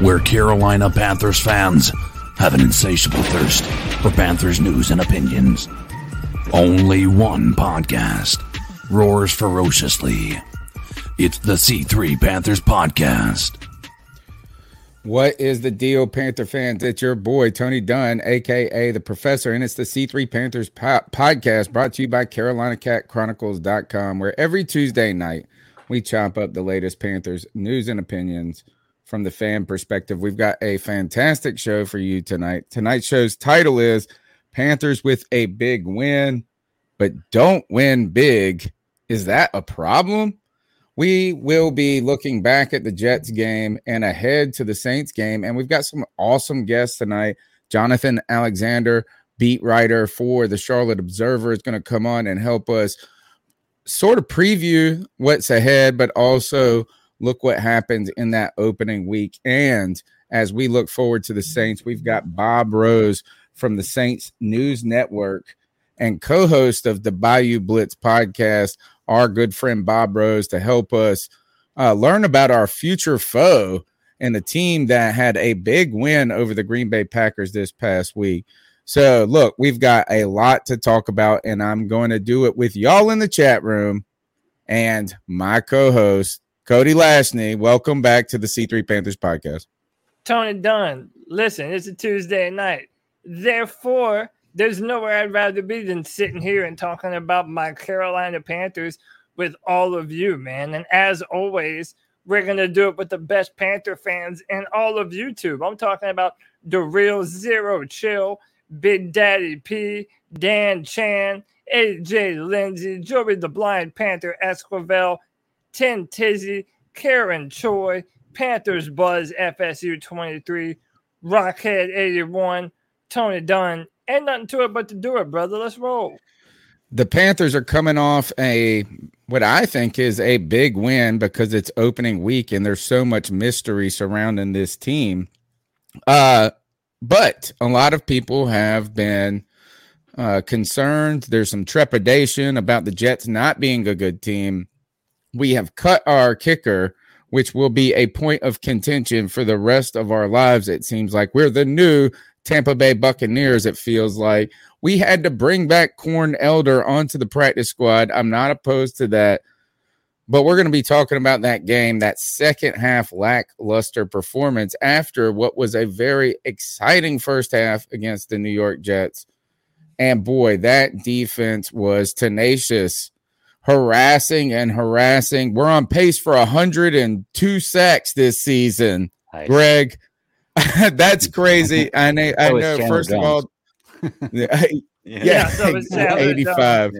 where Carolina Panthers fans have an insatiable thirst for Panthers news and opinions. Only one podcast roars ferociously. It's the C3 Panthers Podcast. What is the deal, Panther fans? It's your boy, Tony Dunn, aka the Professor, and it's the C3 Panthers po- podcast brought to you by CarolinaCatChronicles.com, where every Tuesday night we chop up the latest Panthers news and opinions from the fan perspective. We've got a fantastic show for you tonight. Tonight's show's title is Panthers with a big win, but don't win big. Is that a problem? We will be looking back at the Jets game and ahead to the Saints game. And we've got some awesome guests tonight. Jonathan Alexander, beat writer for the Charlotte Observer, is going to come on and help us sort of preview what's ahead, but also look what happened in that opening week. And as we look forward to the Saints, we've got Bob Rose from the Saints News Network and co host of the Bayou Blitz podcast, our good friend Bob Rose, to help us uh, learn about our future foe and the team that had a big win over the Green Bay Packers this past week. So, look, we've got a lot to talk about, and I'm going to do it with y'all in the chat room and my co host, Cody Lashney, welcome back to the C3 Panthers podcast. Tony Dunn, listen, it's a Tuesday night. Therefore, there's nowhere I'd rather be than sitting here and talking about my Carolina Panthers with all of you, man. And as always, we're going to do it with the best Panther fans in all of YouTube. I'm talking about the real Zero Chill, Big Daddy P, Dan Chan, AJ Lindsay, Joey the Blind Panther Esquivel, Tim Tizzy, Karen Choi, Panthers Buzz FSU 23, Rockhead 81, Tony Dunn. Ain't nothing to it but to do it, brother. Let's roll. The Panthers are coming off a what I think is a big win because it's opening week and there's so much mystery surrounding this team. Uh, but a lot of people have been uh, concerned. There's some trepidation about the Jets not being a good team we have cut our kicker, which will be a point of contention for the rest of our lives. It seems like we're the new Tampa Bay Buccaneers. It feels like we had to bring back Corn Elder onto the practice squad. I'm not opposed to that. But we're going to be talking about that game, that second half lackluster performance after what was a very exciting first half against the New York Jets. And boy, that defense was tenacious harassing and harassing. We're on pace for 102 sacks this season. Nice. Greg, that's crazy. I know. I know. First of all, yeah, yeah, yeah 85.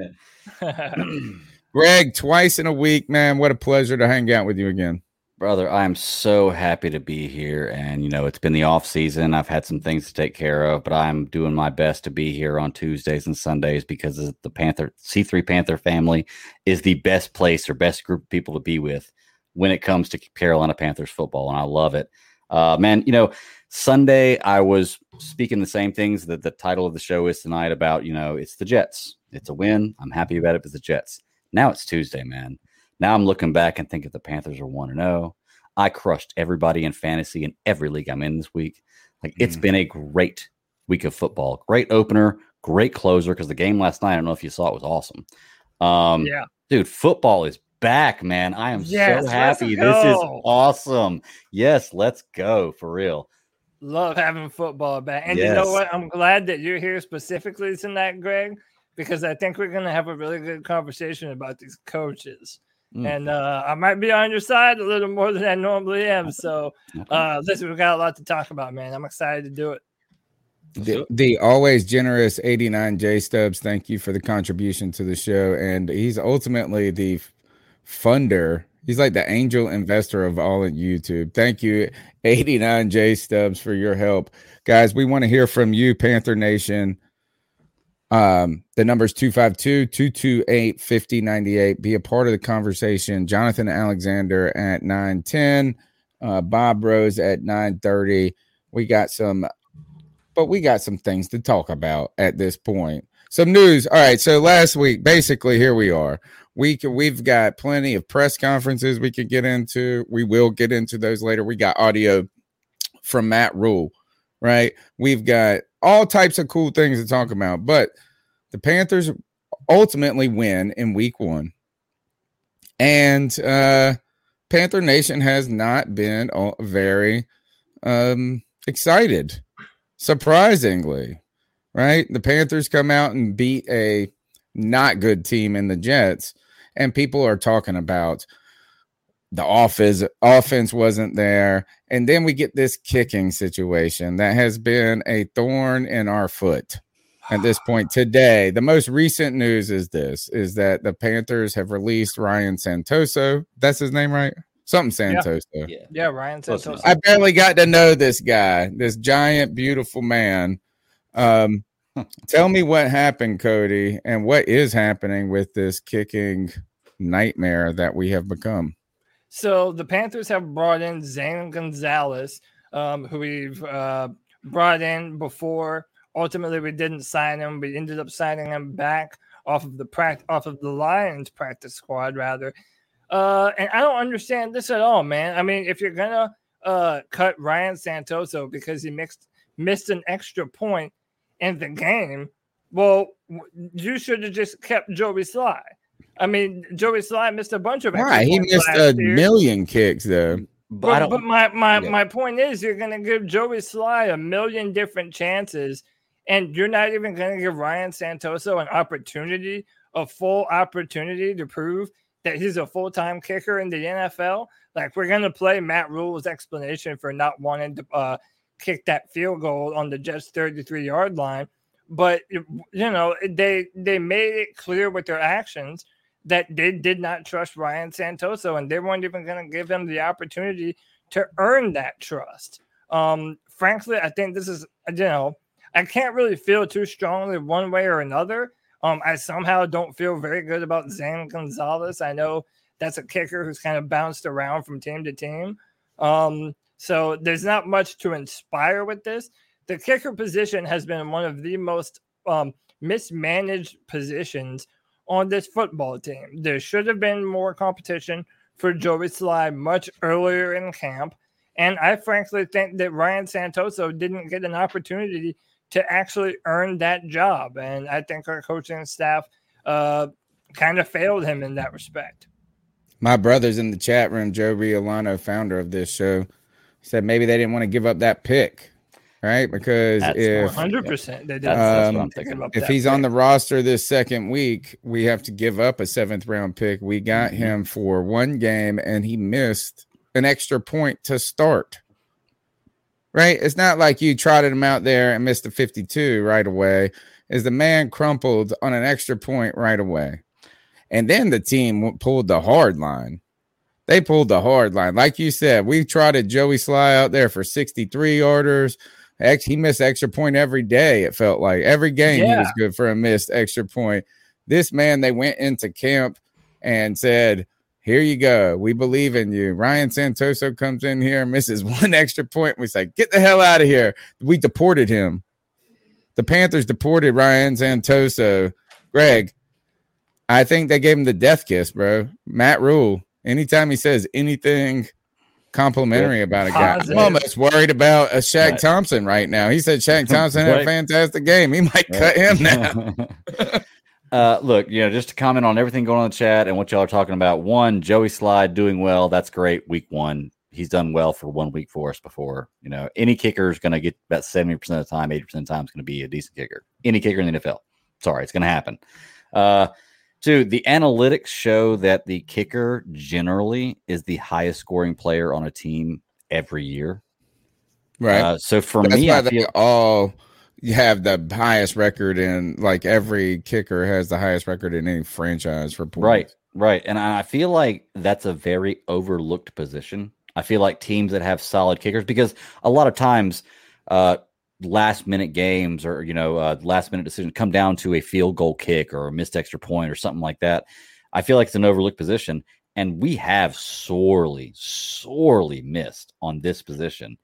Yeah. Greg, twice in a week, man. What a pleasure to hang out with you again. Brother, I am so happy to be here. And, you know, it's been the off season. I've had some things to take care of, but I'm doing my best to be here on Tuesdays and Sundays because the Panther C3 Panther family is the best place or best group of people to be with when it comes to Carolina Panthers football. And I love it. Uh, man, you know, Sunday I was speaking the same things that the title of the show is tonight about, you know, it's the Jets. It's a win. I'm happy about it. It's the Jets. Now it's Tuesday, man. Now I'm looking back and thinking the Panthers are 1 0. I crushed everybody in fantasy in every league I'm in this week. Like it's mm. been a great week of football. Great opener, great closer because the game last night, I don't know if you saw it, was awesome. Um, yeah. Dude, football is back, man. I am yes, so happy. This is awesome. Yes, let's go for real. Love having football back. And yes. you know what? I'm glad that you're here specifically tonight, Greg, because I think we're going to have a really good conversation about these coaches. Mm. And uh, I might be on your side a little more than I normally am. So, uh, listen, we've got a lot to talk about, man. I'm excited to do it. The, the always generous 89 J Stubbs, thank you for the contribution to the show. And he's ultimately the funder. He's like the angel investor of all at YouTube. Thank you, 89 J Stubbs, for your help. Guys, we want to hear from you, Panther Nation. Um, the number is 252 228 5098. Be a part of the conversation. Jonathan Alexander at 910, uh, Bob Rose at 930. We got some, but we got some things to talk about at this point. Some news. All right. So last week, basically, here we are. We can, we've got plenty of press conferences we could get into. We will get into those later. We got audio from Matt Rhule, right? We've got all types of cool things to talk about. But the Panthers ultimately win in week one. And uh, Panther Nation has not been very um, excited, surprisingly, right? The Panthers come out and beat a not good team in the Jets, and people are talking about the offense offense wasn't there. And then we get this kicking situation that has been a thorn in our foot at this point today. The most recent news is this is that the panthers have released ryan santoso. That's his name right? Something santoso. Yeah, yeah ryan santoso. i barely got to know this guy this giant beautiful man. Um tell me what happened cody and what is happening with this kicking nightmare that we have become so the Panthers have brought in Zane Gonzalez, um, who we've uh, brought in before. Ultimately, we didn't sign him. We ended up signing him back off of the pract- off of the Lions practice squad, rather. Uh, and I don't understand this at all, man. I mean, if you're gonna uh, cut Ryan Santoso because he mixed missed an extra point in the game, well, you should have just kept Joey Slye. I mean, Joey Slye missed a bunch of. Right, he missed a year. million kicks though. But, but, but my my yeah. my point is, you're going to give Joey Slye a million different chances, and you're not even going to give Ryan Santoso an opportunity, a full opportunity to prove that he's a full time kicker in the NFL. Like we're going to play Matt Rhule's explanation for not wanting to uh, kick that field goal on the Jets 33 yard line, but you know they they made it clear with their actions that they did not trust Ryan Santoso and they weren't even going to give him the opportunity to earn that trust. Um, frankly, I think this is, you know, I can't really feel too strongly one way or another. Um, I somehow don't feel very good about Zane Gonzalez. I know that's a kicker who's kind of bounced around from team to team. Um, so there's not much to inspire with this. The kicker position has been one of the most um, mismanaged positions on this football team. There should have been more competition for Joey Slye much earlier in camp. And I frankly think that Ryan Santoso didn't get an opportunity to actually earn that job. And I think our coaching staff uh, kind of failed him in that respect. My brother's in the chat room, Joe Riolano, founder of this show, said maybe they didn't want to give up that pick right? Because that's if 100 percent um, if he's pick. on the roster this second week, we have to give up a seventh round pick. We got mm-hmm. him for one game, and he missed an extra point to start. Right? It's not like you trotted him out there and missed a 52 right away. Is the man crumpled on an extra point right away, and then the team pulled the hard line they pulled the hard line. Like you said, we trotted Joey Slye out there for 63 yarders. Ex- he missed extra point every day. It felt like every game he was good for a missed extra point. This man, they went into camp and said, "Here you go. We believe in you." Ryan Santoso comes in here, misses one extra point. We say, "Get the hell out of here." We deported him. The Panthers deported Ryan Santoso. Greg, I think they gave him the death kiss, bro. Matt Rhule. Anytime he says anything complimentary about a guy, I'm almost worried about a Shaq Right. Thompson right now. He said Shaq Thompson had a fantastic game. He might cut him now. uh, look, you know, just to comment on everything going on in the chat and what y'all are talking about. One, Joey Slye doing well. That's great. Week one, he's done well for one week for us before. You know, any kicker is going to get about 70% of the time, 80% of the time is going to be a decent kicker. Any kicker in the NFL. Sorry, it's going to happen. Uh, two, the analytics show that the kicker generally is the highest scoring player on a team every year. Right. Uh, so for That's me, I they all you have the highest record in like every kicker has the highest record in any franchise for points. Right, right. And I I feel like that's a very overlooked position. I feel like teams that have solid kickers, because a lot of times, uh, last minute games or you know uh, last minute decisions come down to a field goal kick or a missed extra point or something like that. I feel like it's an overlooked position, and we have sorely, sorely missed on this position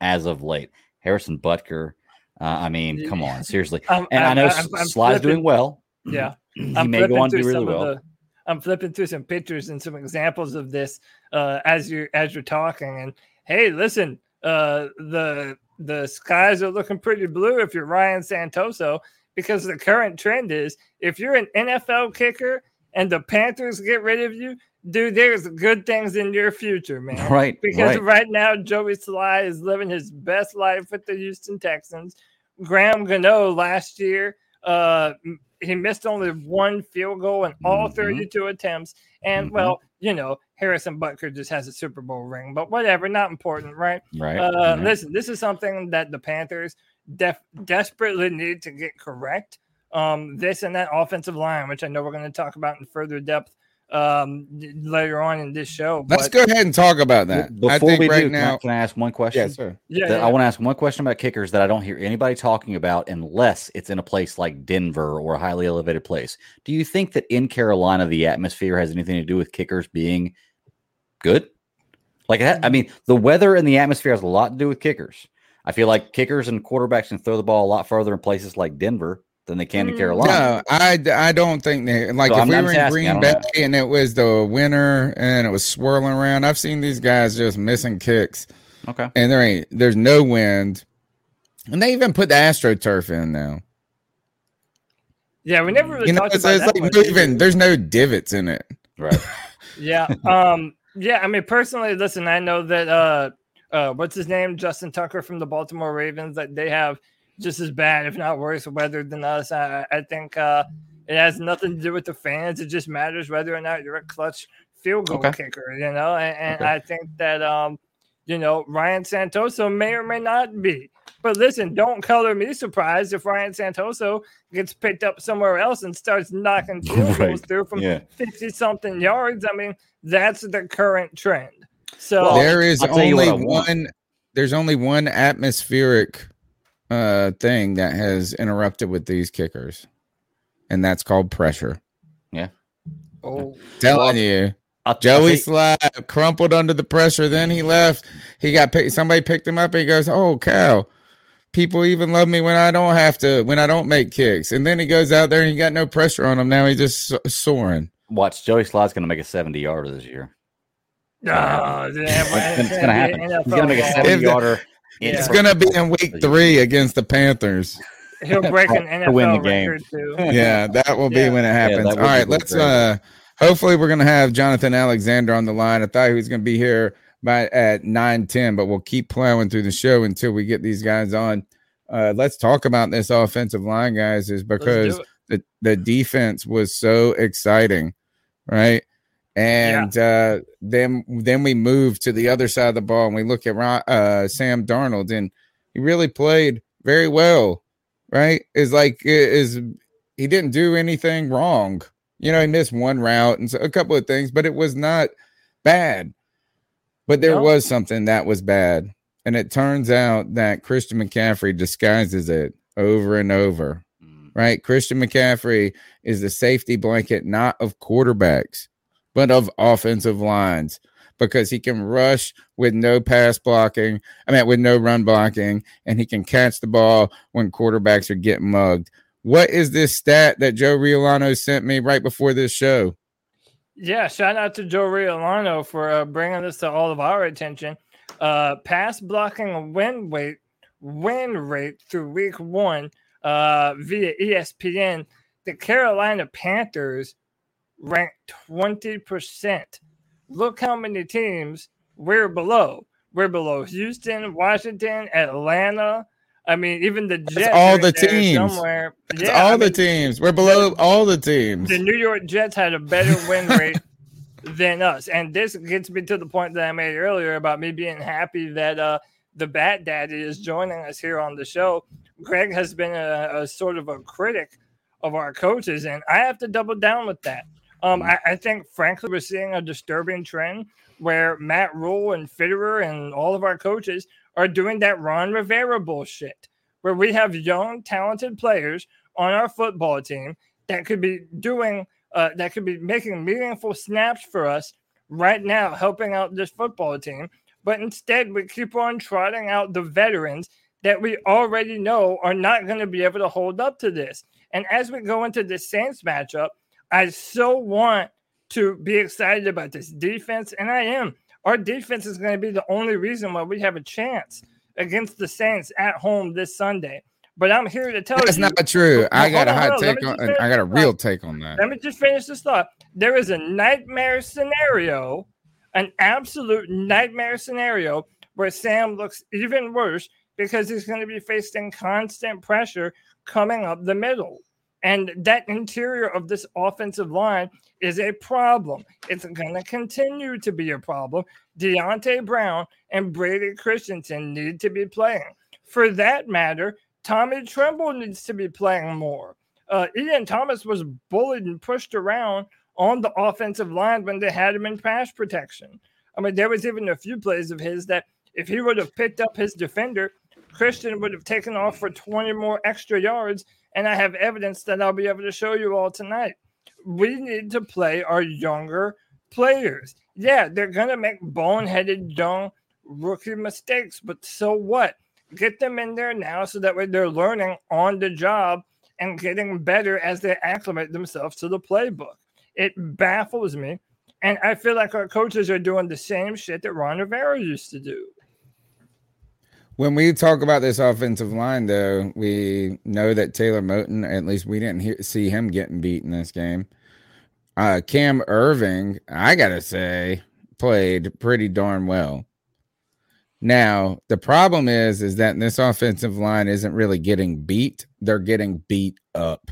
as of late. Harrison Butker. Uh, I mean, come on, seriously. I'm- And I I'm- know I'm- I'm Slye's flipping- doing well. Yeah. he I'm may go flipping on to do through really well. the- I'm flipping through some pictures and some examples of this uh, as you're as you're talking. And hey, listen, uh, the the skies are looking pretty blue if you're Ryan Santoso because the current trend is if you're an NFL kicker and the Panthers get rid of you, dude, there's good things in your future, man. Right, Because right. right now, Joey Slye is living his best life with the Houston Texans. Graham Gano last year, uh, he missed only one field goal in all Mhm. 32 attempts. And Mhm. well, you know, Harrison Butker just has a Super Bowl ring, but whatever, not important, right? Right. Uh, right. Listen, this is something that the Panthers def- desperately need to get correct. Um, this and that offensive line, which I know we're going to talk about in further depth um, later on in this show. Let's go ahead and talk about that. Before I think we right do, can I- now. can I, ask one question? Yes, sir. Yeah, That yeah. I want to ask one question about kickers that I don't hear anybody talking about unless it's in a place like Denver or a highly elevated place. Do you think that in Carolina the atmosphere has anything to do with kickers being good? Like, it ha- I mean, the weather and the atmosphere has a lot to do with kickers. I feel like kickers and quarterbacks can throw the ball a lot farther in places like Denver than they can in Mm, Carolina. No, I, I don't think they like So if I'm- we I'm were just in asking, Green don't Bay and it was the winter and it was swirling around. I've seen these guys just missing kicks Okay. and there ain't there's no wind. And they even put the AstroTurf in now. Yeah, we never really You know, talked it's, about it's that like much no either. there's no divots in it. Right. Yeah. Um. Yeah. I mean, personally, listen. I know that. Uh. Uh. What's his name? Justin Tucker from the Baltimore Ravens. That they have just as bad, if not worse, weather than us. I. I think. Uh. It has nothing to do with the fans. It just matters whether or not you're a clutch field goal Okay. kicker. You know, and, and Okay. I think that. Um. You know, Ryan Santoso may or may not be. But listen, don't color me surprised if Ryan Santoso gets picked up somewhere else and starts knocking field goals Right. through from Yeah. 50 something yards. I mean, that's the current trend. So Well, there is I'll tell you what only I want. one there's only one atmospheric uh thing that has interrupted with these kickers. And that's called pressure. Yeah. Oh, Telling you. I'll, I'll Joey tell crumpled under the pressure. Then he left. He got picked. Somebody picked him up. And he goes, "Oh cow! People even love me when I don't have to. When I don't make kicks." And then he goes out there and he got no pressure on him. Now he's just so- soaring. watch Joey Slye's going to make a 70 yarder this year. no, It's, it's going to happen. He's going to make a If 70 the- Yeah. It's gonna be in week three against the Panthers. He'll break an To win the NFL game. record too. Yeah, that will be Yeah. when it happens. would All be right, really let's. crazy. uh Hopefully, we're gonna have Jonathan Alexander on the line. I thought he was gonna be here by at nine ten, but we'll keep plowing through the show until we get these guys on. Uh Let's talk about this offensive line, guys, is because the the defense was so exciting, right? And uh, then then we move to the other side of the ball and we look at uh, Sam Darnold and he really played very well, right? Is like is he didn't do anything wrong. You know, he missed one route and so, a couple of things, but it was not bad. But there No. was something that was bad. And it turns out that Christian McCaffrey disguises it over and over, Mm. right? Christian McCaffrey is the safety blanket, not of quarterbacks, but of offensive lines because he can rush with no pass blocking. I mean, with no run blocking, and he can catch the ball when quarterbacks are getting mugged. What is this stat that Joe Riolano sent me right before this show? Yeah, shout out to Joe Riolano for uh, bringing this to all of our attention. Uh, pass blocking win rate, win rate through week one uh, via ESPN. The Carolina Panthers ranked 20%. Look how many teams we're below. We're below Houston, Washington, Atlanta. I mean, even the Jets. all the teams. Somewhere. It's Yeah, all I the mean, teams. We're below all the teams. the New York Jets had a better win rate than us. And this gets me to the point that I made earlier about me being happy that uh, the Bat Daddy is joining us here on the show. Greg has been a, a sort of a critic of our coaches, and I have to double down with that. Um, I, I think, frankly, we're seeing a disturbing trend where Matt Rhule and Fitterer and all of our coaches are doing that Ron Rivera bullshit, where we have young, talented players on our football team that could be doing uh, that could be making meaningful snaps for us right now, helping out this football team. But instead, we keep on trotting out the veterans that we already know are not going to be able to hold up to this. And as we go into the Saints matchup, I so want to be excited about this defense, and I am. Our defense is going to be the only reason why we have a chance against the Saints at home this Sunday. But I'm here to tell That's you That's not true. I got a hot. Take on. I got a real take on that. let me just finish this thought. There is a nightmare scenario, an absolute nightmare scenario where Sam looks even worse because he's going to be facing constant pressure coming up the middle. And that interior of this offensive line is a problem. It's going to continue to be a problem. Deonte Brown and Brady Christensen need to be playing. For that matter, Tommy Tremble needs to be playing more. Uh, Ian Thomas was bullied and pushed around on the offensive line when they had him in pass protection. I mean, there was even a few plays of his that if he would have picked up his defender, Christian would have taken off for 20 more extra yards. And I have evidence that I'll be able to show you all tonight. We need to play our younger players. Yeah, they're going to make boneheaded, dumb rookie mistakes, but so what? Get them in there now so that way they're learning on the job and getting better as they acclimate themselves to the playbook. It baffles me. And I feel like our coaches are doing the same shit that Ron Rivera used to do. When we talk about this offensive line, though, we know that Taylor Moton, at least we didn't hear, see him getting beat in this game. Uh, Cam Erving, I gotta say, played pretty darn well. Now, the problem is, is that this offensive line isn't really getting beat; they're getting beat up.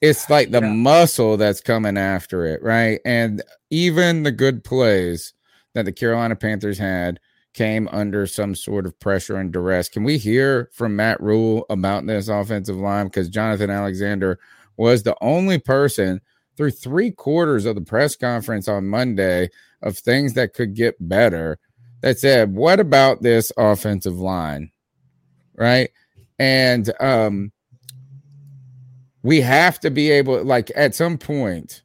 It's like the Yeah. muscle that's coming after it, right? And even the good plays that the Carolina Panthers had came under some sort of pressure and duress. Can we hear from Matt Rhule about this offensive line? Because Jonathan Alexander was the only person through three quarters of the press conference on Monday of things that could get better that said, What about this offensive line? Right. And um we have to be able like at some point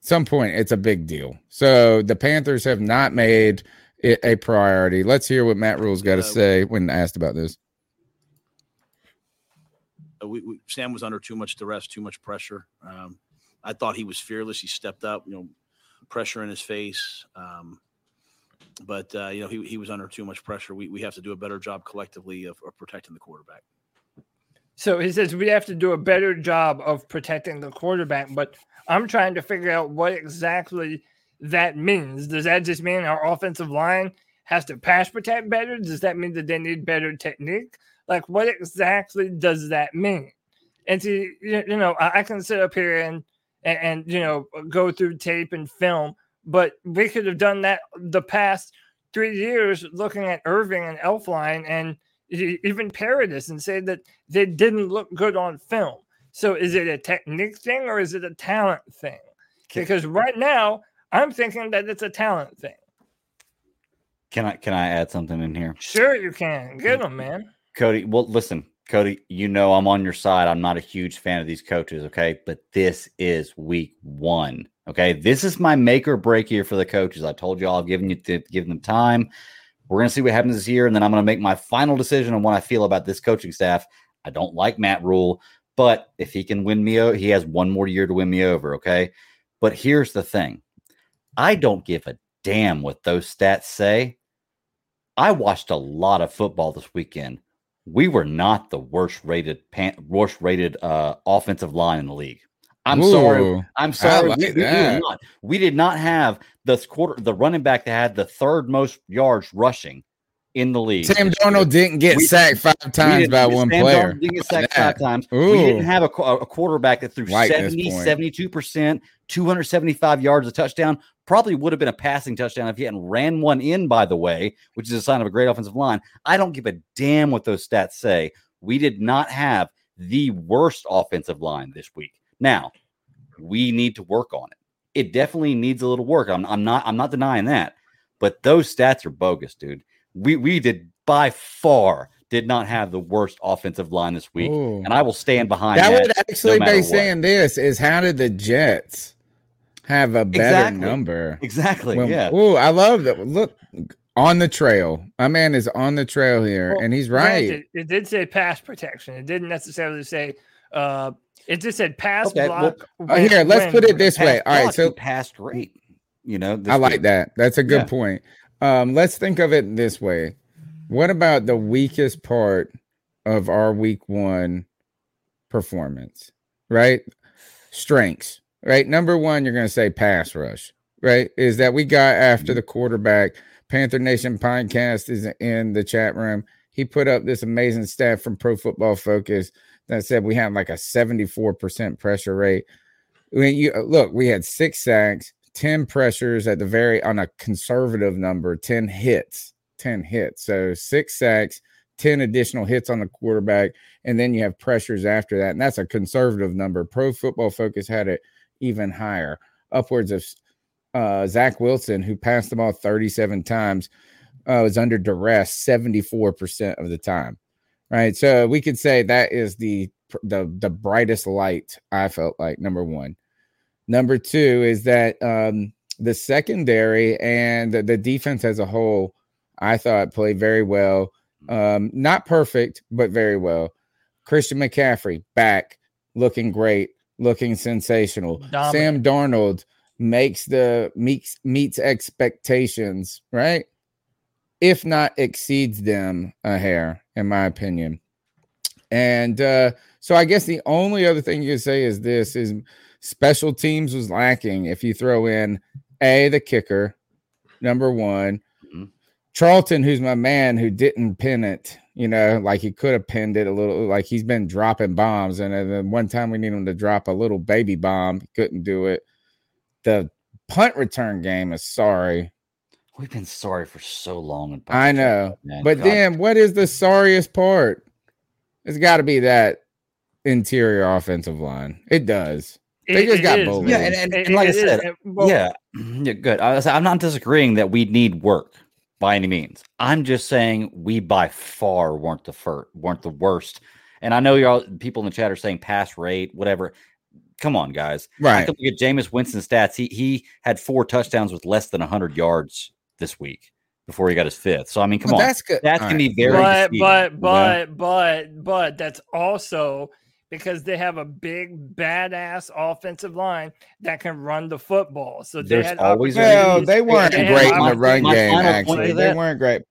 some point it's a big deal so the panthers have not made a priority let's hear what matt rhule's got to Uh, say when asked about this Uh, we, we, Sam was under too much duress, too much pressure. Um, I thought he was fearless. He stepped up, you know, pressure in his face. Um, but uh, you know, he, he was under too much pressure. We, we have to do a better job collectively of, of protecting the quarterback. So he says we have to do a better job of protecting the quarterback, but I'm trying to figure out what exactly that means. Does that just mean our offensive line has to pass protect better? Does that mean that they need better technique? Like, what exactly does that mean? And see, you you know, I can sit up here and, and, and you know, go through tape and film, but we could have done that the past three years looking at Erving and Elflein and even Paradis and say that they didn't look good on film. So is it a technique thing or is it a talent thing? Because right now I'm thinking that it's a talent thing. Can I can I add something in here? Sure, you can get them, man. Cody, well, listen, Cody, you know I'm on your side. I'm not a huge fan of these coaches, okay? But this is week one. Okay. This is my make or break year for the coaches. I told you all I've given you to give them time. We're gonna see what happens this year, and then I'm gonna make my final decision on what I feel about this coaching staff. I don't like Matt Rhule, but if he can win me over, he has one more year to win me over. Okay. But here's the thing I don't give a damn what those stats say. I watched a lot of football this weekend. We were not the worst rated pan, worst rated uh, offensive line in the league. I'm Ooh, sorry. I'm sorry. like we, we did not. We did not have the quarter the running back that had the third most yards rushing in the league. Sam. Darnold didn't get We- sacked five times by Sam one Darnold player. Didn't get sacked five times. Ooh. We didn't have a, a quarterback that threw Like 70, 72%, 275 yards a touchdown. Probably would have been a passing touchdown if he hadn't ran one in, by the way, which is a sign of a great offensive line. I don't give a damn what those stats say. We did not have the worst offensive line this week. Now, we need to work on it. It definitely needs a little work. I'm, I'm not I'm not denying that. But those stats are bogus, dude. We we did by far did not have the worst offensive line this week. Ooh. And I will stand behind That that. would actually matter be what. saying this is how did the Jets have a better Exactly. number? Exactly. When- yeah. Ooh, I love that. Look on the trail. My man is on the trail here, Well, and he's right. Granted, it did say pass protection. It didn't necessarily say. uh It just said pass Okay, well, block. Oh, here, let's put it this way. All right, so he rate. You know, this I like week. that. That's a good Yeah. point. Um, let's think of it this way. What about the weakest part of our week one performance? Right? Strengths. Right. Number one, you're gonna say pass rush, right? Is that we got after Mm-hmm. the quarterback. Panther Nation Pinecast is in the chat room. He put up this amazing stat from Pro Football Focus that said we had like a 74% pressure rate. When you uh, look, we had six sacks, 10 pressures at the very on a conservative number, 10 hits, 10 hits. So six sacks, 10 additional hits on the quarterback, and then you have pressures after that. And that's a conservative number. Pro Football Focus had it even higher, upwards of uh, Zach Wilson, who passed the ball 37 times, uh, was under duress 74% of the time. Right. So we could say that is the the the brightest light I felt like number one. Number two is that um the secondary and the, the defense as a whole, I thought played very well. Um, not perfect, but very well. Christian McCaffrey back, looking great, looking sensational. Sam Darnold makes the meets meets expectations, right? If not exceeds them a hair, in my opinion. And uh, so I guess the only other thing you can say is this is special teams was lacking. If you throw in a the kicker, number one, Mhm. Charlton, who's my man, who didn't pin it, you know, like he could have pinned it a little, like he's been dropping bombs. And then one time we need him to drop a little baby bomb, he couldn't do it. The punt return game is sorry. We've been sorry for so long. I know. But God. then what is the sorriest part? It's got to be that interior offensive line. It does. They just got bullied. Yeah, and- and- It- and like I said, well, yeah, yeah, good. I was, I'm not disagreeing that we need work by any means. I'm just saying we by far weren't the first, weren't the worst. And I know y'all people in the chat are saying pass rate, whatever. Come on, guys. I Right. can look at Jameis Winston's stats. He he had four touchdowns with less than 100 yards this week before he got his fifth. So I mean, come Well, on, that's good. that All can right. be very. but deceiving, but you know? but but but that's also because they have a big badass offensive line that can run the football. So they There's had always a- Well, they weren't they great in the run my game, actually. They weren't great.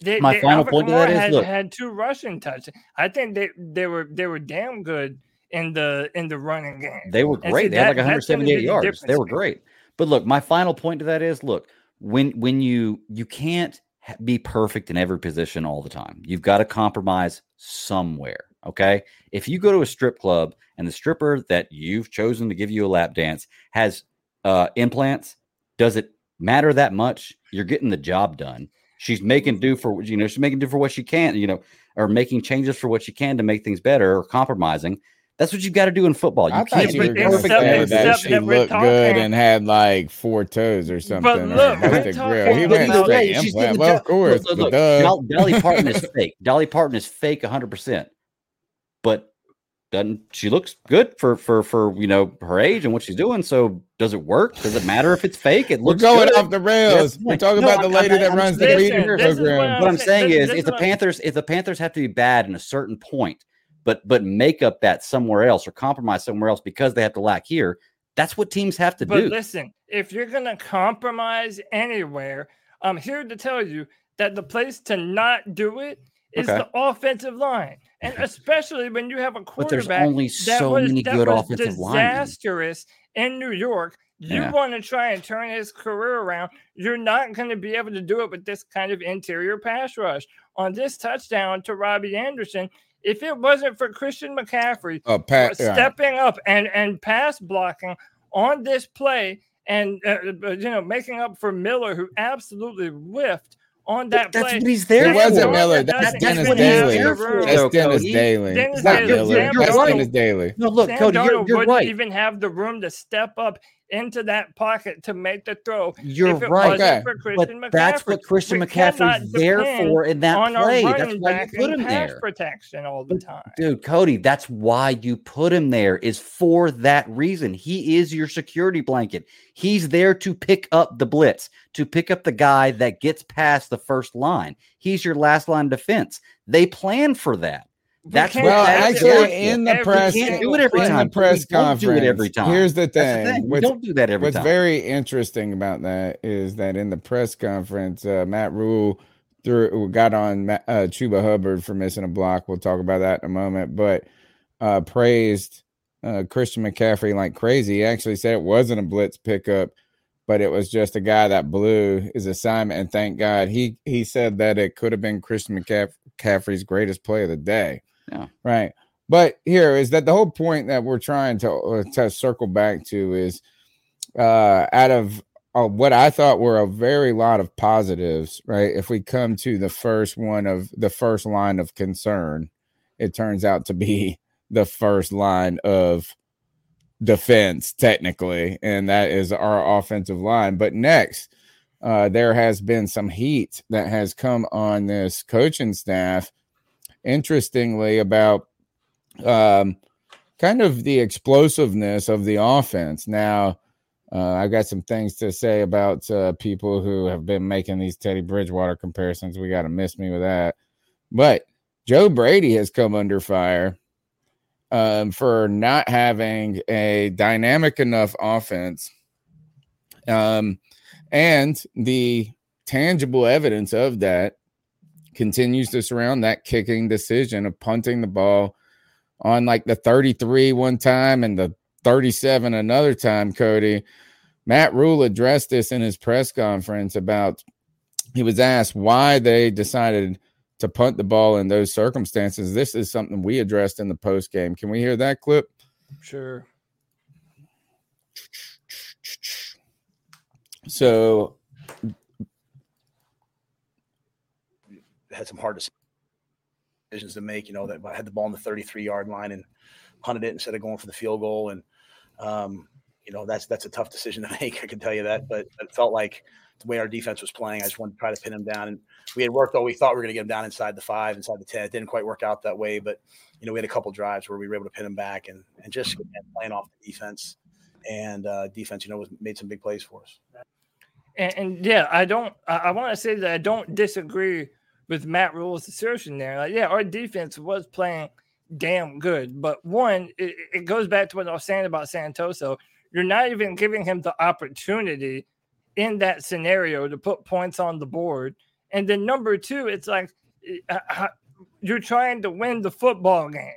They, My they- final Alfred point to that is, had, look- had two rushing touches. I think they they were they were damn good in the in the running game. They were And see, great. They had like 178 be the yards. They were great. But look, my final point to that is look, when when you you can't be perfect in every position all the time. You've got to compromise somewhere, okay? If you go to a strip club and the stripper that you've chosen to give you a lap dance has uh implants, does it matter that much? You're getting the job done. She's making do for you know, she's making do for what she can, you know, or making changes for what she can to make things better or compromising That's what you've got to do in football. You I can't thought you be were going to perfect except- say that she looked good and had like four toes or something. But look, or we're busted talking grill. He about- went either straight way, she's implant. Well, the of course. Look, but look, Dolly Parton is fake. Dolly Parton is fake 100. Percent But doesn't she looks good for for for you know her age and what she's doing? So does it work? Does it matter if it's fake? It We're looks going good. off the rails. That's We're talking No, about the I'm- lady I'm- that I'm runs the saying- breeding Listen, this is program. what what I'm saying- saying this- is, this if the Panthers, if the Panthers have to be bad in a certain point, but but make up that somewhere else or compromise somewhere else because they have to lack here, that's what teams have to do. But do. listen, if you're gonna compromise anywhere, I'm here to tell you that the place to not do it is Okay. the offensive line, and especially when you have a quarterback. But there's only so was, many good offensive linemen. disastrous in New York. You Yeah. want to try and turn his career around. You're not going to be able to do it with this kind of interior pass rush. On this touchdown to Robbie Anderson, if it wasn't for Christian McCaffrey Oh, Pat, yeah. stepping up and and pass blocking on this play and uh, uh, you know making up for Miller who absolutely whiffed on that that's play. what he's there It wasn't. Miller. That's That's Dennis Daley. That's though, Dennis Daley. Dennis It's not Daley- Miller. That's Dennis Daley. No, look, Sam Cody, you're, you're wouldn't right. even have the room to step up into that pocket to make the throw. You're if it right. Okay. for But Christian that's what Christian We McCaffrey's there for in that play. That's why you put him there. protection all the time. Dude, Cody, that's why you put him there is for that reason. He is your security blanket. He's there to pick up the blitz, to pick up the guy that gets past the first line. He's your last line of defense. They plan for that. We That's can't what Well, that have is it actually, in the every press, can't do it every in time. the press We don't do it conference, every time. here's the That's the thing. thing. We What's- don't do that every What's time. very interesting about that is that in the press conference, uh, Matt Rhule threw got on Ma- uh, Chuba Hubbard for missing a block. We'll talk about that in a moment, but uh, praised uh, Christian McCaffrey like crazy. He actually said it wasn't a blitz pickup, but it was just a guy that blew his assignment. And thank God he he said that it could have been Christian McCaff- McCaffrey's greatest play of the day. Yeah. Right. But here is that the whole point that we're trying to uh, to circle back to is uh out of uh, what I thought were a very lot of positives, right? If we come to the first one of the first line of concern, it turns out to be the first line of defense, technically, and that is our offensive line. But next, uh, there has been some heat that has come on this coaching staff. Interestingly, about um, kind of the explosiveness of the offense. Now, uh, I got some things to say about uh, people who have been making these Teddy Bridgewater comparisons. We got to miss me with that. But Joe Brady has come under fire um, for not having a dynamic enough offense. Um, and the tangible evidence of that continues to surround that kicking decision of punting the ball on like the 33 one time and the 37 another time, Cody. Matt Rhule addressed this in his press conference about he was asked why they decided to punt the ball in those circumstances. This is something we addressed in the post game. Can we hear that clip? Sure. So had some hard decisions to make. You know, that I had the ball on the 33 yard line and punted it instead of going for the field goal. And um, you know, that's that's a tough decision to make. I can tell you that. But it felt like the way our defense was playing, I just wanted to try to pin him down. And we had worked all we thought we were going to get him down inside the five, inside the 10. It didn't quite work out that way. But you know, we had a couple drives where we were able to pin him back and and just again, playing off the defense. And uh, defense, you know, was made some big plays for us. And, and yeah, I don't. I, I want to say that I don't disagree with Matt Rhule's assertion there. Like, yeah, our defense was playing damn good, but one, it, it goes back to what I was saying about Santoso. You're not even giving him the opportunity in that scenario to put points on the board. And then number two, it's like uh, uh, you're trying to win the football game,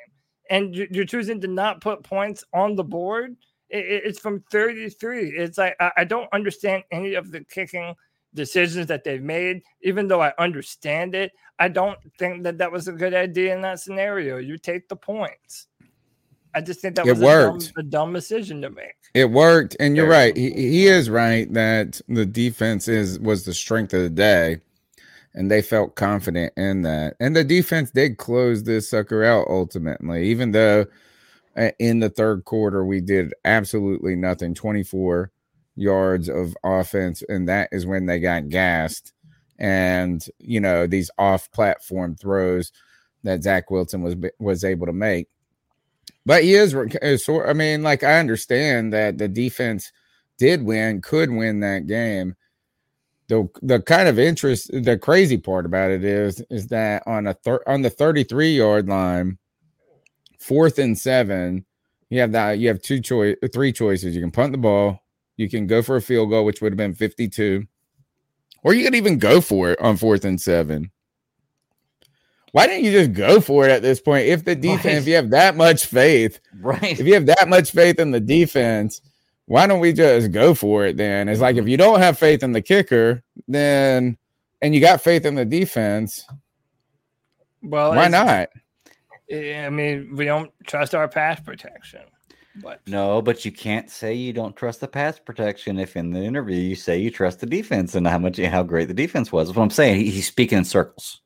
and you- you're choosing to not put points on the board. It- it- It's from 33. It's like I don't understand any of the kicking decisions that they've made, even though I understand it. I don't think that that was a good idea in that scenario. You take the points. I just think that It was a dumb, worked. a dumb decision to make. It worked, and you're Very right. He, he is right that the defense is was the strength of the day, and they felt confident in that. And the defense did close this sucker out ultimately, even though uh, in the third quarter, we did absolutely nothing 24 yards of offense. And that is when they got gassed. And, you know, these off platform throws that Zach Wilson was was able to make. But he is, I mean, like I understand that the defense did win, could win that game. The the kind of interest, the crazy part about it is, is that on a thir- on the 33 yard line, fourth and seven, you have that you have two choice, three choices. You can punt the ball, you can go for a field goal, which would have been 52, or you could even go for it on fourth and seven. Why didn't you just go for it at this point? If the defense, right. if you have that much faith, right? If you have that much faith in the defense, why don't we just go for it then? It's like if you don't have faith in the kicker, then and you got faith in the defense, well, why not? I mean, we don't trust our pass protection. But no, but you can't say you don't trust the pass protection if in the interview you say you trust the defense and how much how great the defense was. That's what I'm saying. he's speaking in circles.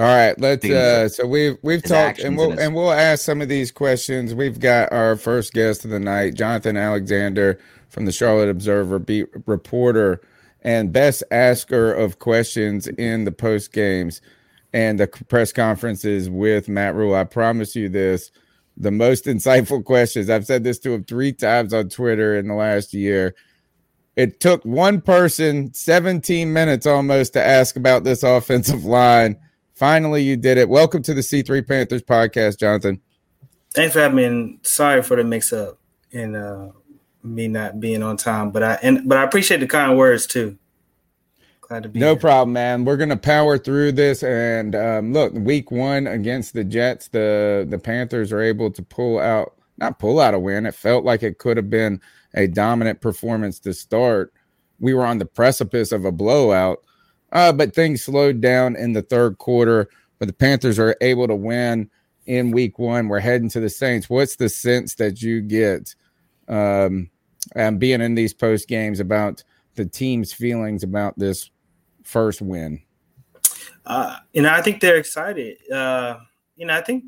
All right, let's. Uh, so we've we've talked, and we'll and we'll ask some of these questions. We've got our first guest of the night, Jonathan Alexander from the Charlotte Observer, beat reporter and best asker of questions in the post games and the press conferences with Matt Rhule. I promise you this: the most insightful questions. I've said this to him three times on Twitter in the last year. It took one person 17 minutes almost to ask about this offensive line Finally, you did it. Welcome to the C3 Panthers podcast, Jonathan. Thanks for having me. And sorry for the mix up and uh, me not being on time, but I and but I appreciate the kind words too. Glad to be no here. problem, man. We're gonna power through this. And um, look, week one against the Jets, the the Panthers are able to pull out not pull out a win. It felt like it could have been a dominant performance to start. We were on the precipice of a blowout uh, but things slowed down in the third quarter, but the Panthers are able to win in week one. We're heading to the Saints. What's the sense that you get um, and being in these post games about the team's feelings about this first win? Uh, you know, I think they're excited. Uh, you know, I think,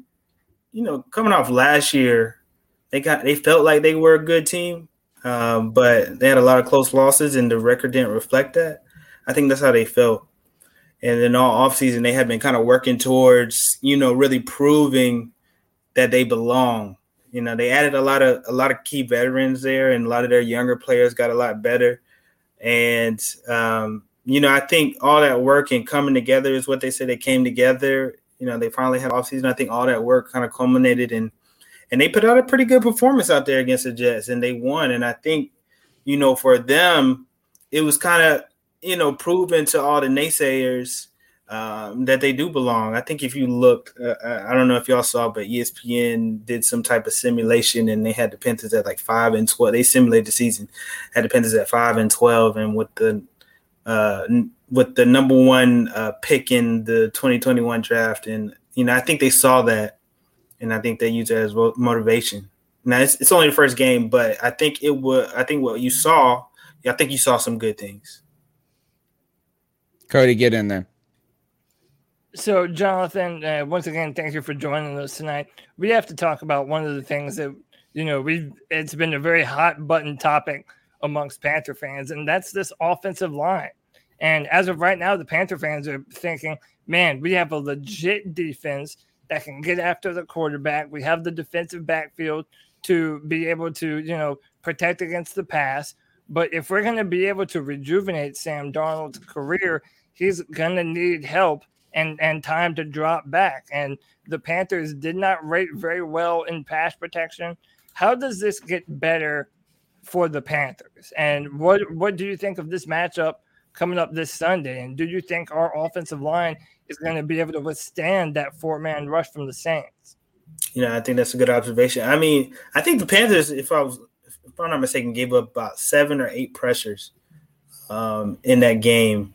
you know, coming off last year, they got they felt like they were a good team, um, but they had a lot of close losses, and the record didn't reflect that. I think that's how they felt. And then all offseason, they had been kind of working towards, you know, really proving that they belong. You know, they added a lot of a lot of key veterans there, and a lot of their younger players got a lot better. And um, you know, I think all that work and coming together is what they said. They came together. You know, they finally had offseason. I think all that work kind of culminated in, and they put out a pretty good performance out there against the Jets, and they won. And I think, you know, for them, it was kind of you know, proven to all the naysayers um, that they do belong. I think if you look, uh, uh I don't know if y'all saw, but ESPN did some type of simulation and they had the Panthers at like five and twelve. They simulated the season, had the Panthers at five and twelve, and with the uh, with the number one uh, pick in the 2021 draft, and you know, I think they saw that, and I think they use it as motivation. Now it's, it's only the first game, but I think it would. I think what you saw, I think you saw some good things. Cody, get in there. So, Jonathan, uh, once again, thank you for joining us tonight. We have to talk about one of the things that you know we it's been a very hot button topic amongst Panther fans, and that's this offensive line. And as of right now, the Panther fans are thinking, man, we have a legit defense that can get after the quarterback. We have the defensive backfield to be able to, you know, protect against the pass. But if we're going to be able to rejuvenate Sam Darnold's career, he's gonna need help and and time to drop back. And the Panthers did not rate very well in pass protection. How does this get better for the Panthers? And what what do you think of this matchup coming up this Sunday? And do you think our offensive line is going to be able to withstand that four man rush from the Saints? You know, I think that's a good observation. I mean, I think the Panthers, if I was if I'm not mistaken, gave up about seven or eight pressures um, in that game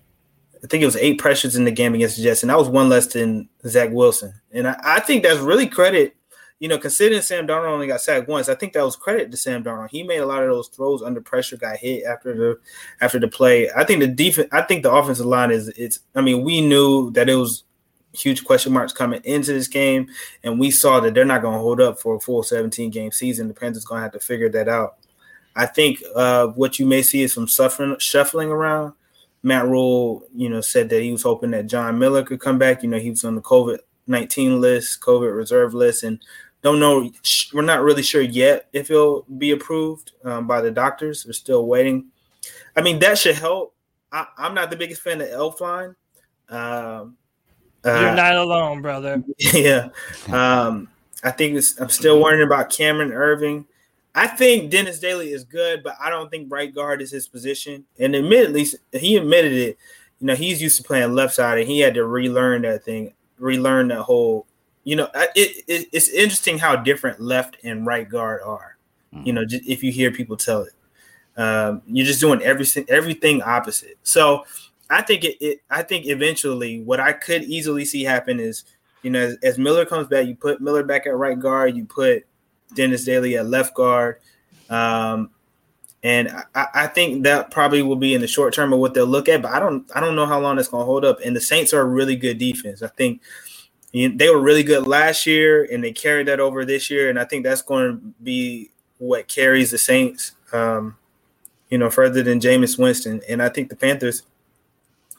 I think it was eight pressures in the game against the Jets, and that was one less than Zach Wilson. And I, I think that's really credit, you know, considering Sam Darnold only got sacked once. I think that was credit to Sam Darnold. He made a lot of those throws under pressure, got hit after the after the play. I think the defense, I think the offensive line is it's. I mean, we knew that it was huge question marks coming into this game, and we saw that they're not going to hold up for a full 17 game season. The Panthers going to have to figure that out. I think uh, what you may see is some suffering, shuffling around. Matt Rhule, you know, said that he was hoping that John Miller could come back. You know, he was on the COVID 19 list, COVID reserve list, and don't know. We're not really sure yet if it'll be approved um, by the doctors. We're still waiting. I mean, that should help. I, am not the biggest fan of Elflein. Um, uh, You're not alone, brother. Yeah. Um, I think I'm still worrying about Cameron Erving. I think Dennis Daley is good, but I don't think right guard is his position. And admittedly, he admitted it. You know, he's used to playing left side, and he had to relearn that thing, relearn that whole. You know, it, it it's interesting how different left and right guard are. Mm-hmm. You know, just, if you hear people tell it, um, you're just doing everything everything opposite. So, I think it, it, I think eventually, what I could easily see happen is, you know, as, as Miller comes back, you put Miller back at right guard, you put Dennis Daley at left guard. Um, and I, I, think that probably will be in the short term of what they'll look at, but I don't I don't know how long it's going to hold up. And the Saints are a really good defense. I think they were really good last year, and they carried that over this year. And I think that's going to be what carries the Saints, um, you know, further than Jameis Winston. And I think the Panthers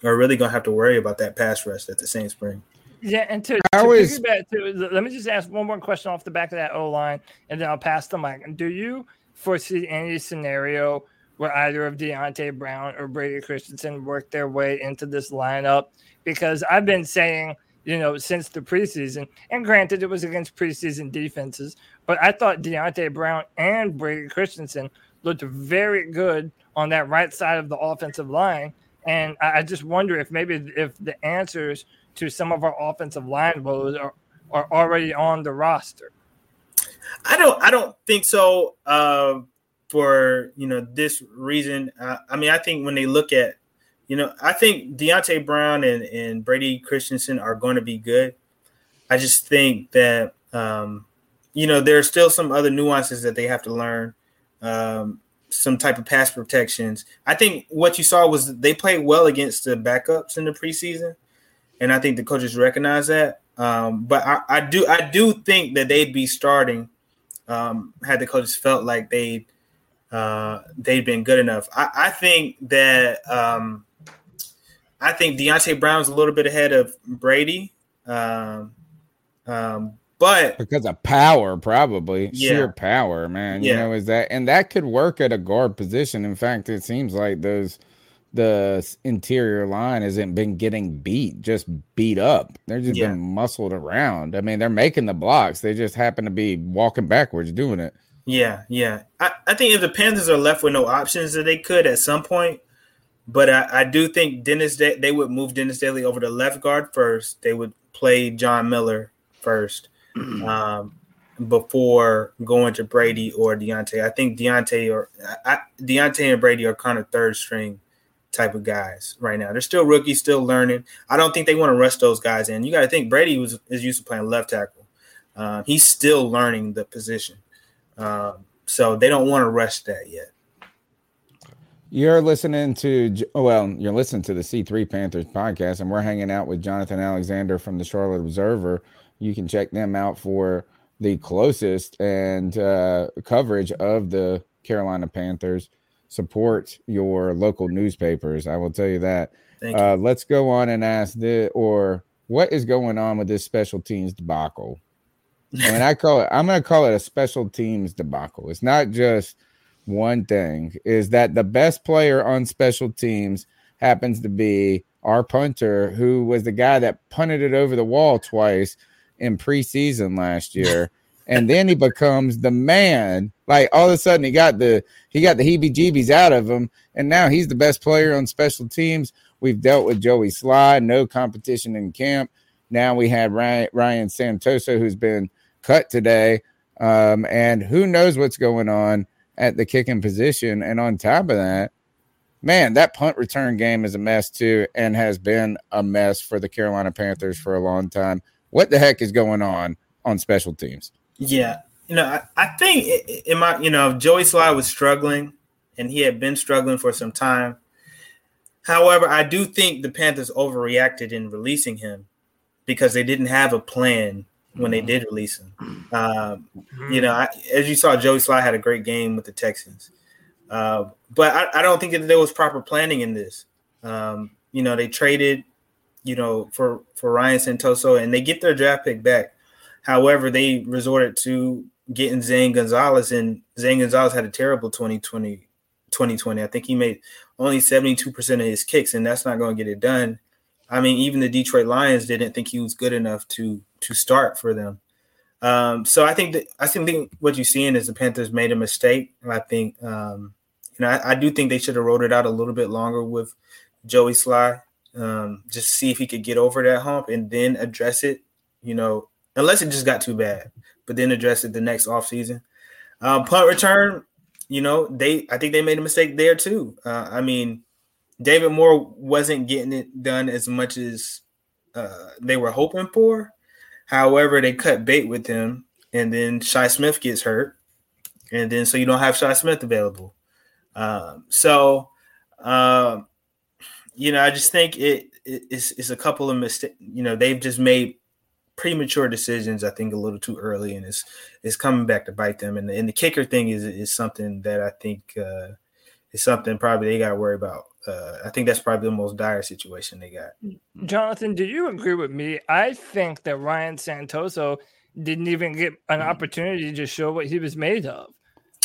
are really going to have to worry about that pass rush that the Saints bring. Yeah, and to, to is, to, let me just ask one more question off the back of that O line, and then I'll pass the mic. Do you foresee any scenario where either of Deonte Brown or Brady Christensen work their way into this lineup? Because I've been saying, you know, since the preseason, and granted it was against preseason defenses, but I thought Deonte Brown and Brady Christensen looked very good on that right side of the offensive line. And I just wonder if maybe if the answers to some of our offensive line woes are, are already on the roster? I don't I don't think so. Uh, for you know this reason, uh, I mean I think when they look at you know I think Deonte Brown and, and Brady Christensen are going to be good. I just think that um, you know there are still some other nuances that they have to learn. Um, some type of pass protections. I think what you saw was they played well against the backups in the preseason and I think the coaches recognize that. Um, but I, I, do I do think that they'd be starting um, had the coaches felt like they uh, they'd been good enough. I, I think that um, I think Deonte Brown's a little bit ahead of Brady, um, um, but because of power, probably yeah. sheer power, man. Yeah. You know, is that and that could work at a guard position. In fact, it seems like those the interior line hasn't been getting beat, just beat up. They're just yeah. been muscled around. I mean, they're making the blocks. They just happen to be walking backwards doing it. Yeah, yeah. I, I think if the Panthers are left with no options that they could at some point, but I, I do think Dennis they would move Dennis Daley over to left guard first. They would play John Miller first. um, before going to Brady or Deonte. I think Deonte or I, Deonte and Brady are kind of third string type of guys right now. They're still rookies, still learning. I don't think they want to rush those guys in. You got to think Brady was is used to playing left tackle. Uh, he's still learning the position, um, so they don't want to rush that yet. You're listening to well, you're listening to the C3 Panthers podcast, and we're hanging out with Jonathan Alexander from the Charlotte Observer. You can check them out for the closest and uh, coverage of the Carolina Panthers support your local newspapers. I will tell you that. Uh, let's go on and ask the or what is going on with this special teams debacle? and I call it, I'm going to call it a special teams debacle. It's not just one thing. Is that the best player on special teams happens to be our punter, who was the guy that punted it over the wall twice in preseason last year and then he becomes the man. Like all of a sudden, he got the he got the heebie-jeebies out of him, and now he's the best player on special teams. We've dealt with Joey Slye, no competition in camp. Now we had Ryan, Ryan Santoso, who's been cut today, um, and who knows what's going on at the kicking position. And on top of that, man, that punt return game is a mess too, and has been a mess for the Carolina Panthers for a long time. What the heck is going on on special teams? Yeah, you know, I, I think in my, you know, Joey Slye was struggling, and he had been struggling for some time. However, I do think the Panthers overreacted in releasing him because they didn't have a plan when they did release him. Um, you know, I, as you saw, Joey Slye had a great game with the Texans, uh, but I, I, don't think that there was proper planning in this. Um, you know, they traded, you know, for for Ryan Santoso, and they get their draft pick back. However, they resorted to getting Zane Gonzalez, and Zane Gonzalez had a terrible 2020. 2020. I think he made only 72% of his kicks, and that's not going to get it done. I mean, even the Detroit Lions didn't think he was good enough to to start for them. Um, so I think that I think what you're seeing is the Panthers made a mistake. I think um, you know I, I, do think they should have rolled it out a little bit longer with Joey Slye, um, just see if he could get over that hump and then address it. You know, unless it just got too bad, but then address it the next offseason. Um, punt return, you know, they I think they made a mistake there too. Uh, I mean, David Moore wasn't getting it done as much as uh, they were hoping for. However, they cut bait with him, and then Shi Smith gets hurt, and then so you don't have Shi Smith available. Um, so, um, you know, I just think it, it it's, it's a couple of mistakes. You know, they've just made premature decisions. I think a little too early, and it's it's coming back to bite them. And the, and the kicker thing is is something that I think uh, is something probably they got to worry about uh, I think that's probably the most dire situation they got. Jonathan, do you agree with me? I think that Ryan Santoso didn't even get an opportunity to show what he was made of.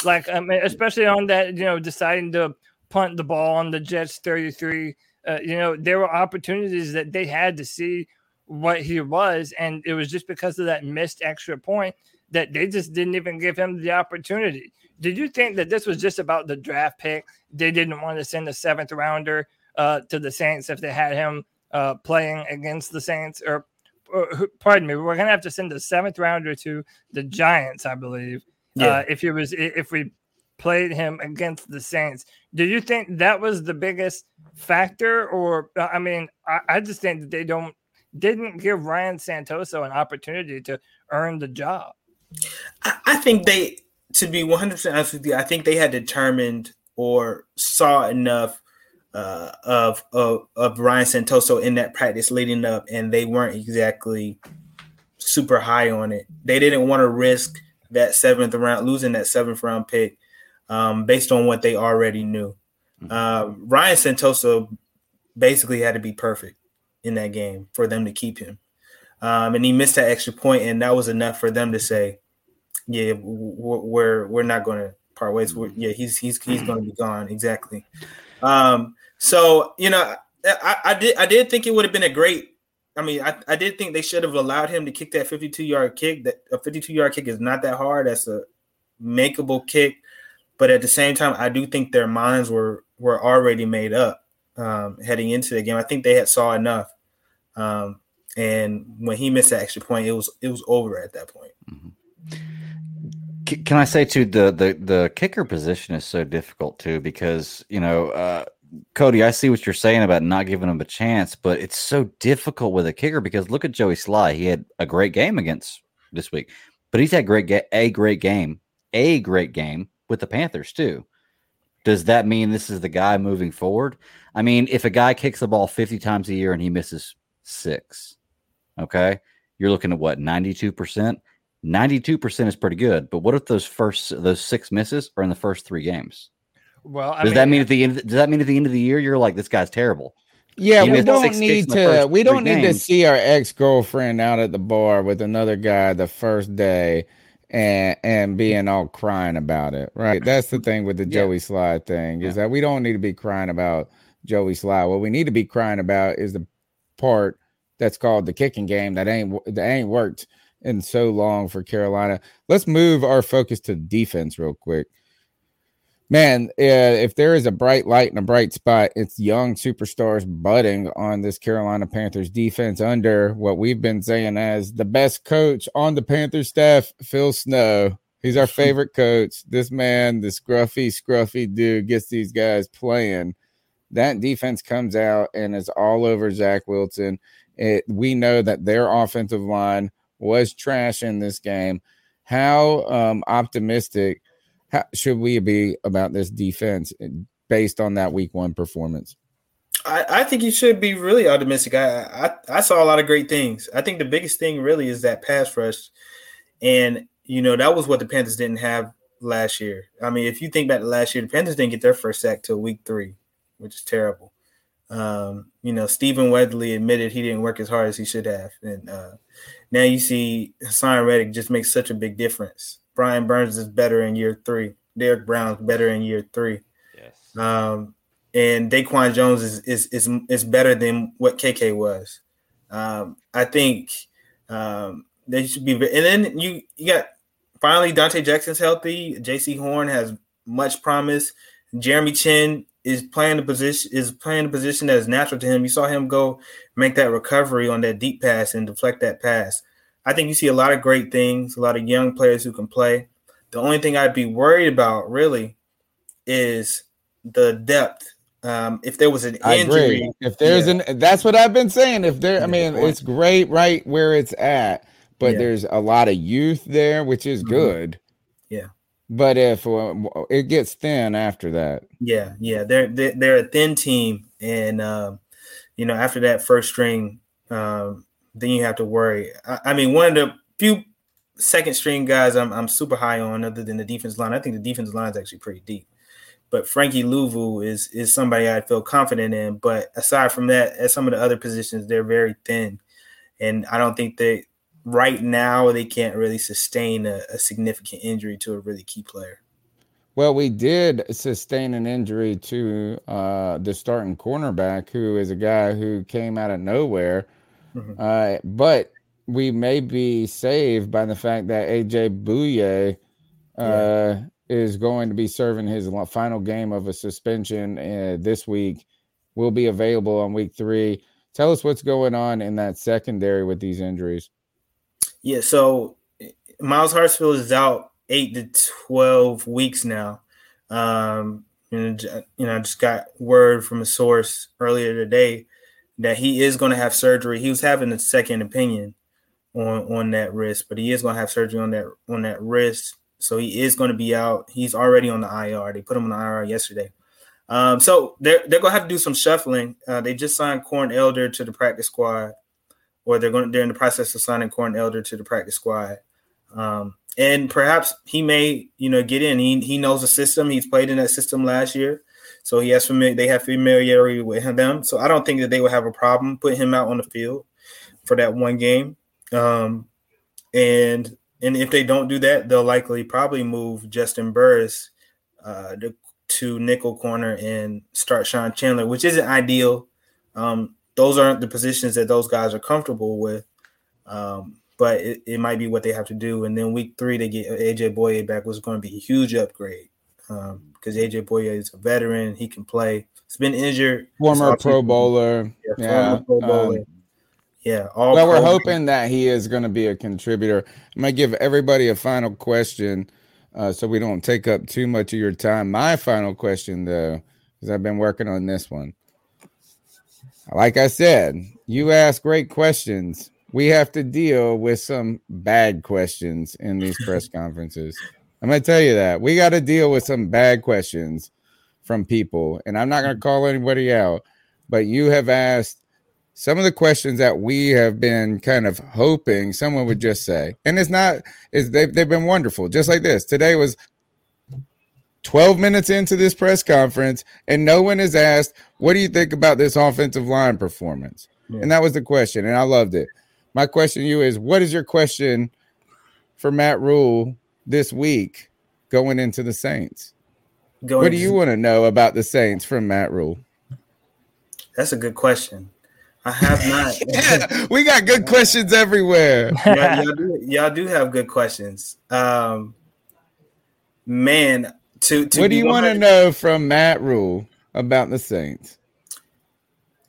Like, I mean, especially on that, you know, deciding to punt the ball on the Jets 33. Uh, you know, there were opportunities that they had to see what he was, and it was just because of that missed extra point that they just didn't even give him the opportunity. Did you think that this was just about the draft pick? They didn't want to send a seventh rounder uh, to the Saints if they had him uh, playing against the Saints, or, or, pardon me, we're gonna have to send a seventh rounder to the Giants, I believe. Yeah. Uh, if it was if we played him against the Saints, do you think that was the biggest factor? Or I mean, I, I just think that they don't didn't give Ryan Santoso an opportunity to earn the job. I, I think they to be 100% honest with you, I think they had determined or saw enough uh, of, of of Ryan Santoso in that practice leading up, and they weren't exactly super high on it. They didn't want to risk that seventh round, losing that seventh round pick, um, based on what they already knew. Mm-hmm. Uh, Ryan Santoso basically had to be perfect in that game for them to keep him, um, and he missed that extra point, and that was enough for them to say, yeah, we're we're not going to part ways. We're, yeah, he's he's he's going to be gone exactly. Um, so you know, I, I did I did think it would have been a great. I mean, I, I did think they should have allowed him to kick that 52 yard kick. That a 52 yard kick is not that hard. That's a makeable kick, but at the same time, I do think their minds were were already made up um, heading into the game. I think they had saw enough. Um, and when he missed that extra point, it was it was over at that point. Mm-hmm. Can I say too the the the kicker position is so difficult too because you know uh, Cody, I see what you're saying about not giving him a chance, but it's so difficult with a kicker because look at Joey Slye He had a great game against this week, but he's had great a great game, a great game with the Panthers too. Does that mean this is the guy moving forward? I mean, if a guy kicks the ball 50 times a year and he misses six, okay, you're looking at what 92 percent 92% is pretty good. But what if those first those six misses are in the first three games? Well, I does mean, that mean eh at the end does that mean at the end of the year you're like this guy's terrible? Yeah, we don't need to we don't need games. to see our ex-girlfriend out at the bar with another guy the first day and and being all crying about it. Right. That's the thing with the yeah. Joey Slye thing, is yeah. that we don't need to be crying about Joey Slye. What we need to be crying about is the part that's called the kicking game that ain't that ain't worked in so long for Carolina. Let's move our focus to defense real quick. Man, uh, if there is a bright light and a bright spot, it's young superstars budding on this Carolina Panthers defense under what we've been saying as the best coach on the Panthers staff, Phil Snow. He's our favorite coach. This man, the scruffy, scruffy dude, gets these guys playing. That defense comes out and is all over Zach Wilson. It, we know that their offensive line was trash in this game. How um, optimistic how, should we be about this defense based on that week one performance? I, I think you should be really optimistic. I, I I saw a lot of great things. I think the biggest thing really is that pass rush, and you know that was what the Panthers didn't have last year. I mean, if you think back to last year, the Panthers didn't get their first sack till week three, which is terrible. Um, you know, Stephen Weatherly admitted he didn't work as hard as he should have, and uh, now you see Haason Reddick just makes such a big difference. Brian Burns is better in year three. Derrick Brown's better in year three. Yes. Um, and Daquan Jones is is is is better than what KK was. Um, I think um, they should be. And then you you got finally Donte Jackson's healthy. Jaycee Horn has much promise. Jeremy Chinn is playing the position is playing the position that is natural to him. You saw him go make that recovery on that deep pass and deflect that pass. I think you see a lot of great things, a lot of young players who can play. The only thing I'd be worried about really is the depth um, if there was an injury. If there's yeah. an, that's what I've been saying. If there, I mean, it's great right where it's at, but Yeah. there's a lot of youth there, which is Mhm. good. Yeah. But if uh, it gets thin after that, Yeah, yeah, they're they're, a thin team, and um, you know after that first string, um, then you have to worry. I, I mean, one of the few second string guys I'm I'm super high on, other than the defense line. I think the defense line is actually pretty deep. But Frankie Luvu is is somebody I feel confident in. But aside from that, at some of the other positions, they're very thin, and I don't think they right now they can't really sustain a, a significant injury to a really key player. well, we did sustain an injury to uh, the starting cornerback, who is a guy who came out of nowhere. Mhm. Uh, but we may be saved by the fact that AJ Bouye uh, is going to be serving his final game of a suspension uh, this week. Will be available on week three. Tell us what's going on in that secondary with these injuries. Yeah, so Myles Hartsfield is out eight to twelve weeks now. Um, and you know, I just got word from a source earlier today that he is going to have surgery. He was having a second opinion on on that wrist, but he is going to have surgery on that on that wrist. So he is going to be out. He's already on the IR. They put him on the IR yesterday. Um, so they're they're going to have to do some shuffling. Uh, they just signed Corn Elder to the practice squad or they're going they're in the process of signing Corn Elder to the practice squad. Um, and perhaps he may, you know, get in. He he knows the system. He's played in that system last year, so he has familiar. They have familiarity with him. So I don't think that they would have a problem putting him out on the field for that one game. Um, and and if they don't do that, they'll likely probably move Juston Burris uh, to, to nickel corner and start Sean Chandler, which isn't ideal. Um, those aren't the positions that those guys are comfortable with. Um, but it, it might be what they have to do. And then week three, they get AJ Bouye back, was going to be a huge upgrade because AJ Bouye is a veteran. He can play. He's been injured. Former Pro Bowler. Yeah, Yeah. Pro Bowler. um, yeah. All well, we're hoping that he is going to be a contributor. I'm going to give everybody a final question uh, so we don't take up too much of your time. My final question, though, because I've been working on this one. Like I said, you ask great questions. We have to deal with some bad questions in these press conferences. I'm going to tell you that. We got to deal with some bad questions from people. And I'm not going to mm. call anybody out, but you have asked some of the questions that we have been kind of hoping someone would just say. And it's not, is they've, they've been wonderful. Just like this. Today was 12 minutes into this press conference, and no one has asked, What do you think about this offensive line performance? Yeah. And that was the question, and I loved it. My question to you is What is your question for Matt Rhule this week going into the Saints? Going What do you want to know about the Saints from Matt Rhule? That's a good question. I have not. Yeah, we got good questions everywhere. y'all, y'all do, y'all do have good questions. Um, man, to, to what do you want to know from Matt Rhule about the Saints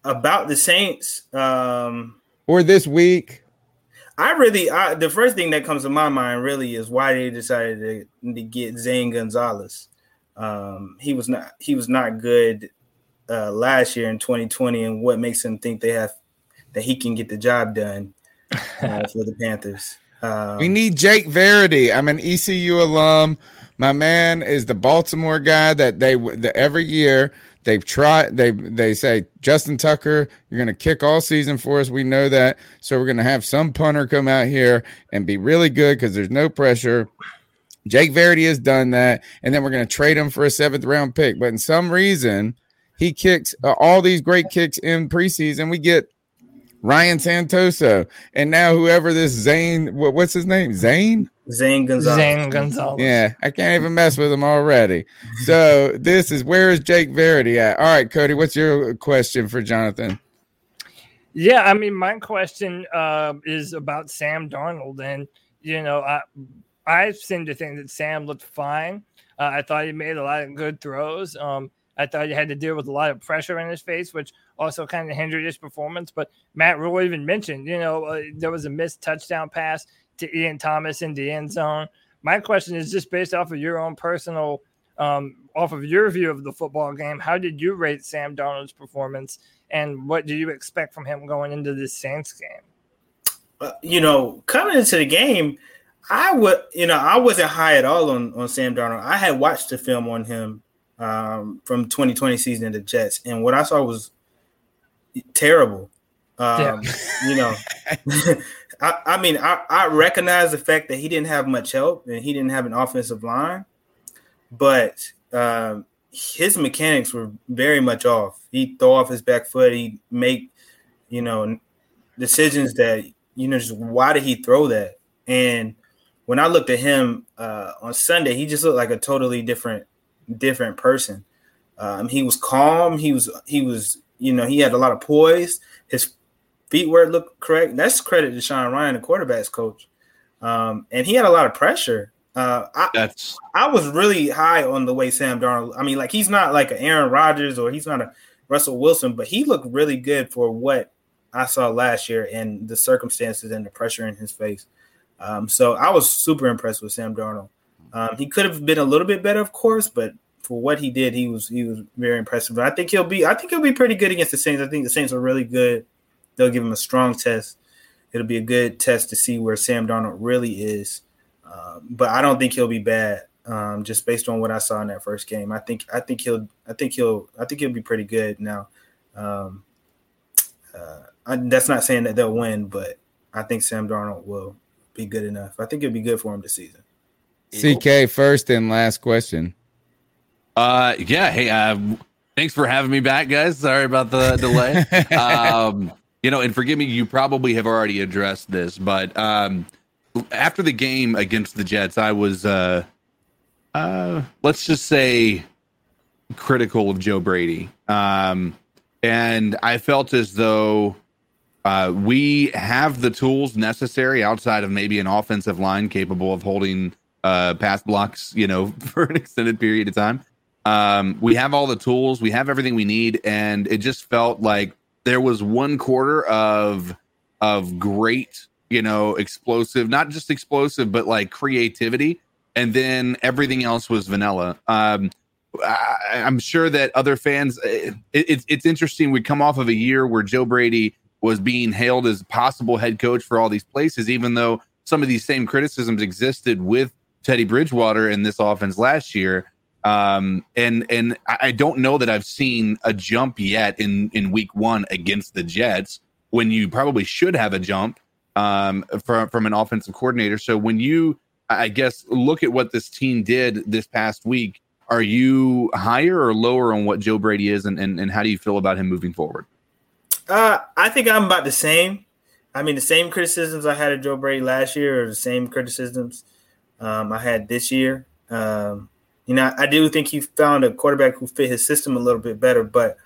about the Saints? Um, or this week? I really, I, the first thing that comes to my mind really is why they decided to, to get Zane Gonzalez. Um, he was not, he was not good uh, last year in 2020, and what makes him think they have that he can get the job done uh, for the Panthers? Um, We need Jake Verity. I'm an ECU alum. My man is the Baltimore guy that they that every year They've tried. They they say Justin Tucker, you're going to kick all season for us. We know that. So we're going to have some punter come out here and be really good because there's no pressure. Jake Verity has done that, and then we're going to trade him for a seventh round pick. But in some reason, he kicks uh, all these great kicks in preseason. We get Ryan Santoso, and now whoever this Zane, what, what's his name? Zane. Zane Gonzalez. Zane Gonzalez. Yeah, I can't even mess with him already. So this is where is Jake Verity at? All right, Cody, what's your question for Jonathan? Yeah, I mean, my question uh, is about Sam Darnold, and you know, I I seem to think that Sam looked fine. Uh, I thought he made a lot of good throws. Um, I thought he had to deal with a lot of pressure in his face, which also kind of hindered his performance. But Matt Rhule even mentioned, you know, uh, there was a missed touchdown pass to Ian Thomas in the end zone. My question is just based off of your own personal, um, off of your view of the football game. How did you rate Sam Darnold's performance, and what do you expect from him going into this Saints game? Uh, you know, coming into the game, I would, you know, I wasn't high at all on on Sam Darnold. I had watched the film on him um, from 2020 season in the Jets, and what I saw was terrible. Um, yeah. you know, I, I, mean, I, I recognize the fact that he didn't have much help and he didn't have an offensive line, but um, his mechanics were very much off. He throw off his back foot. He make, you know, decisions that you know, just why did he throw that? And when I looked at him uh, on Sunday, he just looked like a totally different different person. Um, he was calm. He was he was you know he had a lot of poise. His feet were looked correct. That's credit to Sean Ryan, the quarterbacks coach. Um, and he had a lot of pressure. Uh, I, That's I was really high on the way Sam Darnold. I mean, like he's not like an Aaron Rodgers or he's not a Russell Wilson, but he looked really good for what I saw last year and the circumstances and the pressure in his face. Um, so I was super impressed with Sam Darnold. Um, he could have been a little bit better, of course, but for what he did, he was he was very impressive. But I think he'll be I think he'll be pretty good against the Saints. I think the Saints are really good. They'll give him a strong test. It'll be a good test to see where Sam Darnold really is. Um, but I don't think he'll be bad. Um, just based on what I saw in that first game, I think I think he'll I think he'll I think he'll be pretty good. Now, um, uh, I, that's not saying that they'll win, but I think Sam Darnold will be good enough. I think it'll be good for him this season. CK first and last question. Uh, yeah. Hey, uh, thanks for having me back, guys. Sorry about the delay. um, you know, and forgive me, you probably have already addressed this, but um, after the game against the Jets, I was, uh, uh, let's just say, critical of Joe Brady. Um, and I felt as though uh, we have the tools necessary outside of maybe an offensive line capable of holding uh, pass blocks, you know, for an extended period of time. Um, we have all the tools, we have everything we need, and it just felt like there was one quarter of of great, you know, explosive, not just explosive, but like creativity, and then everything else was vanilla. Um, I, am sure that other fans, it, it, it's interesting. We come off of a year where Joe Brady was being hailed as possible head coach for all these places, even though some of these same criticisms existed with Teddy Bridgewater in this offense last year. Um, and and I don't know that I've seen a jump yet in in week one against the Jets when you probably should have a jump um, from from an offensive coordinator. So when you, I guess, look at what this team did this past week, are you higher or lower on what Joe Brady is, and and, and how do you feel about him moving forward? Uh, I think I'm about the same. I mean, the same criticisms I had of Joe Brady last year are the same criticisms um, I had this year. Um, you know, I do think he found a quarterback who fit his system a little bit better, but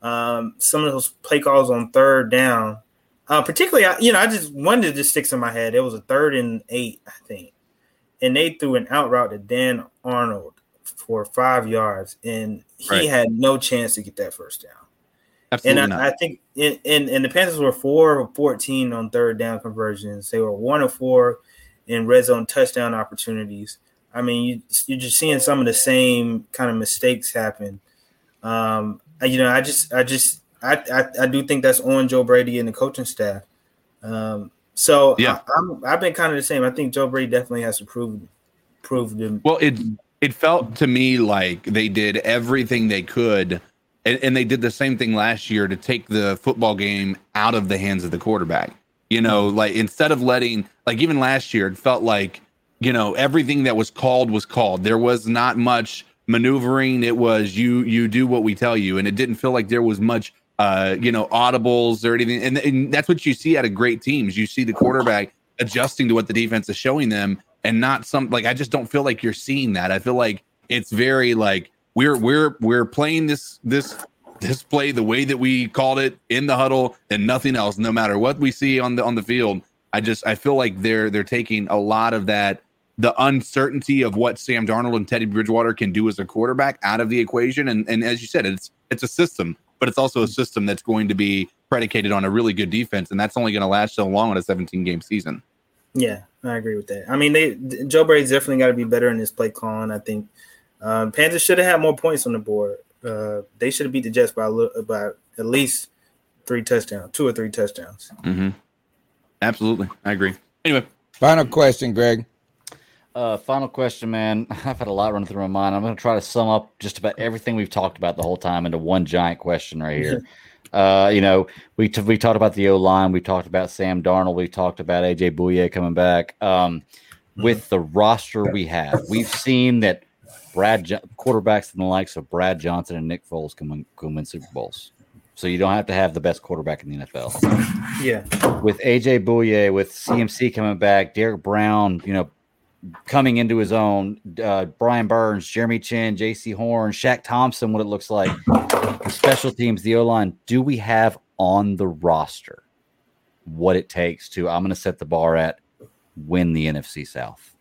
um, some of those play calls on third down, uh, particularly, you know, I just one that just sticks in my head. It was a third and eight, I think, and they threw an out route to Dan Arnold for five yards, and he right. had no chance to get that first down. Absolutely and I, I think, in, in, and the Panthers were four of fourteen on third down conversions. They were one of four in red zone touchdown opportunities. I mean, you, you're just seeing some of the same kind of mistakes happen. Um, you know, I just, I just, I, I, I, do think that's on Joe Brady and the coaching staff. Um, so yeah, I, have been kind of the same. I think Joe Brady definitely has to prove, prove them. Well, it it felt to me like they did everything they could and, and they did the same thing last year to take the football game out of the hands of the quarterback. You know, like instead of letting, like even last year, it felt like, you know, everything that was called was called. There was not much maneuvering. It was you, you do what we tell you. And it didn't feel like there was much, uh, you know, audibles or anything. And, and that's what you see out of great teams. You see the quarterback adjusting to what the defense is showing them and not some, like, I just don't feel like you're seeing that. I feel like it's very like, we're, we're, we're playing this, this this play the way that we called it in the huddle and nothing else. No matter what we see on the on the field i just i feel like they're they're taking a lot of that the uncertainty of what sam darnold and teddy bridgewater can do as a quarterback out of the equation. And and as you said it's it's a system but it's also a system that's going to be predicated on a really good defense. And that's only going to last so long on a 17 game season. Yeah i agree with that. I mean they joe brady's definitely got to be better in his play calling i think. Um, panthers should have had more points on the board uh, they should have beat the Jets by a by at least three touchdowns, two or three touchdowns. Mm-hmm. Absolutely, I agree. Anyway, final question, Greg. Uh, final question, man. I've had a lot running through my mind. I'm going to try to sum up just about everything we've talked about the whole time into one giant question right here. uh, you know, we t- we talked about the O line. We talked about Sam Darnold. We talked about AJ Bouye coming back. Um, with the roster we have, we've seen that Brad quarterbacks and the likes of Brad Johnson and Nick Foles can win, can win Super Bowls. So you don't have to have the best quarterback in the NFL. Yeah. With AJ Bouye, with CMC coming back, Derrick Brown, you know, coming into his own, uh, Brian Burns, Jeremy Chinn, Jaycee Horn, Shaq Thompson, what it looks like, the special teams, the O line. Do we have on the roster what it takes to, I'm going to set the bar at, win the NFC South?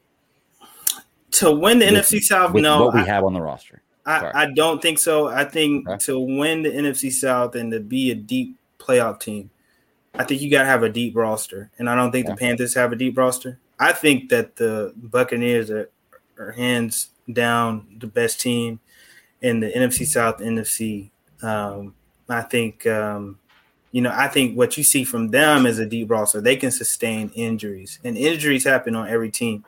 To win the with, NFC South, no, what we I, have on the roster. I, I, don't think so. I think okay. to win the NFC South and to be a deep playoff team, I think you got to have a deep roster, and I don't think the Panthers have a deep roster. I think that the Buccaneers are, are hands down the best team in the NFC South, NFC. Um, I think, um, you know, I think what you see from them is a deep roster. They can sustain injuries, and injuries happen on every team.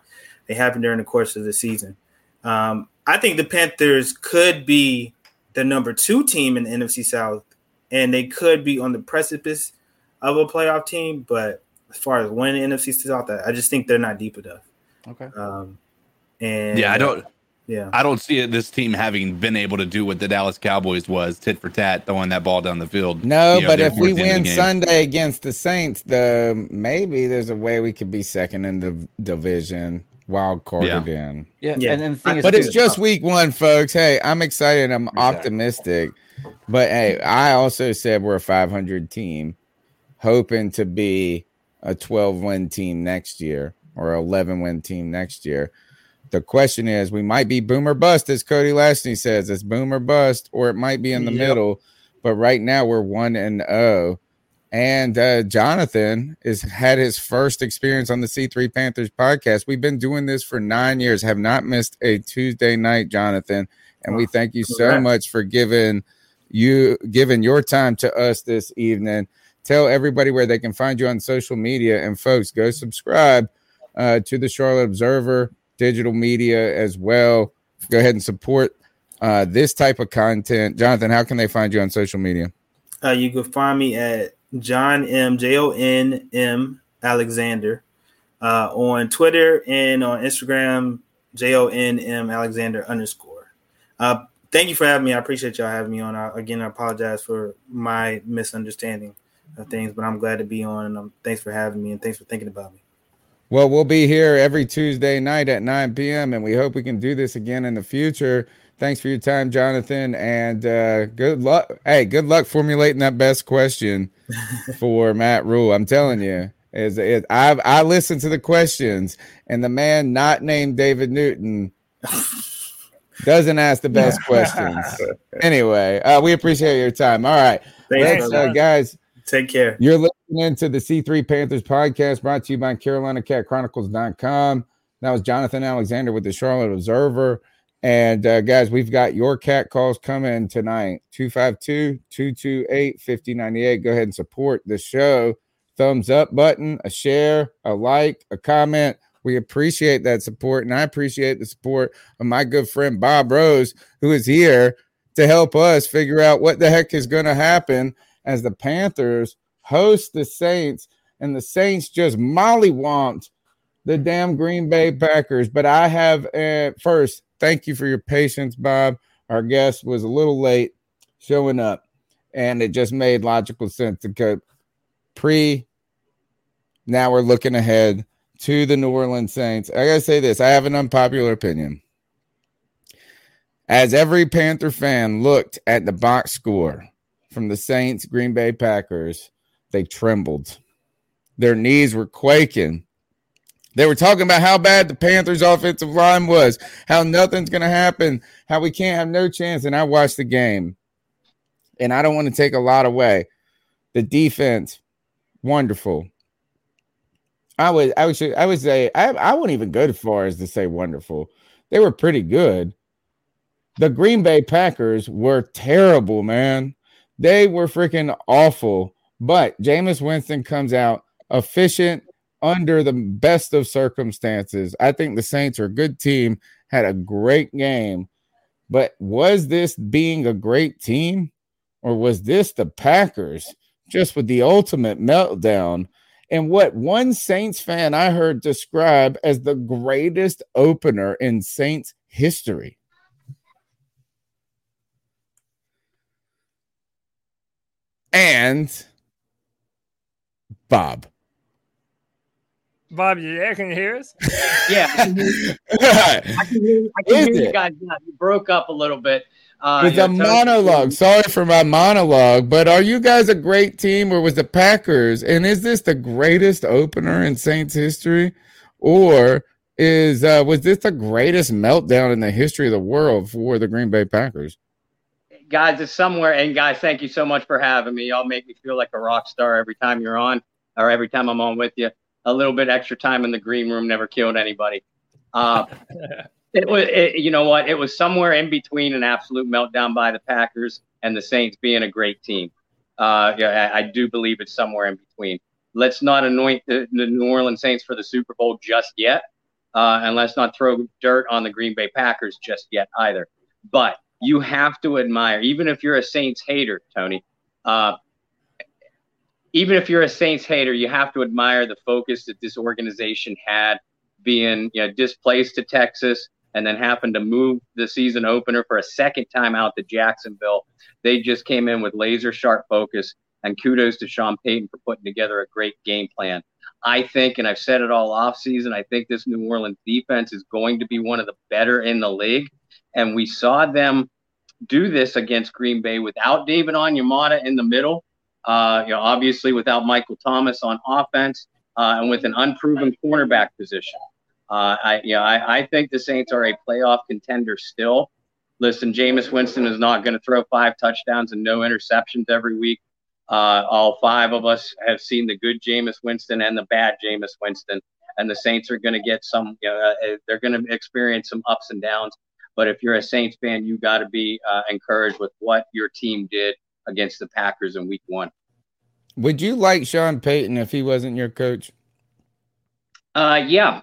They happen during the course of the season. Um, I think the Panthers could be the number two team in the NFC South, and they could be on the precipice of a playoff team. But as far as winning the NFC South, I just think they're not deep enough. Okay. Um, and yeah, I don't. Yeah, I don't see this team having been able to do what the Dallas Cowboys was tit for tat, throwing that ball down the field. No, you know, but if we win Sunday against the Saints, the maybe there's a way we could be second in the division wild carded yeah. in. Yeah, yeah. And, and but it's just uh, week one, folks. Hey, I'm excited. I'm exactly. optimistic. But hey, I also said we're a 500 team, hoping to be a 12 win team next year or 11 win team next year. The question is, we might be boomer bust, as Cody Lashney says. It's boomer bust, or it might be in the yep. middle. But right now, we're one and oh. And uh, Jonathan is had his first experience on the C3 Panthers podcast. We've been doing this for nine years, have not missed a Tuesday night, Jonathan. And we thank you so much for giving you giving your time to us this evening. Tell everybody where they can find you on social media. And folks, go subscribe uh, to the Charlotte Observer digital media as well. Go ahead and support uh, this type of content. Jonathan, how can they find you on social media? Uh, you can find me at John M J O N M Alexander uh, on Twitter and on Instagram J O N M Alexander underscore. Uh, thank you for having me. I appreciate y'all having me on. I, again, I apologize for my misunderstanding of things, but I'm glad to be on. And um, thanks for having me and thanks for thinking about me. Well, we'll be here every Tuesday night at 9 p.m. and we hope we can do this again in the future. Thanks for your time, Jonathan, and uh, good luck. Hey, good luck formulating that best question for Matt Rhule. I'm telling you, is it? I I listened to the questions, and the man not named David Newton doesn't ask the best questions. anyway, uh, we appreciate your time. All right, Thanks, uh, guys. Take care. You're listening to the C3 Panthers podcast brought to you by CarolinaCatChronicles.com. That was Jonathan Alexander with the Charlotte Observer. And uh, guys, we've got your cat calls coming tonight 252 228 5098. Go ahead and support the show. Thumbs up button, a share, a like, a comment. We appreciate that support. And I appreciate the support of my good friend Bob Rose, who is here to help us figure out what the heck is going to happen as the Panthers host the Saints and the Saints just mollywomped the damn Green Bay Packers. But I have uh, first, thank you for your patience, Bob. Our guest was a little late showing up, and it just made logical sense to go pre. Now we're looking ahead to the New Orleans Saints. I gotta say this: I have an unpopular opinion. As every Panther fan looked at the box score from the Saints Green Bay Packers, they trembled. Their knees were quaking. They were talking about how bad the Panthers' offensive line was, how nothing's going to happen, how we can't have no chance. And I watched the game, and I don't want to take a lot away. The defense, wonderful. I would, I would, I would say, I, I wouldn't even go as far as to say wonderful. They were pretty good. The Green Bay Packers were terrible, man. They were freaking awful. But Jameis Winston comes out efficient under the best of circumstances. I think the Saints are a good team, had a great game. But was this being a great team or was this the Packers just with the ultimate meltdown? And what one Saints fan I heard describe as the greatest opener in Saints history. And Bob. Bob, you there? Can you hear us? Yeah, I can hear, I can hear, I can hear you guys now. You broke up a little bit. Uh, it's a monologue. Sorry for my monologue, but are you guys a great team, or was the Packers? And is this the greatest opener in Saints history, or is uh, was this the greatest meltdown in the history of the world for the Green Bay Packers? Guys, it's somewhere. And guys, thank you so much for having me. Y'all make me feel like a rock star every time you're on, or every time I'm on with you a little bit extra time in the green room never killed anybody. Uh, it was, it, you know what? It was somewhere in between an absolute meltdown by the Packers and the Saints being a great team. Uh, yeah, I, I, do believe it's somewhere in between. Let's not anoint the, the New Orleans Saints for the Super Bowl just yet, uh, and let's not throw dirt on the Green Bay Packers just yet either. But you have to admire, even if you're a Saints hater, Tony. Uh, even if you're a Saints hater, you have to admire the focus that this organization had being you know, displaced to Texas and then happened to move the season opener for a second time out to Jacksonville. They just came in with laser sharp focus and kudos to Sean Payton for putting together a great game plan. I think, and I've said it all off season, I think this New Orleans defense is going to be one of the better in the league. And we saw them do this against Green Bay without David Onyemata in the middle uh, you know, obviously without Michael Thomas on offense uh, and with an unproven cornerback position. Uh, I, you know, I, I think the Saints are a playoff contender still. Listen, Jameis Winston is not going to throw five touchdowns and no interceptions every week. Uh, all five of us have seen the good Jameis Winston and the bad Jameis Winston, and the Saints are going to get some. You know, uh, they're going to experience some ups and downs. But if you're a Saints fan, you got to be uh, encouraged with what your team did against the Packers in Week One. Would you like Sean Payton if he wasn't your coach? Uh, yeah,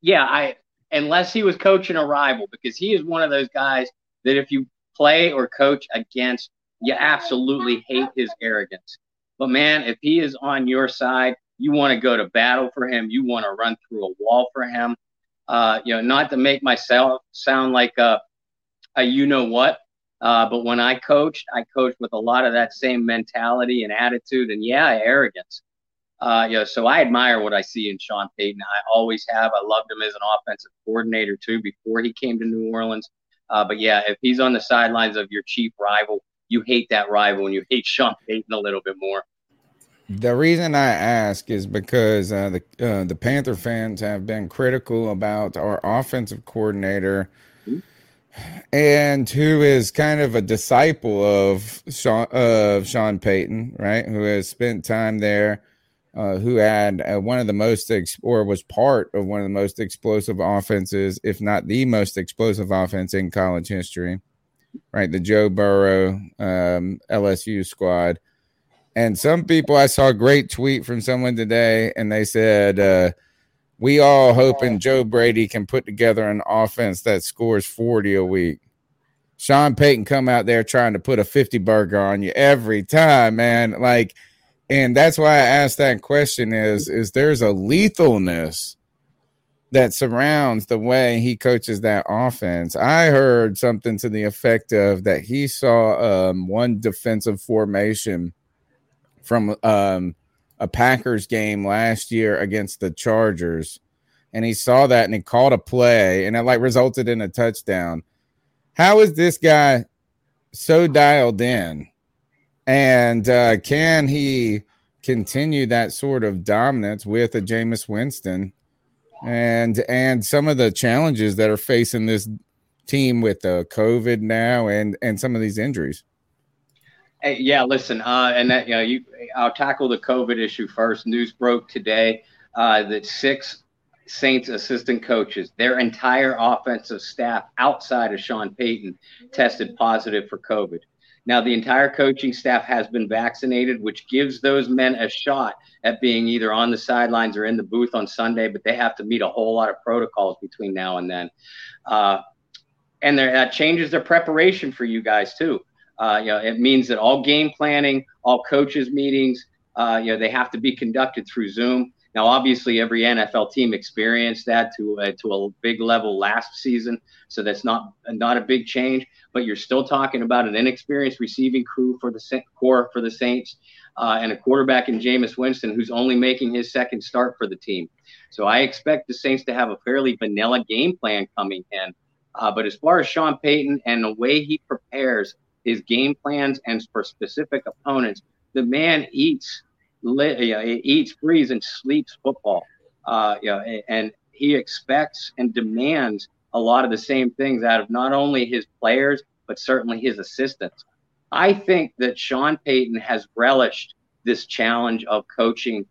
yeah. I unless he was coaching a rival, because he is one of those guys that if you play or coach against, you absolutely hate his arrogance. But man, if he is on your side, you want to go to battle for him. You want to run through a wall for him. Uh, you know, not to make myself sound like a, a you know what, uh, but when I coached, I coached with a lot of that same mentality and attitude, and yeah, arrogance. Uh, you know, so I admire what I see in Sean Payton. I always have. I loved him as an offensive coordinator too before he came to New Orleans. Uh, but yeah, if he's on the sidelines of your chief rival, you hate that rival and you hate Sean Payton a little bit more. The reason I ask is because uh, the uh, the Panther fans have been critical about our offensive coordinator and who is kind of a disciple of Sean of Sean Payton, right? Who has spent time there, uh, who had uh, one of the most ex- or was part of one of the most explosive offenses, if not the most explosive offense in college history, right? The Joe Burrow um, LSU squad. And some people, I saw a great tweet from someone today, and they said. Uh, we all hoping Joe Brady can put together an offense that scores 40 a week. Sean Payton come out there trying to put a 50 burger on you every time, man. Like, and that's why I asked that question is is there's a lethalness that surrounds the way he coaches that offense. I heard something to the effect of that he saw um, one defensive formation from um, a Packers game last year against the Chargers, and he saw that and he called a play, and it like resulted in a touchdown. How is this guy so dialed in? And uh, can he continue that sort of dominance with a Jameis Winston? and and some of the challenges that are facing this team with the COVID now and and some of these injuries. Hey, yeah, listen, uh, and that you know, you I'll tackle the COVID issue first. News broke today uh, that six Saints assistant coaches, their entire offensive staff outside of Sean Payton, tested positive for COVID. Now, the entire coaching staff has been vaccinated, which gives those men a shot at being either on the sidelines or in the booth on Sunday, but they have to meet a whole lot of protocols between now and then. Uh, and that changes their preparation for you guys, too. Uh, you know, it means that all game planning, all coaches' meetings, uh, you know, they have to be conducted through Zoom. Now, obviously, every NFL team experienced that to uh, to a big level last season, so that's not not a big change. But you're still talking about an inexperienced receiving crew for the core for the Saints, uh, and a quarterback in Jameis Winston who's only making his second start for the team. So I expect the Saints to have a fairly vanilla game plan coming in. Uh, but as far as Sean Payton and the way he prepares his game plans and for specific opponents, the man eats li- eats, breathes, and sleeps football. Uh, you know, and he expects and demands a lot of the same things out of not only his players but certainly his assistants. I think that Sean Payton has relished this challenge of coaching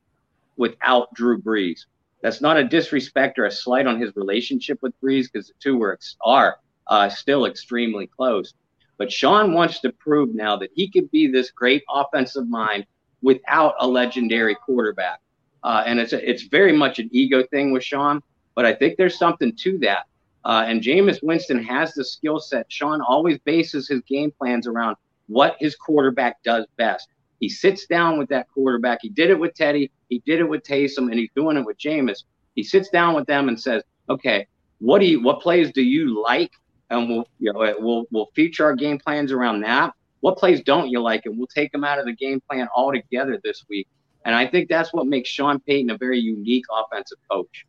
without Drew Brees. That's not a disrespect or a slight on his relationship with Brees because the two were, are uh, still extremely close. But Sean wants to prove now that he can be this great offensive mind without a legendary quarterback. Uh, and it's a, it's very much an ego thing with Sean, but I think there's something to that. Uh, and Jameis Winston has the skill set. Sean always bases his game plans around what his quarterback does best. He sits down with that quarterback. He did it with Teddy. He did it with Taysom, and he's doing it with Jameis. He sits down with them and says, "Okay, what do you? What plays do you like? And we'll you know we'll we'll feature our game plans around that. What plays don't you like? And we'll take them out of the game plan altogether this week. And I think that's what makes Sean Payton a very unique offensive coach.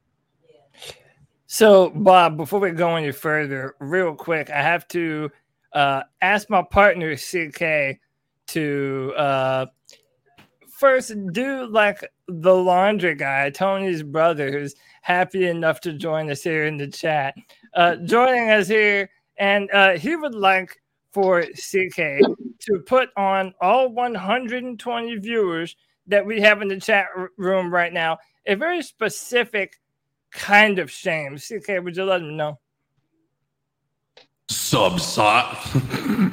So, Bob, before we go any further, real quick, I have to uh, ask my partner, CK, to uh, first do like the laundry guy, Tony's brother, who's happy enough to join us here in the chat. Uh, joining us here, and uh, he would like for CK to put on all 120 viewers that we have in the chat room right now a very specific kind of shame. CK, would you let them know? Subside.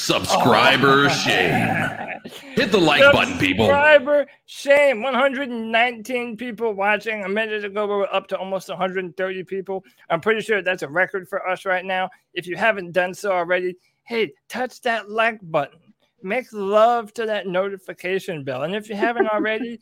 Subscriber oh. shame. Hit the like button, people. Subscriber shame. 119 people watching. A minute ago, we were up to almost 130 people. I'm pretty sure that's a record for us right now. If you haven't done so already, hey, touch that like button. Make love to that notification bell. And if you haven't already,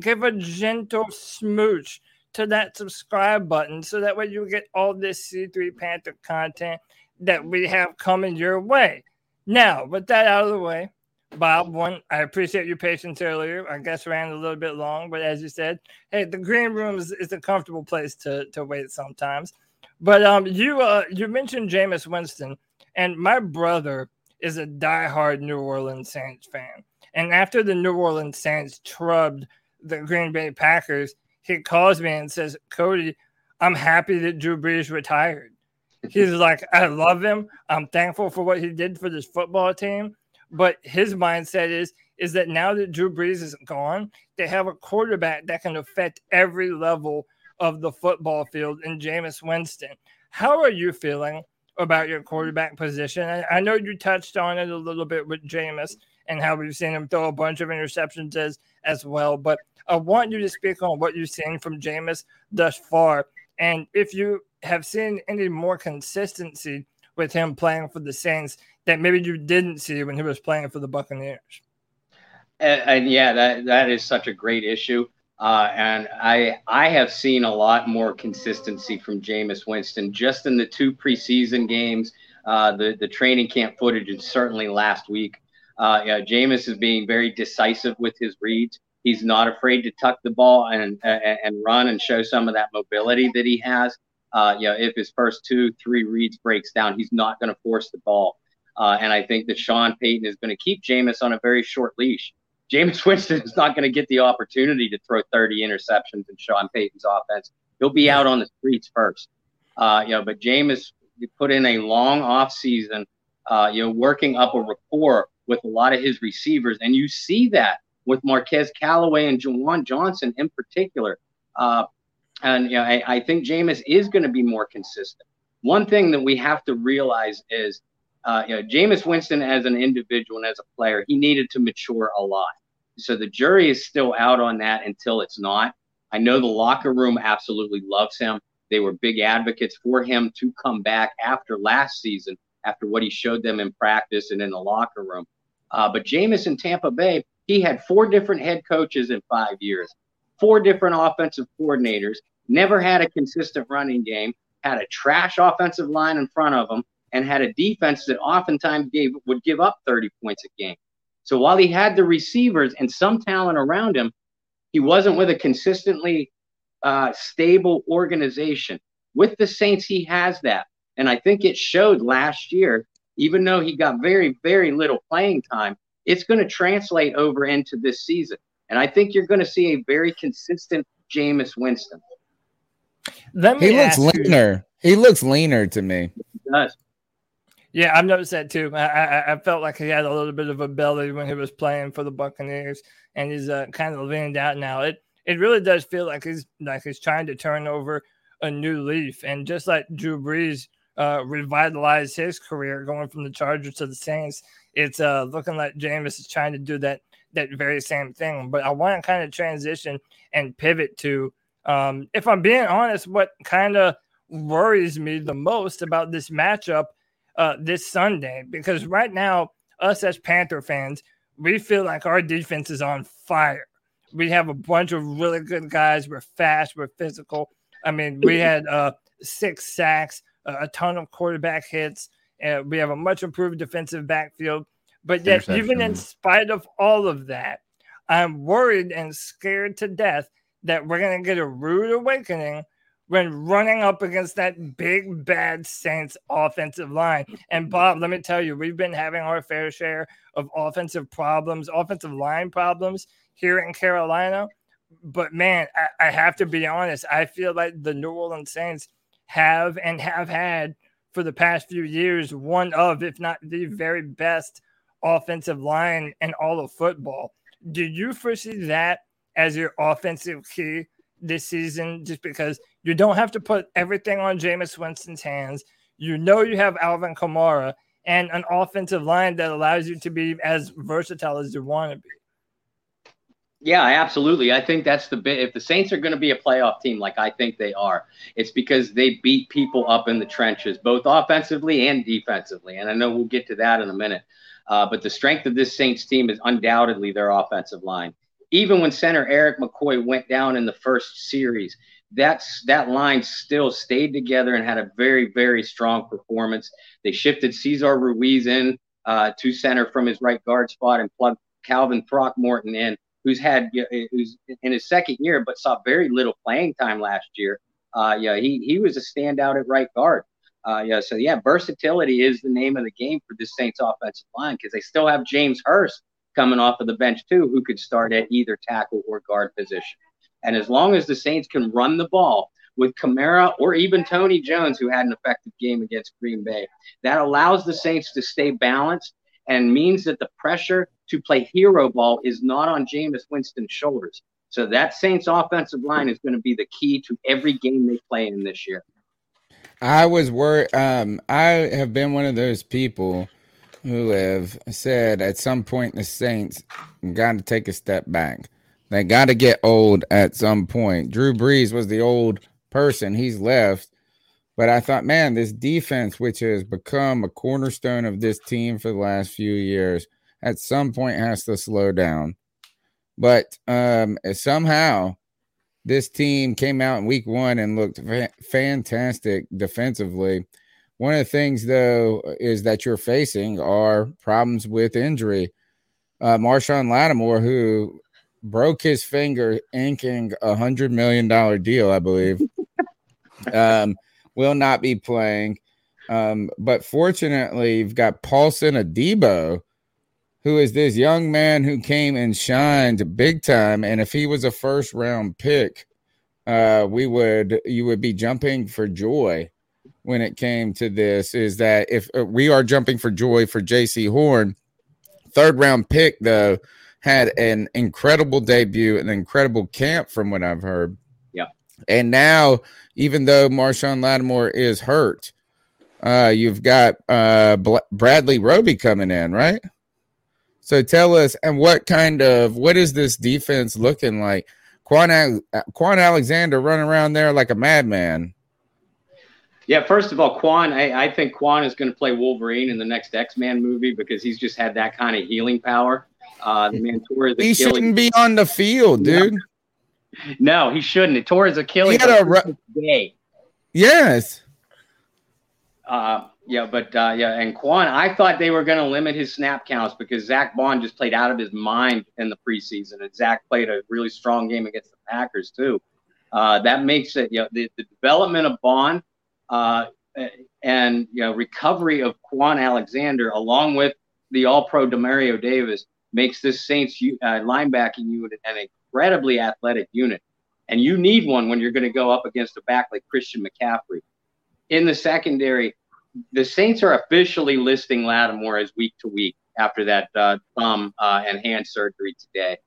give a gentle smooch to that subscribe button so that way you get all this C3 Panther content that we have coming your way. Now, with that out of the way, Bob, one, I appreciate your patience earlier. I guess ran a little bit long, but as you said, hey, the green room is, is a comfortable place to, to wait sometimes. But um, you uh, you mentioned Jameis Winston, and my brother is a diehard New Orleans Saints fan. And after the New Orleans Saints trubbed the Green Bay Packers, he calls me and says, Cody, I'm happy that Drew Brees retired. He's like, I love him. I'm thankful for what he did for this football team. But his mindset is is that now that Drew Brees is gone, they have a quarterback that can affect every level of the football field in Jameis Winston. How are you feeling about your quarterback position. I, I know you touched on it a little bit with Jameis and how we've seen him throw a bunch of interceptions as, as well. But I want you to speak on what you've seen from Jameis thus far. And if you have seen any more consistency with him playing for the Saints that maybe you didn't see when he was playing for the Buccaneers? And, and yeah, that that is such a great issue. Uh, and I I have seen a lot more consistency from Jameis Winston just in the two preseason games, uh, the the training camp footage, and certainly last week. Uh, yeah, Jameis is being very decisive with his reads. He's not afraid to tuck the ball and and, and run and show some of that mobility that he has. Uh, you know, if his first two, three reads breaks down, he's not going to force the ball. Uh, and I think that Sean Payton is going to keep Jameis on a very short leash. Jameis Winston is not going to get the opportunity to throw 30 interceptions in Sean Payton's offense. He'll be out on the streets first. Uh, you know, but Jameis put in a long offseason, uh, you know, working up a rapport with a lot of his receivers, and you see that with Marquez Callaway and Juwan Johnson in particular. Uh, and you know, I, I think Jameis is going to be more consistent. One thing that we have to realize is, uh, you know, Jameis Winston as an individual and as a player, he needed to mature a lot. So the jury is still out on that until it's not. I know the locker room absolutely loves him. They were big advocates for him to come back after last season, after what he showed them in practice and in the locker room. Uh, but Jameis in Tampa Bay, he had four different head coaches in five years, four different offensive coordinators, never had a consistent running game, had a trash offensive line in front of him, and had a defense that oftentimes gave would give up 30 points a game. So while he had the receivers and some talent around him, he wasn't with a consistently uh, stable organization. With the Saints, he has that. And I think it showed last year, even though he got very, very little playing time, it's going to translate over into this season. And I think you're going to see a very consistent Jameis Winston. Let me he looks leaner. You, he looks leaner to me. He does. Yeah, I've noticed that too. I, I, I, felt like he had a little bit of a belly when he was playing for the Buccaneers, and he's uh, kind of leaned out now. It it really does feel like he's like he's trying to turn over a new leaf, and just like Drew Brees uh, revitalized his career going from the Chargers to the Saints, it's uh, looking like Jameis is trying to do that that very same thing. But I want to kind of transition and pivot to, um, if I'm being honest, what kind of worries me the most about this matchup uh, this Sunday because right now, us as Panther fans, we feel like our defense is on fire. We have a bunch of really good guys. We're fast. We're physical. I mean, we had uh, six sacks, a ton of quarterback hits. and we have a much improved defensive backfield. But yet, even in spite of all of that, I'm worried and scared to death that we're going to get a rude awakening when running up against that big bad Saints offensive line. And Bob, let me tell you, we've been having our fair share of offensive problems, offensive line problems here in Carolina. But man, I, I have to be honest. I feel like the New Orleans Saints have and have had for the past few years one of, if not the very best offensive line in all of football. Do you foresee that as your offensive key this season just because you don't have to put everything on Jameis Winston's hands. You know you have Alvin Kamara and an offensive line that allows you to be as versatile as you want to be. Yeah, absolutely. I think that's the bit. If the Saints are going to be a playoff team, like I think they are, it's because they beat people up in the trenches, both offensively and defensively. And I know we'll get to that in a minute. Uh, but the strength of this Saints team is undoubtedly their offensive line even when center Erik McCoy went down in the first series, that's that line still stayed together and had a very, very strong performance. They shifted Cesar Ruiz in uh, to center from his right guard spot and plugged Calvin Throckmorton in, who's had who's in his second year but saw very little playing time last year. Uh, yeah, he he was a standout at right guard. Uh, yeah, so yeah, versatility is the name of the game for this Saints offensive line because they still have James Hurst coming off of the bench too, who could start at either tackle or guard position. And as long as the Saints can run the ball with Kamara or even Tony Jones, who had an effective game against Green Bay, that allows the Saints to stay balanced and means that the pressure to play hero ball is not on Jameis Winston's shoulders. So that Saints offensive line is going to be the key to every game they play in this year. I was worried. Um, I have been one of those people who have said at some point the Saints got to take a step back. They got to get old at some point. Drew Brees was the old person. He's left. But I thought, man, this defense, which has become a cornerstone of this team for the last few years, at some point has to slow down. But um, somehow this team came out in week one and looked fa- fantastic defensively. One of the things, though, is that you're facing are problems with injury. Uh, Marshon Lattimore, who broke his finger inking a hundred million dollar deal, I believe, um, will not be playing. Um, but fortunately, you've got Paulson Adebo, who is this young man who came and shined big time. And if he was a first round pick, uh, we would you would be jumping for joy when it came to this. Is that if uh, we are jumping for joy for Jaycee Horn, third round pick though had an incredible debut, an incredible camp from what I've heard. Yeah, and now even though Marshon Lattimore is hurt, uh, you've got uh, Bradley Roby coming in, right? So tell us, and what kind of what is this defense looking like? Kwon, Kwon Alexander running around there like a madman. Yeah, first of all, Kwon, I, I think Kwon is going to play Wolverine in the next X Men movie because he's just had that kind of healing power. Uh, the man tore his He shouldn't be on the field, dude. No, he shouldn't. He tore his Achilles. He had a ru- day. Yes. Uh, yeah, but uh, yeah, and Kwon, I thought they were going to limit his snap counts because Zach Baun just played out of his mind in the preseason, and Zach played a really strong game against the Packers too. Uh, that makes it, you know, the, the development of Baun uh, and you know recovery of Kwon Alexander, along with the All-Pro Demario Davis, makes this Saints uh, linebacking unit an incredibly athletic unit. And you need one when you're going to go up against a back like Christian McCaffrey. In the secondary, the Saints are officially listing Lattimore as week to week after that uh, thumb uh, and hand surgery today.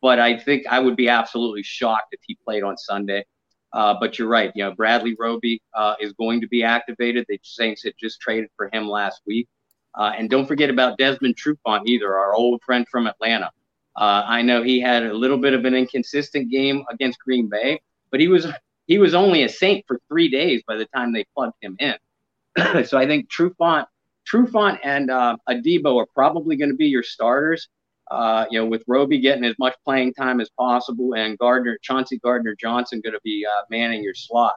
But I think I would be absolutely shocked if he played on Sunday. Uh, but you're right. You know, Bradley Roby uh, is going to be activated. The Saints had just traded for him last week. Uh, and don't forget about Desmond Trufant either, our old friend from Atlanta. Uh, I know he had a little bit of an inconsistent game against Green Bay, but he was he was only a Saint for three days by the time they plugged him in. so I think Trufant, Trufant and uh, are probably going to be your starters. Uh, you know, with Roby getting as much playing time as possible, and Gardner, Chauncey Gardner Johnson, going to be uh, manning your slot.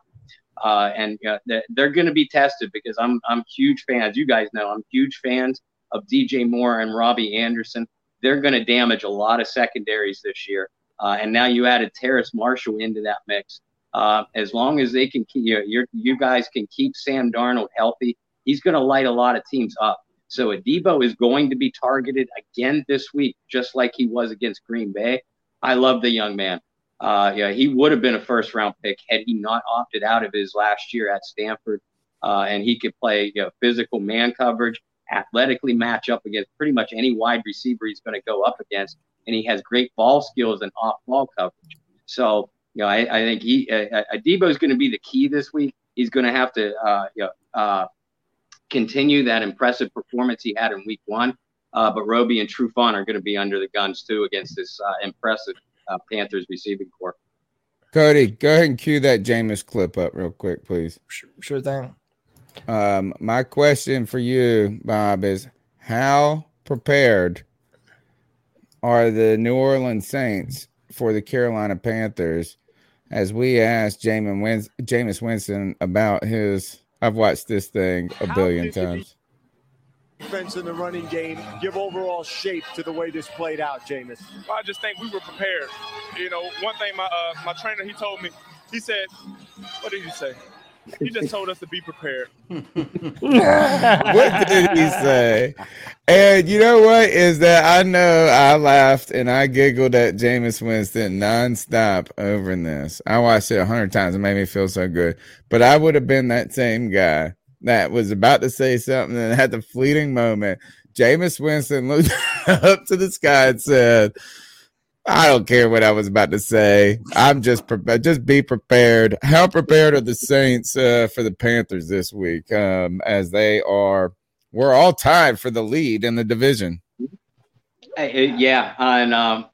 Uh, and uh, they're going to be tested because I'm I'm huge fans. You guys know I'm huge fans of DJ Moore and Robbie Anderson. They're going to damage a lot of secondaries this year. Uh, and now you added Terrace Marshall into that mix. Uh, as long as they can keep you, you guys can keep Sam Darnold healthy, he's going to light a lot of teams up. So Adebo is going to be targeted again this week, just like he was against Green Bay. I love the young man. Uh, yeah, he would have been a first round pick had he not opted out of his last year at Stanford. Uh, and he could play you know, physical man coverage, athletically match up against pretty much any wide receiver he's going to go up against. And he has great ball skills and off ball coverage. So you know, I, I think he uh, Adebo is going to be the key this week. He's going to have to uh, you know, uh, continue that impressive performance he had in Week One. Uh, but Roby and Trufant are going to be under the guns too against this uh, impressive uh, Panthers receiving corps. Cody, go ahead and cue that Jameis clip up real quick, please. Sure, sure thing. Um, my question for you, Bob, is how prepared are the New Orleans Saints for the Carolina Panthers as we asked Jameis, Wins- Jameis Winston about his. I've watched this thing a billion times. Defense in the running game give overall shape to the way this played out, Jameis. Well, I just think we were prepared. You know, one thing my uh, my trainer he told me, he said, "What did he say?" He just told us to be prepared. what did he say? And you know what is that I know I laughed and I giggled at Jameis Winston nonstop over this. I watched it a hundred times. It made me feel so good. But I would have been that same guy that was about to say something and had the fleeting moment. Jameis Winston looked up to the sky and said, I don't care what I was about to say. I'm just prepared. Just be prepared. How prepared are the Saints uh, for the Panthers this week? Um, as they are, we're all tied for the lead in the division. Yeah, and um,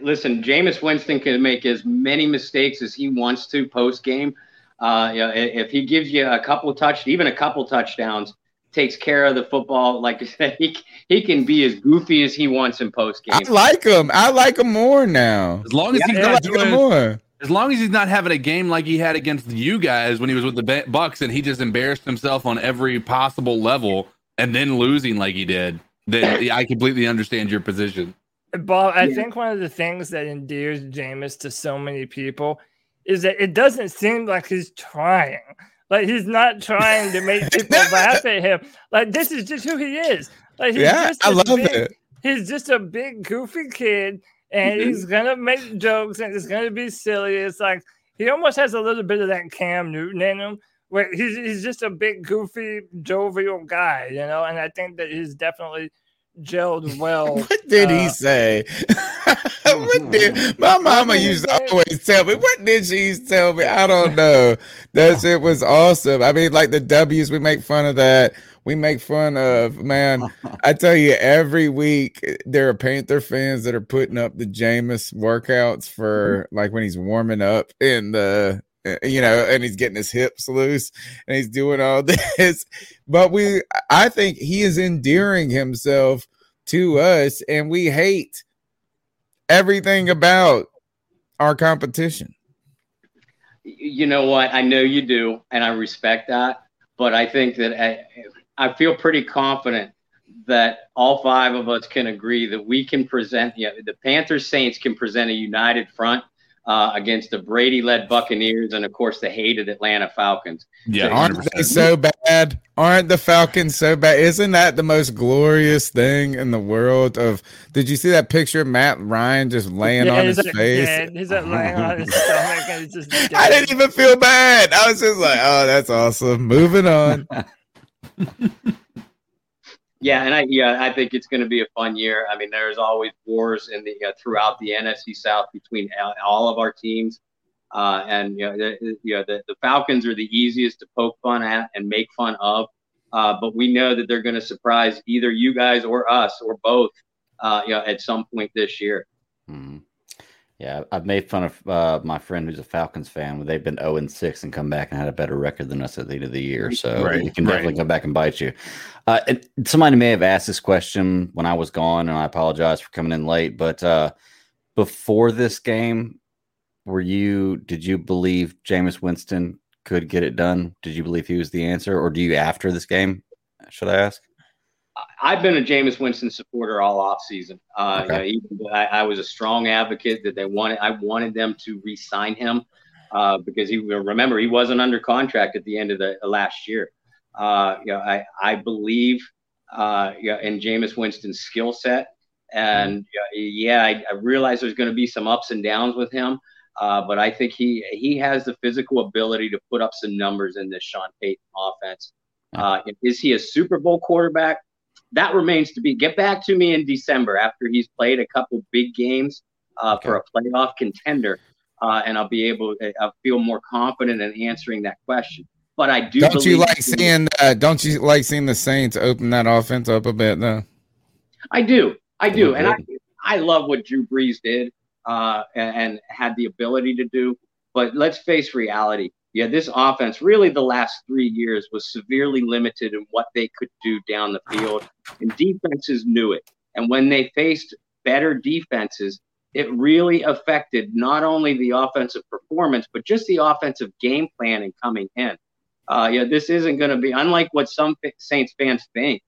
listen, Jameis Winston can make as many mistakes as he wants to post game. Uh, if he gives you a couple touch, even a couple touchdowns, takes care of the football. Like I said, he he can be as goofy as he wants in post game. I like him. I like him more now. As long as Yeah, he's I not like doing, more. as long as he's not having a game like he had against you guys when he was with the Bucks and he just embarrassed himself on every possible level and then losing like he did, then I completely understand your position. Bob, I think one of the things that endears Jameis to so many people is that it doesn't seem like he's trying. Like he's not trying to make people laugh at him. Like this is just who he is. Like he's Yeah, just I a love big- it. He's just a big goofy kid, and Mm-hmm. he's gonna make jokes, and it's gonna be silly. It's like he almost has a little bit of that Cam Newton in him, where he's he's just a big goofy jovial guy, you know. And I think that he's definitely gelled well. What did he uh, say? what did my mama used to always tell me? What did she used to tell me? I don't know. That shit was awesome. I mean, like the W's, we make fun of that. We make fun of man. I tell you, every week eh, there are Panther fans that are putting up the Jameis workouts for like when he's warming up in the Eh, you know, and he's getting his hips loose and he's doing all this. But we, I think he is endearing himself to us, and we hate everything about our competition. you know what? I know you do, and I respect that. But I think that I, I feel pretty confident that all five of us can agree that we can present, yeah, the Panthers Saints can present a united front uh, against the Brady led Buccaneers and, of course, the hated Atlanta Falcons. Yeah aren't they so bad? Aren't the Falcons so bad? Isn't that the most glorious thing in the world? Of did you see that picture of Matt Ryan just laying on his like face? dead. He's like laying on his stomach, and he's just. Dead. I didn't even feel bad. I was just like, oh, that's awesome. Moving on. Yeah, and I yeah I think it's going to be a fun year. I mean, there's always wars in the uh, throughout the NFC South between all- of our teams, uh, and you know, the, you know the, the Falcons are the easiest to poke fun at and make fun of, uh, but we know that they're going to surprise either you guys or us or both, uh, you know, at some point this year. Yeah, I've made fun of uh, my friend who's a Falcons fan. when They've been 0 and 6 and come back and had a better record than us at the end of the year. So Right, it can definitely right. come back and bite you. Uh, and somebody may have asked this question when I was gone, and I apologize for coming in late. But uh, before this game, were you? Did you believe Jameis Winston could get it done? Did you believe he was the answer, or do you after this game? Should I ask? I've been a Jameis Winston supporter all off season. Uh, Okay. you know, I, I was a strong advocate that they wanted. I wanted them to re-sign him uh, because he remember he wasn't under contract at the end of the uh, last year. Uh, you know, I I believe uh, you know, in Jameis Winston's skill set, and yeah, I, I realize there's going to be some ups and downs with him. Uh, but I think he he has the physical ability to put up some numbers in this Sean Payton offense. Uh, is he a Super Bowl quarterback? That remains to be. Get back to me in December after he's played a couple big games uh, for a playoff contender, uh, and I'll be able. I'll feel more confident in answering that question. But I do. Don't you like seeing? Uh, don't you like seeing the Saints open that offense up a bit though? I do. I do. And I. I love what Drew Brees did uh, and, and had the ability to do. But let's face reality. Yeah, this offense really the last three years was severely limited in what they could do down the field, and defenses knew it. And when they faced better defenses, it really affected not only the offensive performance, but just the offensive game plan and coming in. Uh, yeah, this isn't going to be unlike what some Saints fans think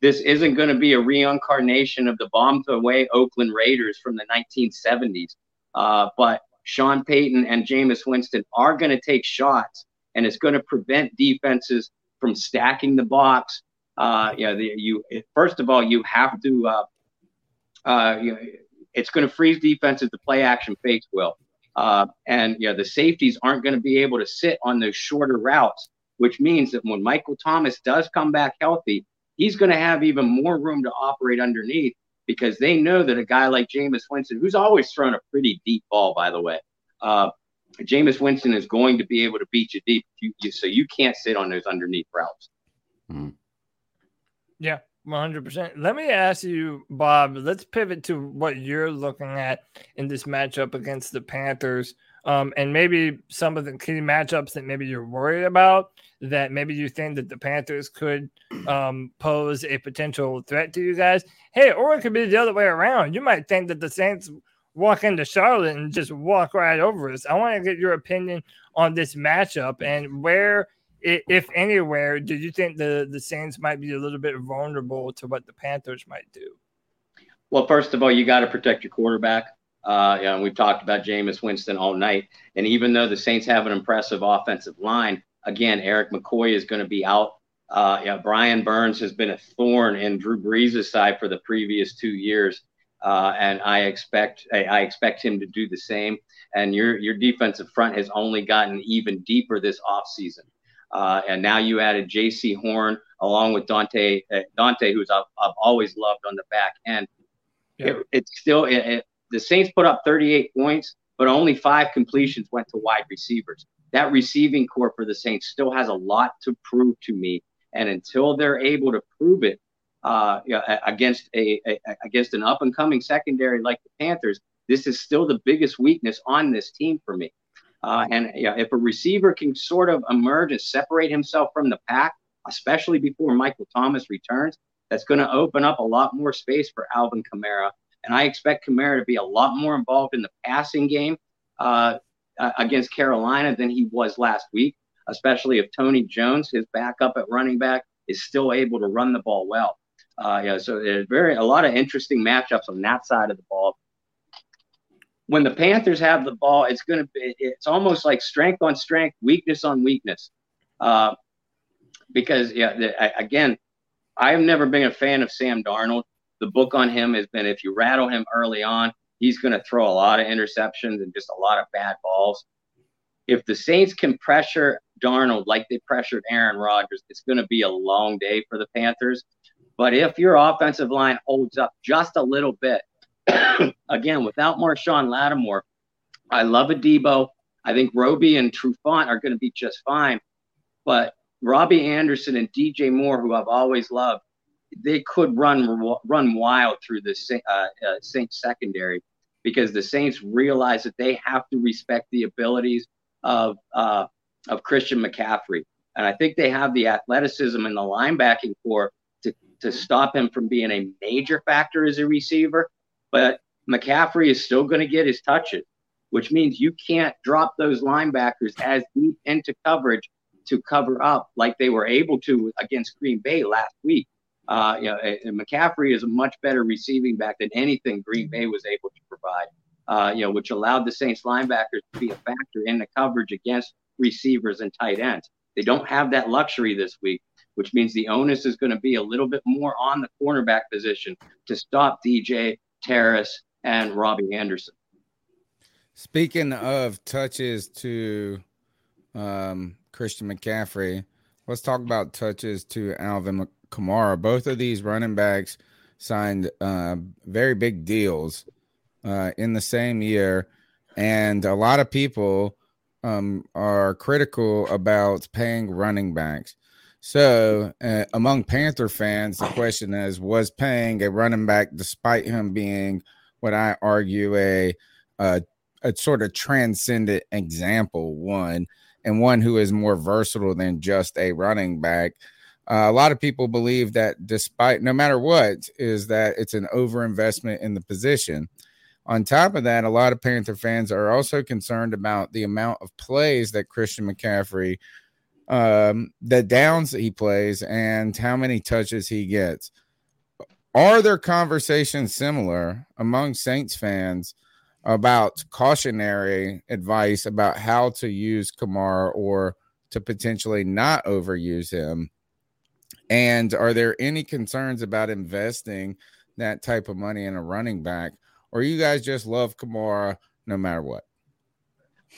this isn't going to be a reincarnation of the bombed away Oakland Raiders from the 1970s. Uh, but Sean Payton and Jameis Winston are going to take shots, and it's going to prevent defenses from stacking the box. Uh, you know, the, you first of all, you have to. Uh, uh, you know, it's going to freeze defenses to play action fakes will, uh, and you know, the safeties aren't going to be able to sit on those shorter routes, which means that when Michael Thomas does come back healthy, he's going to have even more room to operate underneath because they know that a guy like Jameis Winston, who's always thrown a pretty deep ball, by the way, uh, Jameis Winston is going to be able to beat you deep. You, you, so you can't sit on those underneath routes. Yeah, one hundred percent. Let me ask you, Bob. Let's pivot to what you're looking at in this matchup against the Panthers. Um, and maybe some of the key matchups that maybe you're worried about that maybe you think that the Panthers could um, pose a potential threat to you guys. Hey, or it could be the other way around. You might think that the Saints walk into Charlotte and just walk right over us. I want to get your opinion on this matchup and where, if anywhere, do you think the, the Saints might be a little bit vulnerable to what the Panthers might do? Well, first of all, you got to protect your quarterback. Uh, we've talked about Jameis Winston all night. And even though the Saints have an impressive offensive line, again, Erik McCoy is going to be out. Uh, yeah, Brian Burns has been a thorn in Drew Brees' side for the previous two years. Uh, and I expect I, I, expect him to do the same. And your your defensive front has only gotten even deeper this offseason. Uh, and now you added Jaycee Horn along with Donte uh, Donte, who's I've, I've, always loved on the back end. Yeah. It, it's still it, it, the Saints put up 38 points, but only five completions went to wide receivers. That receiving core for the Saints still has a lot to prove to me. And until they're able to prove it, uh, against a, a, against an up and coming secondary like the Panthers, this is still the biggest weakness on this team for me. Uh, and if a receiver can sort of emerge and separate himself from the pack, especially before Michael Thomas returns, that's going to open up a lot more space for Alvin Kamara. And I expect Kamara to be a lot more involved in the passing game uh, against Carolina than he was last week, especially if Tony Jones, his backup at running back, is still able to run the ball well. Uh, yeah, so there's very a lot of interesting matchups on that side of the ball. When the Panthers have the ball, it's going to be it's almost like strength on strength, weakness on weakness. Uh, because yeah, the, again, I've never been a fan of Sam Darnold. The book on him has been if you rattle him early on, he's going to throw a lot of interceptions and just a lot of bad balls. If the Saints can pressure Darnold like they pressured Aaron Rodgers, it's going to be a long day for the Panthers. But if your offensive line holds up just a little bit, again, without Marshon Lattimore, I love Adebo. I think Roby and Trufant are going to be just fine. But Robbie Anderson and DJ Moore, who I've always loved, they could run run wild through the uh, uh, Saints secondary because the Saints realize that they have to respect the abilities of uh, of Christian McCaffrey, and I think they have the athleticism and the linebacking core to to stop him from being a major factor as a receiver. But McCaffrey is still going to get his touches, which means you can't drop those linebackers as deep into coverage to cover up like they were able to against Green Bay last week. Uh, you know, and McCaffrey is a much better receiving back than anything Green Bay was able to provide. Uh, you know, which allowed the Saints linebackers to be a factor in the coverage against receivers and tight ends. They don't have that luxury this week which means the onus is going to be a little bit more on the cornerback position to stop DJ, Terrace, and Robbie Anderson. Speaking of touches to um, Christian McCaffrey, let's talk about touches to Alvin Kamara. Both of these running backs signed uh, very big deals uh, in the same year, and a lot of people um, are critical about paying running backs. So, uh, among Panther fans, the question is: Was paying a running back, despite him being what I argue a a, a sort of transcendent example, one and one who is more versatile than just a running back? Uh, a lot of people believe that, despite no matter what, is that it's an overinvestment in the position. On top of that, a lot of Panther fans are also concerned about the amount of plays that Christian McCaffrey um, the downs that he plays and how many touches he gets. Are there conversations similar among Saints fans about cautionary advice about how to use Kamara or to potentially not overuse him? And are there any concerns about investing that type of money in a running back? Or you guys just love Kamara no matter what?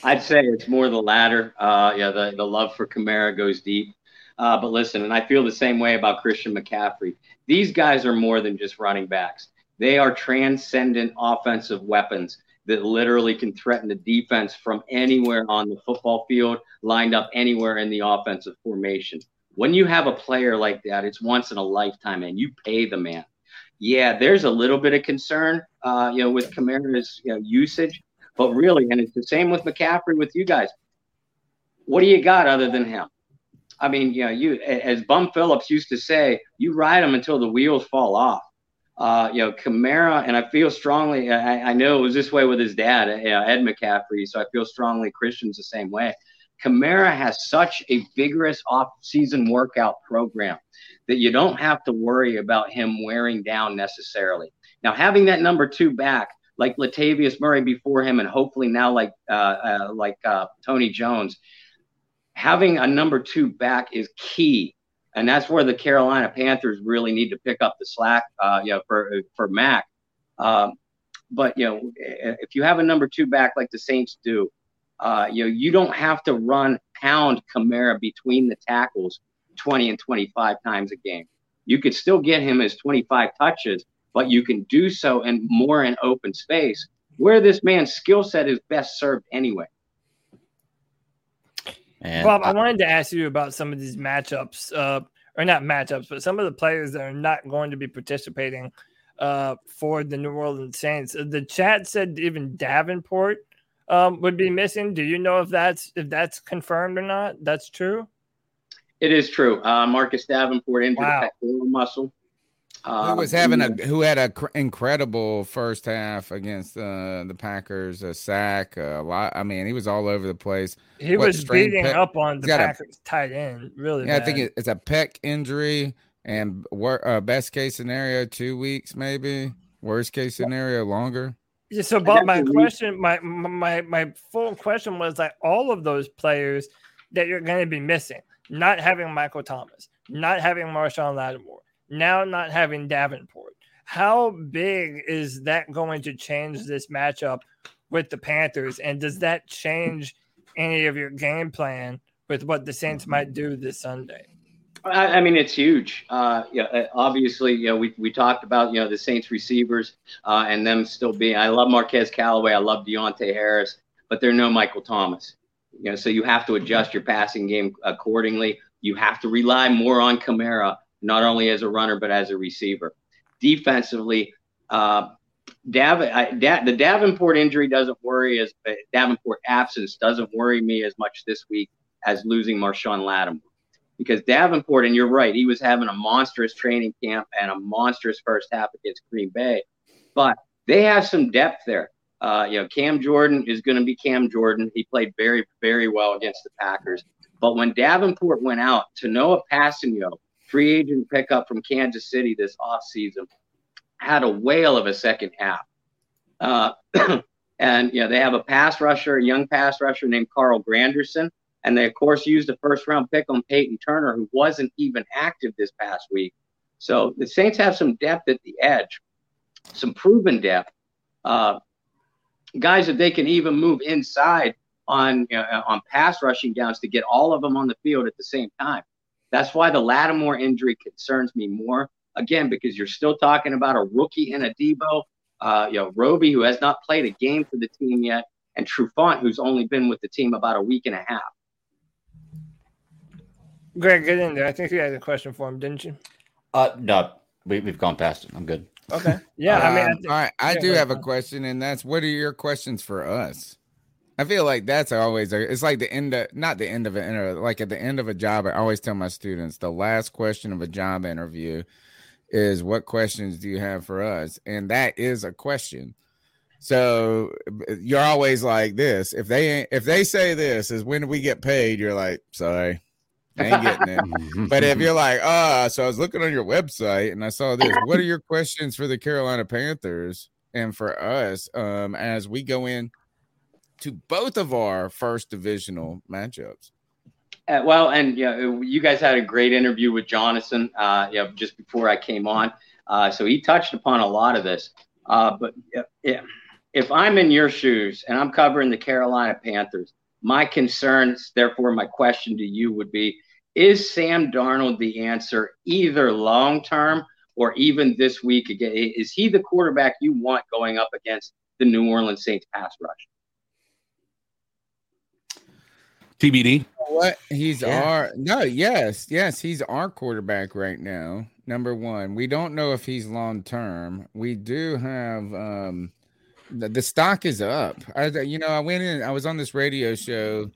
I'd say it's more the latter. Uh, yeah, the, the love for Kamara goes deep. Uh, but listen, and I feel the same way about Christian McCaffrey. These guys are more than just running backs. They are transcendent offensive weapons that literally can threaten the defense from anywhere on the football field, lined up anywhere in the offensive formation. When you have a player like that, it's once in a lifetime, and you pay the man. Yeah, there's a little bit of concern, uh, you know, with Kamara's you know, usage, But really, and it's the same with McCaffrey with you guys. What do you got other than him? I mean, you know, you as Bum Phillips used to say, you ride them until the wheels fall off. Uh, you know, Kamara, and I feel strongly. I, I, know it was this way with his dad, uh, Ed McCaffrey. So I feel strongly Christian's the same way. Kamara has such a vigorous off-season workout program that you don't have to worry about him wearing down necessarily. Now, having that number two back, like Latavius Murray before him, and hopefully now like uh, uh, like uh, Tony Jones, having a number two back is key, and that's where the Carolina Panthers really need to pick up the slack, uh, you know, for for Mac. Um, but you know, if you have a number two back like the Saints do, uh, you know, you don't have to run pound Kamara between the tackles 20 and 25 times a game. You could still get him his 25 touches, but you can do so in more in open space where this man's skill set is best served anyway. And Bob, I, I wanted to ask you about some of these matchups, uh, or not matchups, but some of the players that are not going to be participating uh, for the New Orleans Saints. The chat said even Davenport um, would be missing. Do you know if that's if that's confirmed or not? That's true. It is true. Uh, Marcus Davenport injured wow. pectoral muscle. Um, who was having a who had an cr- incredible first half against uh, the Packers, a sack, a lot. I mean, he was all over the place. He what, was beating pe- up on the Packers a, tight end, really. Yeah, bad. I think it's a pec injury, and wor- uh, best case scenario two weeks, maybe. Worst case scenario longer. Yeah, so Bob, my question, my my my full question was like all of those players that you're going to be missing, not having Michael Thomas, not having Marshon Lattimore now not having Davenport. How big is that going to change this matchup with the Panthers? And does that change any of your game plan with what the Saints might do this Sunday? I, I mean, it's huge. Uh, yeah, uh, obviously, you know, we, we talked about, you know, the Saints receivers uh, and them still being, I love Marquez Callaway. I love Deonte Harris, but they're no Michael Thomas. You know, so you have to adjust your passing game accordingly. You have to rely more on Kamara not only as a runner but as a receiver. Defensively, uh, Dav- I, da- the Davenport injury doesn't worry as uh, Davenport absence doesn't worry me as much this week as losing Marshon Lattimore. Because Davenport, and you're right, he was having a monstrous training camp and a monstrous first half against Green Bay, but they have some depth there. Uh, you know, Cam Jordan is going to be Cam Jordan. He played very, very well against the Packers. But when Davenport went out, Tanoh Kpassagnon free agent pickup from Kansas City this offseason, had a whale of a second half. Uh, and you know, they have a pass rusher, a young pass rusher named Carl Granderson. And they, of course, used a first round pick on Peyton Turner, who wasn't even active this past week. So the Saints have some depth at the edge, some proven depth. Uh, guys that they can even move inside on you know, on pass rushing downs to get all of them on the field at the same time. That's why the Lattimore injury concerns me more. Again, because you're still talking about a rookie in Adebo, uh, you know, Roby, who has not played a game for the team yet, and Trufant, who's only been with the team about a week and a half. Greg, get in there. I think you had a question for him, didn't you? Uh, no, we, have gone past it. I'm good. Okay. Yeah. I mean, I, um, all right. I yeah, do have a question, and that's what are your questions for us? I feel like that's always a, it's like the end of not the end of an interview, like at the end of a job. I always tell my students the last question of a job interview is what questions do you have for us? And that is a question. So you're always like this. If they if they say this is when do we get paid, you're like, sorry, I ain't getting it. but if you're like, ah, oh, so I was looking on your website and I saw this. What are your questions for the Carolina Panthers and for us um as we go in to both of our first divisional matchups. Uh, well, and yeah, you guys had a great interview with Jonathan, uh, you know, just before I came on. Uh, so he touched upon a lot of this. Uh, but if, if I'm in your shoes and I'm covering the Carolina Panthers, my concerns, therefore, my question to you would be: Is Sam Darnold the answer, either long term or even this week again? Is he the quarterback you want going up against the New Orleans Saints pass rush? TBD. What he's yeah. our no, yes, yes, he's our quarterback right now. Number one, we don't know if he's long term. We do have um the, the stock is up. I, you know, I went in. I was on this radio show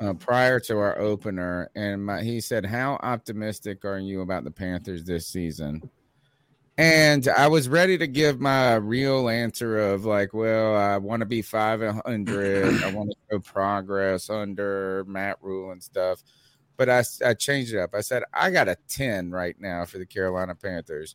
uh, prior to our opener, and my, he said, "How optimistic are you about the Panthers this season?" And I was ready to give my real answer of like, well, I want to be 500. I want to show progress under Matt Rhule and stuff. But I, I changed it up. I said, I got a 10 right now for the Carolina Panthers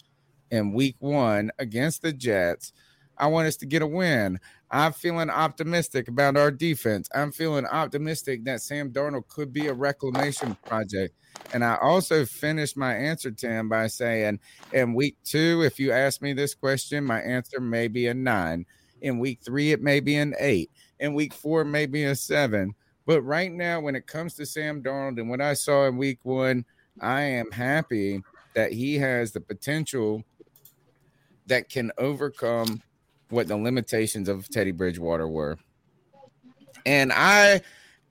in week one against the Jets. I want us to get a win. I'm feeling optimistic about our defense. I'm feeling optimistic that Sam Darnold could be a reclamation project. And I also finished my answer to him by saying, in week two, if you ask me this question, my answer may be a nine. In week three, it may be an eight. In week four, maybe a seven. But right now, when it comes to Sam Darnold and what I saw in week one, I am happy that he has the potential that can overcome what the limitations of Teddy Bridgewater were. And I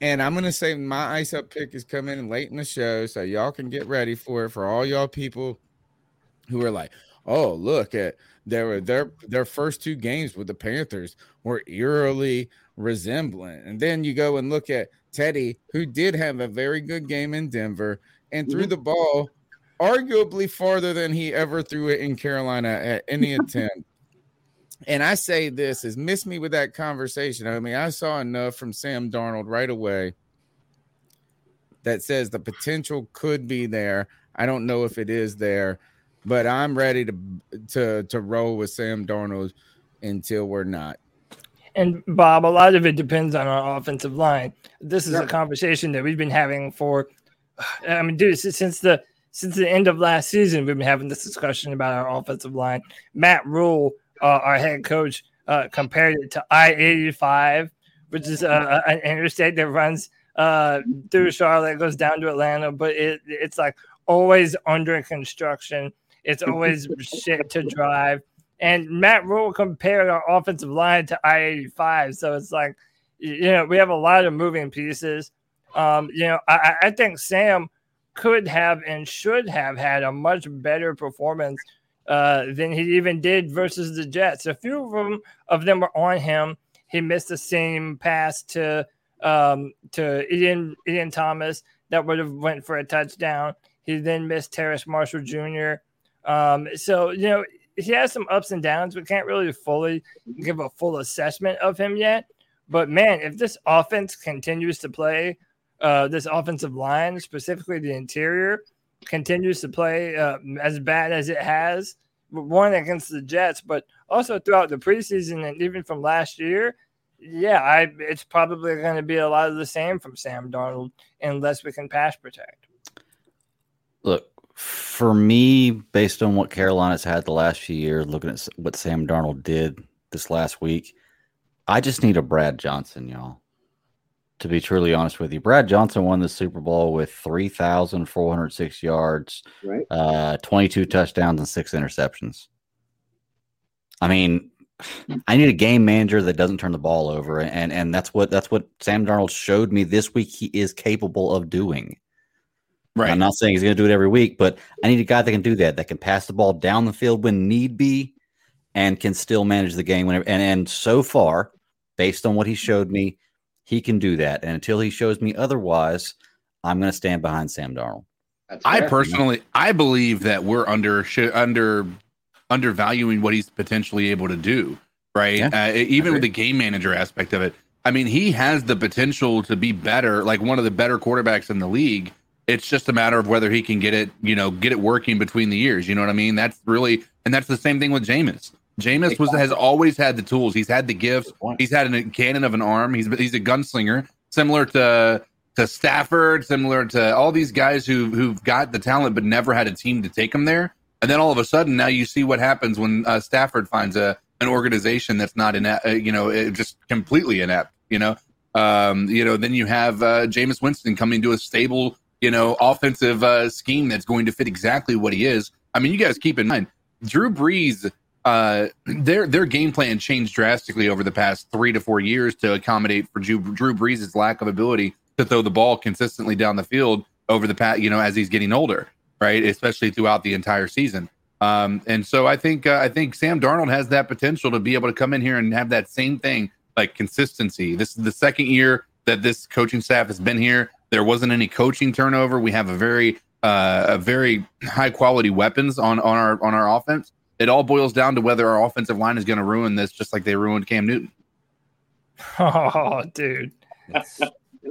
and I'm gonna say my ice up pick is coming late in the show, so y'all can get ready for it for all y'all people who are like, oh, look at their their their first two games with the Panthers were eerily resembling. And then you go and look at Teddy, who did have a very good game in Denver and threw mm-hmm. the ball arguably farther than he ever threw it in Carolina at any attempt and I say this is miss me with that conversation. I mean, I saw enough from Sam Darnold right away that says the potential could be there. I don't know if it is there, but I'm ready to to to roll with Sam Darnold until we're not. And Bob, a lot of it depends on our offensive line. This is a conversation that we've been having for I mean, dude, since the since the end of last season, we've been having this discussion about our offensive line. Matt Rhule uh, our head coach uh, compared it to I 85, which is uh, an interstate that runs uh, through Charlotte, goes down to Atlanta, but it, it's like always under construction. It's always shit to drive. And Matt Rhule compared our offensive line to I 85. So it's like, you know, we have a lot of moving pieces. Um, you know, I, I think Sam could have and should have had a much better performance uh, than he even did versus the Jets. A few of them of them were on him. He missed the same pass to um, to Ian Ian Thomas that would have went for a touchdown. He then missed Terrace Marshall Jr. Um, so you know he has some ups and downs. We can't really fully give a full assessment of him yet. But man, if this offense continues to play, uh, this offensive line, specifically the interior, continues to play uh, as bad as it has, one against the Jets, but also throughout the preseason and even from last year, yeah, I it's probably going to be a lot of the same from Sam Darnold unless we can pass protect. Look, for me, based on what Carolina's had the last few years, looking at what Sam Darnold did this last week, I just need a Brad Johnson, y'all to be truly honest with you. Brad Johnson won the Super Bowl with 3,406 yards, right. uh, 22 touchdowns, and six interceptions. I mean, I need a game manager that doesn't turn the ball over, and and that's what that's what Sam Darnold showed me this week. He is capable of doing. Right. I'm not saying he's going to do it every week, but I need a guy that can do that, that can pass the ball down the field when need be, and can still manage the game whenever. And and so far, based on what he showed me, he can do that. And until he shows me otherwise, I'm going to stand behind Sam Darnold. I personally, I believe that we're under under undervaluing what he's potentially able to do. Right, yeah, uh, even with the game manager aspect of it. I mean, he has the potential to be better, like one of the better quarterbacks in the league. It's just a matter of whether he can get it, you know, get it working between the years. You know what I mean? That's really, and that's the same thing with Jameis. Jameis was has always had the tools. He's had the gifts. He's had a cannon of an arm. He's he's a gunslinger, similar to to Stafford, similar to all these guys who who've got the talent but never had a team to take them there. And then all of a sudden, now you see what happens when uh, Stafford finds a an organization that's not inept, uh, you know, just completely inept. You know, um, you know, then you have uh, Jameis Winston coming to a stable, you know, offensive uh, scheme that's going to fit exactly what he is. I mean, you guys keep in mind, Drew Brees uh, their their game plan changed drastically over the past three to four years to accommodate for Drew, Drew Brees' lack of ability to throw the ball consistently down the field over the past, you know, as he's getting older, right? Especially throughout the entire season. Um, and so I think uh, I think Sam Darnold has that potential to be able to come in here and have that same thing, like consistency. This is the second year that this coaching staff has been here. There wasn't any coaching turnover. We have a very uh, a very high quality weapons on on our on our offense. It all boils down to whether our offensive line is going to ruin this, just like they ruined Cam Newton. Oh, dude.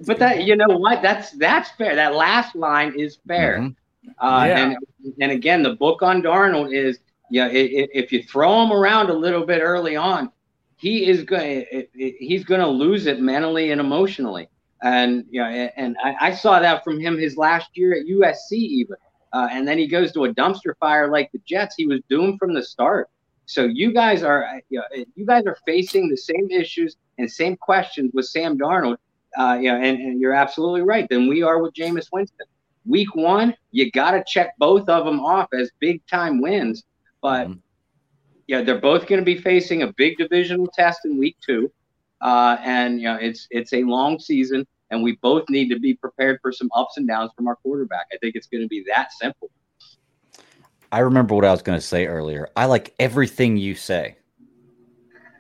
but that you know what? That's that's fair. That last line is fair. Mm-hmm. Uh, Yeah. and and again, the book on Darnold is yeah. i- i- If you throw him around a little bit early on, he is going. He's going to lose it mentally and emotionally. And yeah, and, and I, I saw that from him his last year at USC even. Uh, and then he goes to a dumpster fire like the Jets. He was doomed from the start. So you guys are you, know, you guys are facing the same issues and same questions with Sam Darnold. Uh, you know, and, and you're absolutely right. Then we are with Jameis Winston. Week one, you got to check both of them off as big time wins. But yeah, they're both going to be facing a big divisional test in week two, uh, and you know it's it's a long season, and we both need to be prepared for some ups and downs from our quarterback. I think it's going to be that simple. I remember what I was going to say earlier. I like everything you say.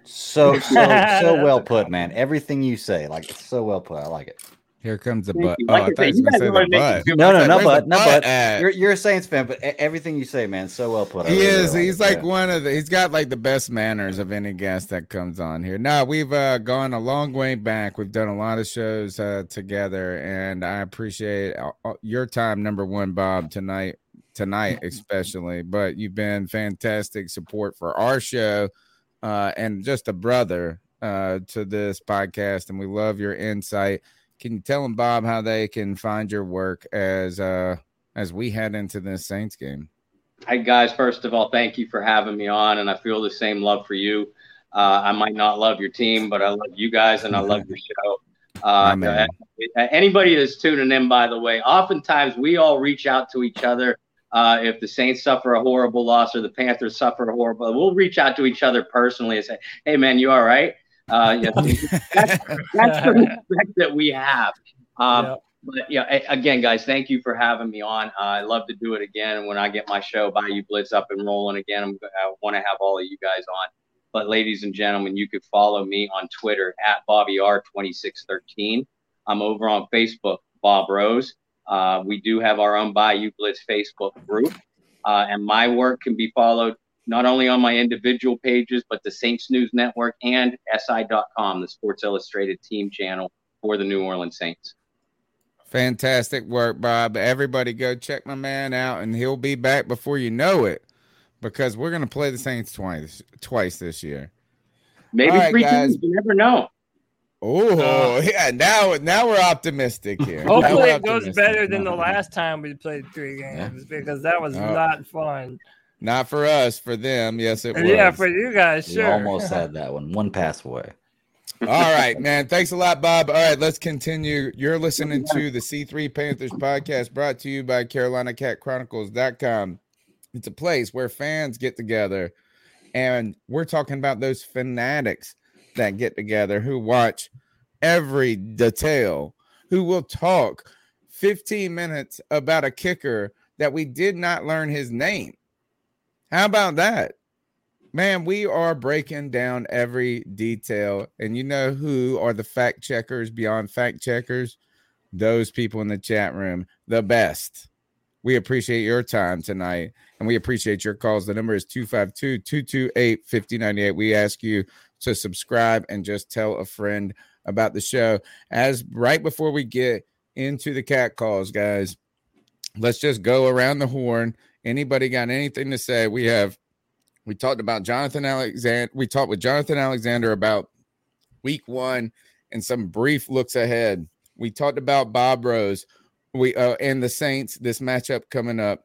So so so well put, man. Everything you say, like it's so well put. I like it. Here comes the Thank butt. you. Oh, Like I I thought you said, was you gonna say the are butt. No, no, Where's no, the but no, but you're you're a Saints fan, but everything you say, man, so well put. I He really, really is. like He's it. like Yeah. one of the. He's got like the best manners of any guest that comes on here. No, we've uh, gone a long way back. We've done a lot of shows uh, together, and I appreciate uh, uh, your time. Number one, Bob, tonight, tonight especially. But you've been fantastic support for our show, uh, and just a brother uh, to this podcast, and we love your insight. Can you tell them, Bob, how they can find your work as uh, as we head into this Saints game? Hi, guys. First of all, thank you for having me on, and I feel the same love for you. Uh, I might not love your team, but I love you guys, and I love your show. Uh, uh, anybody that's tuning in, by the way, oftentimes we all reach out to each other. Uh, if the Saints suffer a horrible loss or the Panthers suffer a horrible, we'll reach out to each other personally and say, "Hey, man, you all right?" Uh, yeah, that's, that's the respect that we have. Um, But yeah, again, guys, thank you for having me on. Uh, I love to do it again. And when I get my show Bayou Blitz up and rolling again, I'm, I want to have all of you guys on. But ladies and gentlemen, you could follow me on Twitter at Bobby R 2613. I'm over on Facebook, Bob Rose. Uh, we do have our own Bayou Blitz Facebook group, uh, and my work can be followed not only on my individual pages, but the Saints News Network and SI.com, the Sports Illustrated team channel for the New Orleans Saints. Fantastic work, Bob. Everybody go check my man out, and he'll be back before you know it because we're going to play the Saints twice twice this year. Maybe All right, three guys. teams. You never know. Oh, yeah. Now, now we're optimistic here. Hopefully, we're it goes better than the last time we played three games because that was Oh. not fun. Not for us, for them. Yes, it was. Yeah, for you guys, sure. We sure. almost had that one, one pass away. All right, man. Thanks a lot, Bob. All right, let's continue. You're listening to the C3 Panthers podcast brought to you by CarolinaCatChronicles.com. It's a place where fans get together, and we're talking about those fanatics that get together who watch every detail, who will talk 15 minutes about a kicker that we did not learn his name. How about that? Man, we are breaking down every detail. And you know who are the fact checkers beyond fact checkers? Those people in the chat room, the best. We appreciate your time tonight and we appreciate your calls. The number is 252 228 5098. We ask you to subscribe and just tell a friend about the show. As right before we get into the cat calls, guys, let's just go around the horn. Anybody got anything to say? We have we talked about Jonathan Alexander. We talked with Jonathan Alexander about week one and some brief looks ahead. We talked about Bob Rose. We uh, and the Saints. This matchup coming up.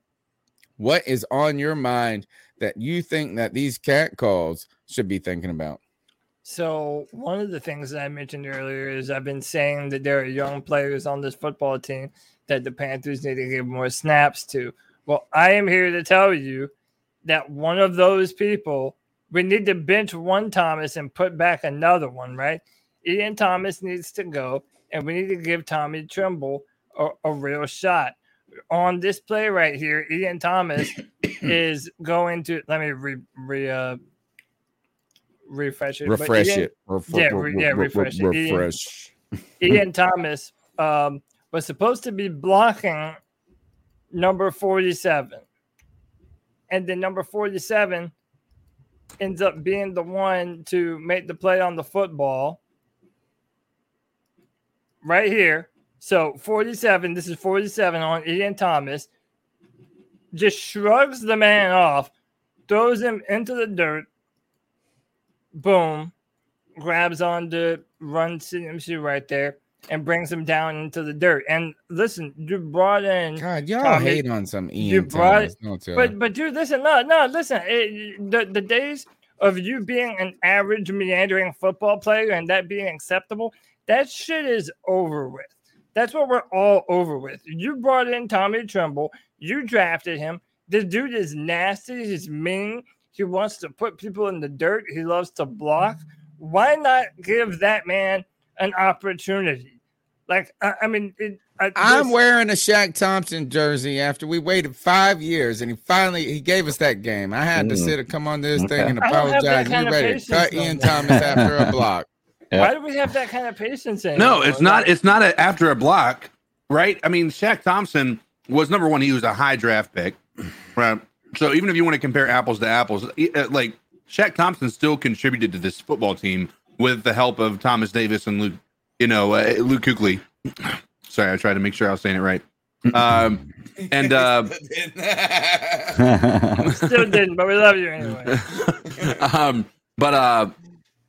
What is on your mind that you think that these cat calls should be thinking about? So one of the things that I mentioned earlier is I've been saying that there are young players on this football team that the Panthers need to give more snaps to. Well, I am here to tell you that one of those people we need to bench one Thomas and put back another one, right? Ian Thomas needs to go, and we need to give Tommy Tremble a, a real shot. on this play right here, Ian Thomas is going to let me re, re uh, refresh it. Refresh Ian- it. Ref- yeah, re- yeah, re- refresh it. Ian- refresh. Ian Thomas um, was supposed to be blocking number 47. And then number 47 ends up being the one to make the play on the football. Right here. So 47, this is 47 on Ian Thomas, just shrugs the man off, throws him into the dirt, boom, grabs on the run CMC right there, and brings him down into the dirt. And listen, you brought in God, y'all Tommy- hate on some you Ian brought Thomas, but but dude, listen, no, no, listen. It, the the days of you being an average meandering football player and that being acceptable, that shit is over with. That's what we're all over with. You brought in Tommy Tremble, you drafted him. This dude is nasty. He's mean. He wants to put people in the dirt. He loves to block. Why not give that man an opportunity? Like, I, I mean, it, I, I'm wearing a Shaq Thompson jersey after we waited five years, and he finally he gave us that game. I had to Mm. sit and come on this thing and I don't have that apologize. kind You ready to cut though. Ian Thomas after a block? Why do we have that kind of patience anymore? No, it's not. It's not a, after a block, right? I mean, Shaq Thompson was number one. He was a high draft pick, right? So even if you want to compare apples to apples, uh, like Shaq Thompson still contributed to this football team with the help of Thomas Davis and Luke, you know, uh, Luke Kuechly. Sorry, I tried to make sure I was saying it right. Um, and uh, Still didn't, but we love you anyway. um, but uh,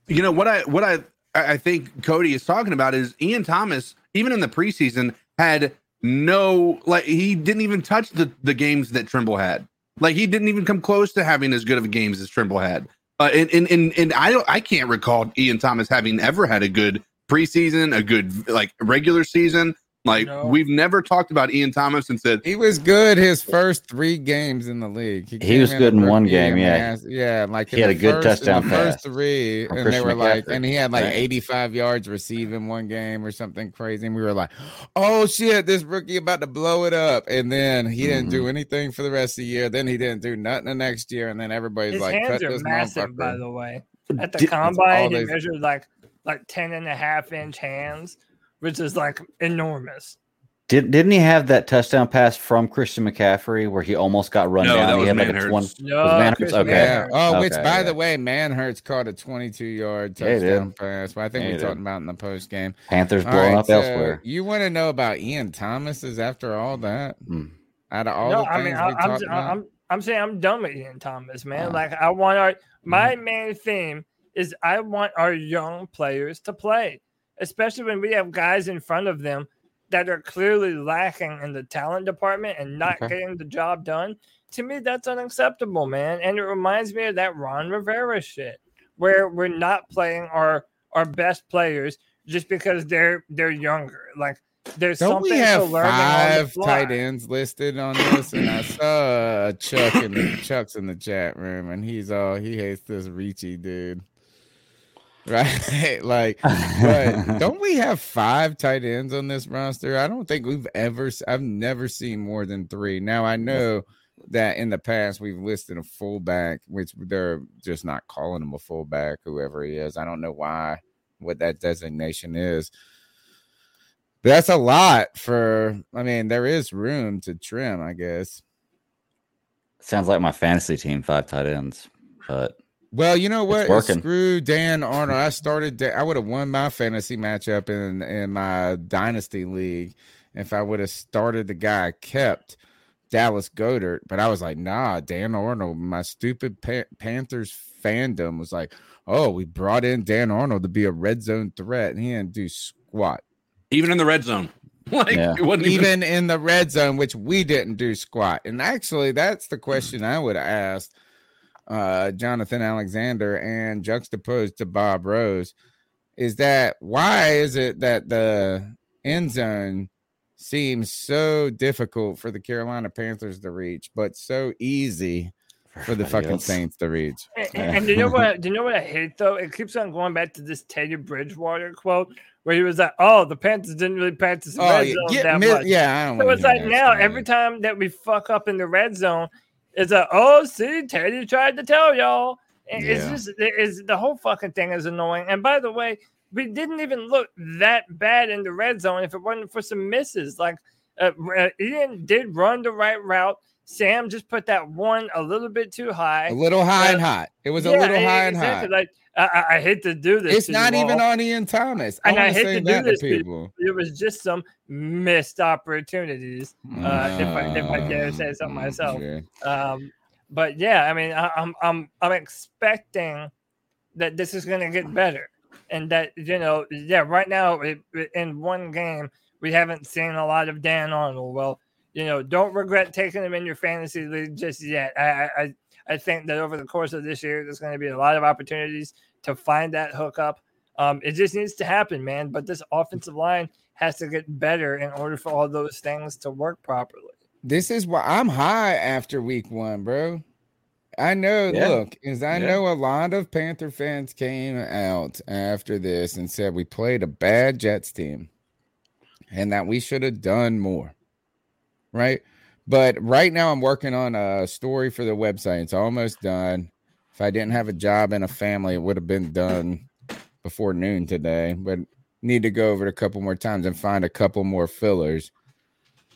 you know what I what I I I think Cody is talking about is Ian Thomas. Even in the preseason, had no like he didn't even touch the the games that Tremble had. Like he didn't even come close to having as good of a games as Tremble had. Uh, and, and and and I don't I can't recall Ian Thomas having ever had a good preseason, a good like regular season. Like No. we've never talked about Ian Thomas and said He was good his first three games in the league. He came was in good in one game, yeah. asked- yeah, like He had a good first- in touchdown the first three, from and they Christian were like, and he had like Right. 85 yards receiving one game or something crazy, and we were like, oh shit, this rookie about to blow it up, and then he didn't Mm-hmm. do anything for the rest of the year. Then he didn't do nothing the next year, and then everybody's His like, hands cut are this massive, by the way. At the That's combine, he they- measured like like 10 and a half inch hands, which is like enormous. Did, didn't he have that touchdown pass from Christian McCaffrey where he almost got run No, down? that he had like a Manhurts. 20 No, was Manhurts? Okay. Yeah. Oh, which by yeah. the way, Manhurts caught a 22 yard Yeah, touchdown pass. But I think Yeah, we he did. talked about in the post game. Panthers blowing right, up so elsewhere. You want to know about Ian Thomas? Is after all that? Mm. Out of all no, the I things mean, we I, I'm, talked about, I'm, I'm saying I'm done with Ian Thomas, man. Uh, like, I want our, my Mm-hmm. main theme is I want our young players to play, especially when we have guys in front of them that are clearly lacking in the talent department and not Okay. getting the job done. To me, that's unacceptable, man. And it reminds me of that Ron Rivera shit, where we're not playing our our best players just because they're they're younger. Like there's don't something we have to learn five tight ends listed on this? And I saw Chuck in the Chuck's in the chat room, and he's all he hates this Ricci dude. Right, like, but don't we have five tight ends on this roster? I don't think we've ever. I've never seen more than three. Now I know that in the past we've listed a fullback, which they're just not calling him a fullback, whoever he is. I don't know why, what that designation is. But that's a lot for. I mean, there is room to trim, I guess. Sounds like my fantasy team, five tight ends. But Well, you know what? Screw Dan Arnold. I started. Da- I would have won my fantasy matchup in in my dynasty league if I would have started the guy I kept, Dallas Goedert. But I was like, nah, Dan Arnold. My stupid pa- Panthers fandom was like, oh, we brought in Dan Arnold to be a red zone threat, and he didn't do squat. even in the red zone, like Yeah. it wasn't even. Even in the red zone, which we didn't do squat. And actually, that's the question I would have asked uh, Jonathan Alexander and juxtaposed to Bob Rose is that why is it that the end zone seems so difficult for the Carolina Panthers to reach, but so easy for the fucking Adios. Saints to reach. And, and- and you know what? Do you know what I hate though? It keeps on going back to this Teddy Bridgewater quote where he was like, "Oh, the Panthers didn't really practice the Oh, red yeah, zone get that mi- much." yeah, I don't So it's like now shit. every time that we fuck up in the red zone, it's like, "Oh, see, Teddy tried to tell y'all." And It's Yeah. just it is the whole fucking thing is annoying. And by the way, we didn't even look that bad in the red zone if it wasn't for some misses. Like uh, uh, Ian did run the right route. Sam just put that one a little bit too high. A little high and Uh, hot. It was a little high and hot. Like I, I- hate to do this. It's not even all, on Ian Thomas. I and I hate to do this to people. It was just some missed opportunities. Uh, if I if I dare say so myself. Okay. Um, but yeah, I mean, I, I'm I'm I'm expecting that this is going to get better, and that you know, yeah, right now it- in one game we haven't seen a lot of Dan Arnold. Well, you know, don't regret taking him in your fantasy league just yet. I I I- I think that over the course of this year, there's going to be a lot of opportunities to find that hookup. Um, it just needs to happen, man. But this offensive line has to get better in order for all those things to work properly. This is why I'm high after week one, bro. I know, Yeah. look, is I Yeah. know a lot of Panther fans came out after this and said we played a bad Jets team and that we should have done more. Right. But right now I'm working on a story for the website. It's almost done. If I didn't have a job and a family, it would have been done before noon today. But need to go over it a couple more times and find a couple more fillers.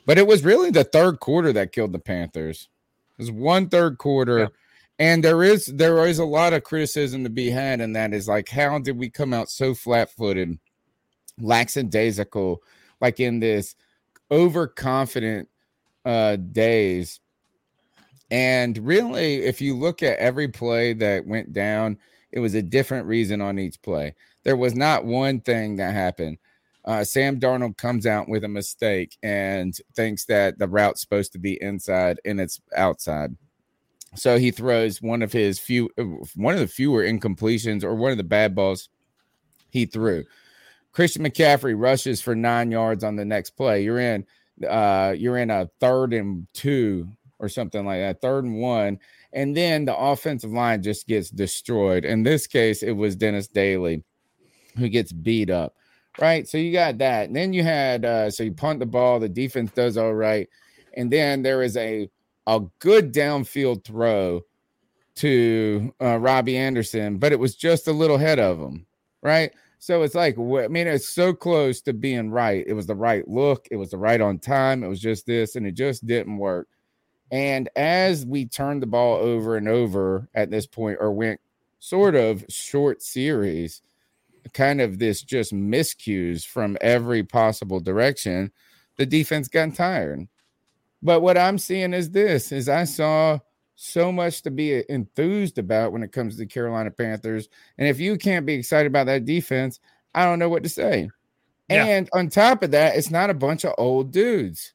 But it was really the third quarter that killed the Panthers. It was one third quarter. And there is there is a lot of criticism to be had, and that is like, how did we come out so flat footed, lackadaisical, like in this overconfident uh days? And really, if you look at every play that went down, it was a different reason on each play. There was not one thing that happened. Uh, Sam Darnold comes out with a mistake and thinks that the route's supposed to be inside and it's outside. So he throws one of his few, one of the fewer incompletions or one of the bad balls he threw. Christian McCaffrey rushes for nine yards on the next play. You're in, uh, you're in a third and two or something like that, third and one, and then the offensive line just gets destroyed. In this case, it was Dennis Daley who gets beat up, right? So you got that. And then you had uh, so you punt the ball, the defense does all right, and then there is a a good downfield throw to uh, Robbie Anderson, but it was just a little ahead of him, right? So it's like, I mean, it's so close to being right. It was the right look, it was the right on time, it was just this, and it just didn't work. And as we turned the ball over and over at this point, or went sort of short series, kind of this just miscues from every possible direction, the defense got tired. But what I'm seeing is this is I saw so much to be enthused about when it comes to the Carolina Panthers. And if you can't be excited about that defense, I don't know what to say. Yeah. And on top of that, it's not a bunch of old dudes.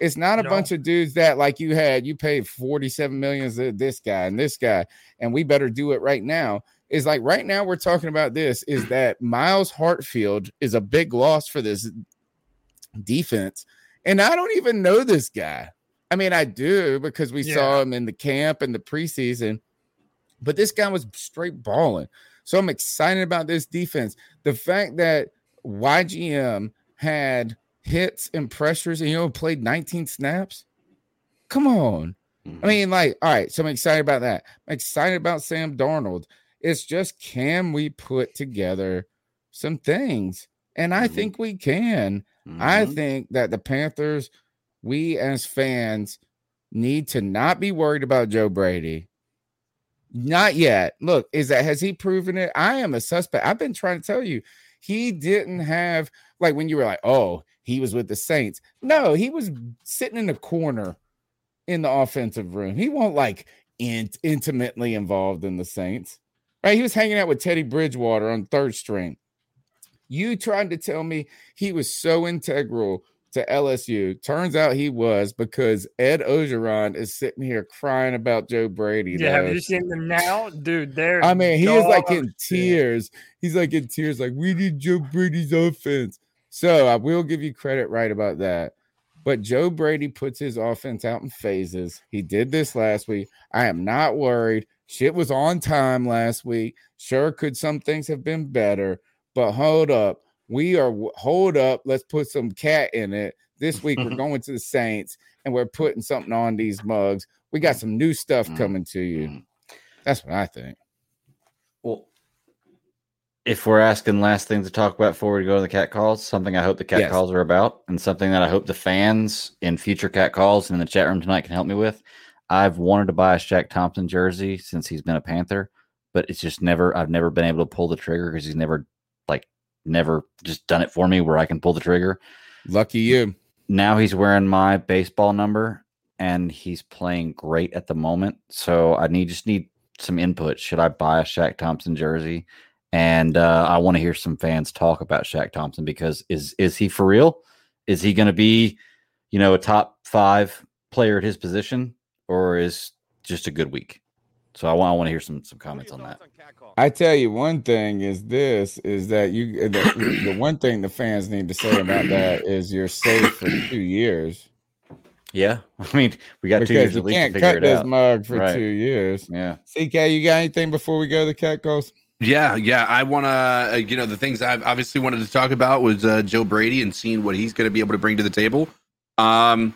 It's not a No. bunch of dudes that like you had, you paid 47 millions to this guy and this guy, and we better do it right now. Is like right now we're talking about this is that Myles Hartsfield is a big loss for this defense. And I don't even know this guy. I mean, I do because we saw him in the camp and the preseason, but this guy was straight balling. So I'm excited about this defense. The fact that YGM had hits and pressures and you know played 19 snaps. Come on. I mean, like, all right, so I'm excited about that. I'm excited about Sam Darnold. It's just can we put together some things? And I think we can. I Mhm. think that the Panthers, we as fans, need to not be worried about Joe Brady. Not yet. Look, is that has he proven it? I am a suspect. I've been trying to tell you, he didn't have like when you were like, oh, he was with the Saints. No, he was sitting in the corner in the offensive room. He won't like int- intimately involved in the Saints, right? He was hanging out with Teddy Bridgewater on third string. You trying to tell me he was so integral to LSU. Turns out he was because Ed Orgeron is sitting here crying about Joe Brady. Yeah, have you seen them now, dude? They're I mean, he is like in tears. He's like in tears, like we need Joe Brady's offense. So I will give you credit right about that. But Joe Brady puts his offense out in phases. He did this last week. I am not worried. Shit was on time last week. Sure, could some things have been better, but hold up. We are hold up. Let's put some cat in it. This week we're going to the Saints and we're putting something on these mugs. We got some new stuff Mm. coming to you. That's what I think. Well, if we're asking last thing to talk about before we go to the cat calls, something I hope the cat Yes. calls are about, and something that I hope the fans in future cat calls and in the chat room tonight can help me with. I've wanted to buy a Shaq Thompson jersey since he's been a Panther, but it's just never. I've never been able to pull the trigger because he's never, like, never just done it for me where I can pull the trigger. Lucky you. Now he's wearing my baseball number, and he's playing great at the moment. So I need just need some input. Should I buy a Shaq Thompson jersey? And uh, I want to hear some fans talk about Shaq Thompson because is is he for real? Is he going to be, you know, a top five player at his position, or is just a good week? So I want I want to hear some some comments on that. I tell you one thing is this is that you the, the one thing the fans need to say about that is you're safe for two years. Yeah, I mean we got two because years you at least can't to figure cut it this out. mug for Right. two years. Yeah. CK, you got anything before we go to the cat calls? Yeah, yeah. I want to, uh, you know, the things I've obviously wanted to talk about was uh, Joe Brady and seeing what he's going to be able to bring to the table. Um,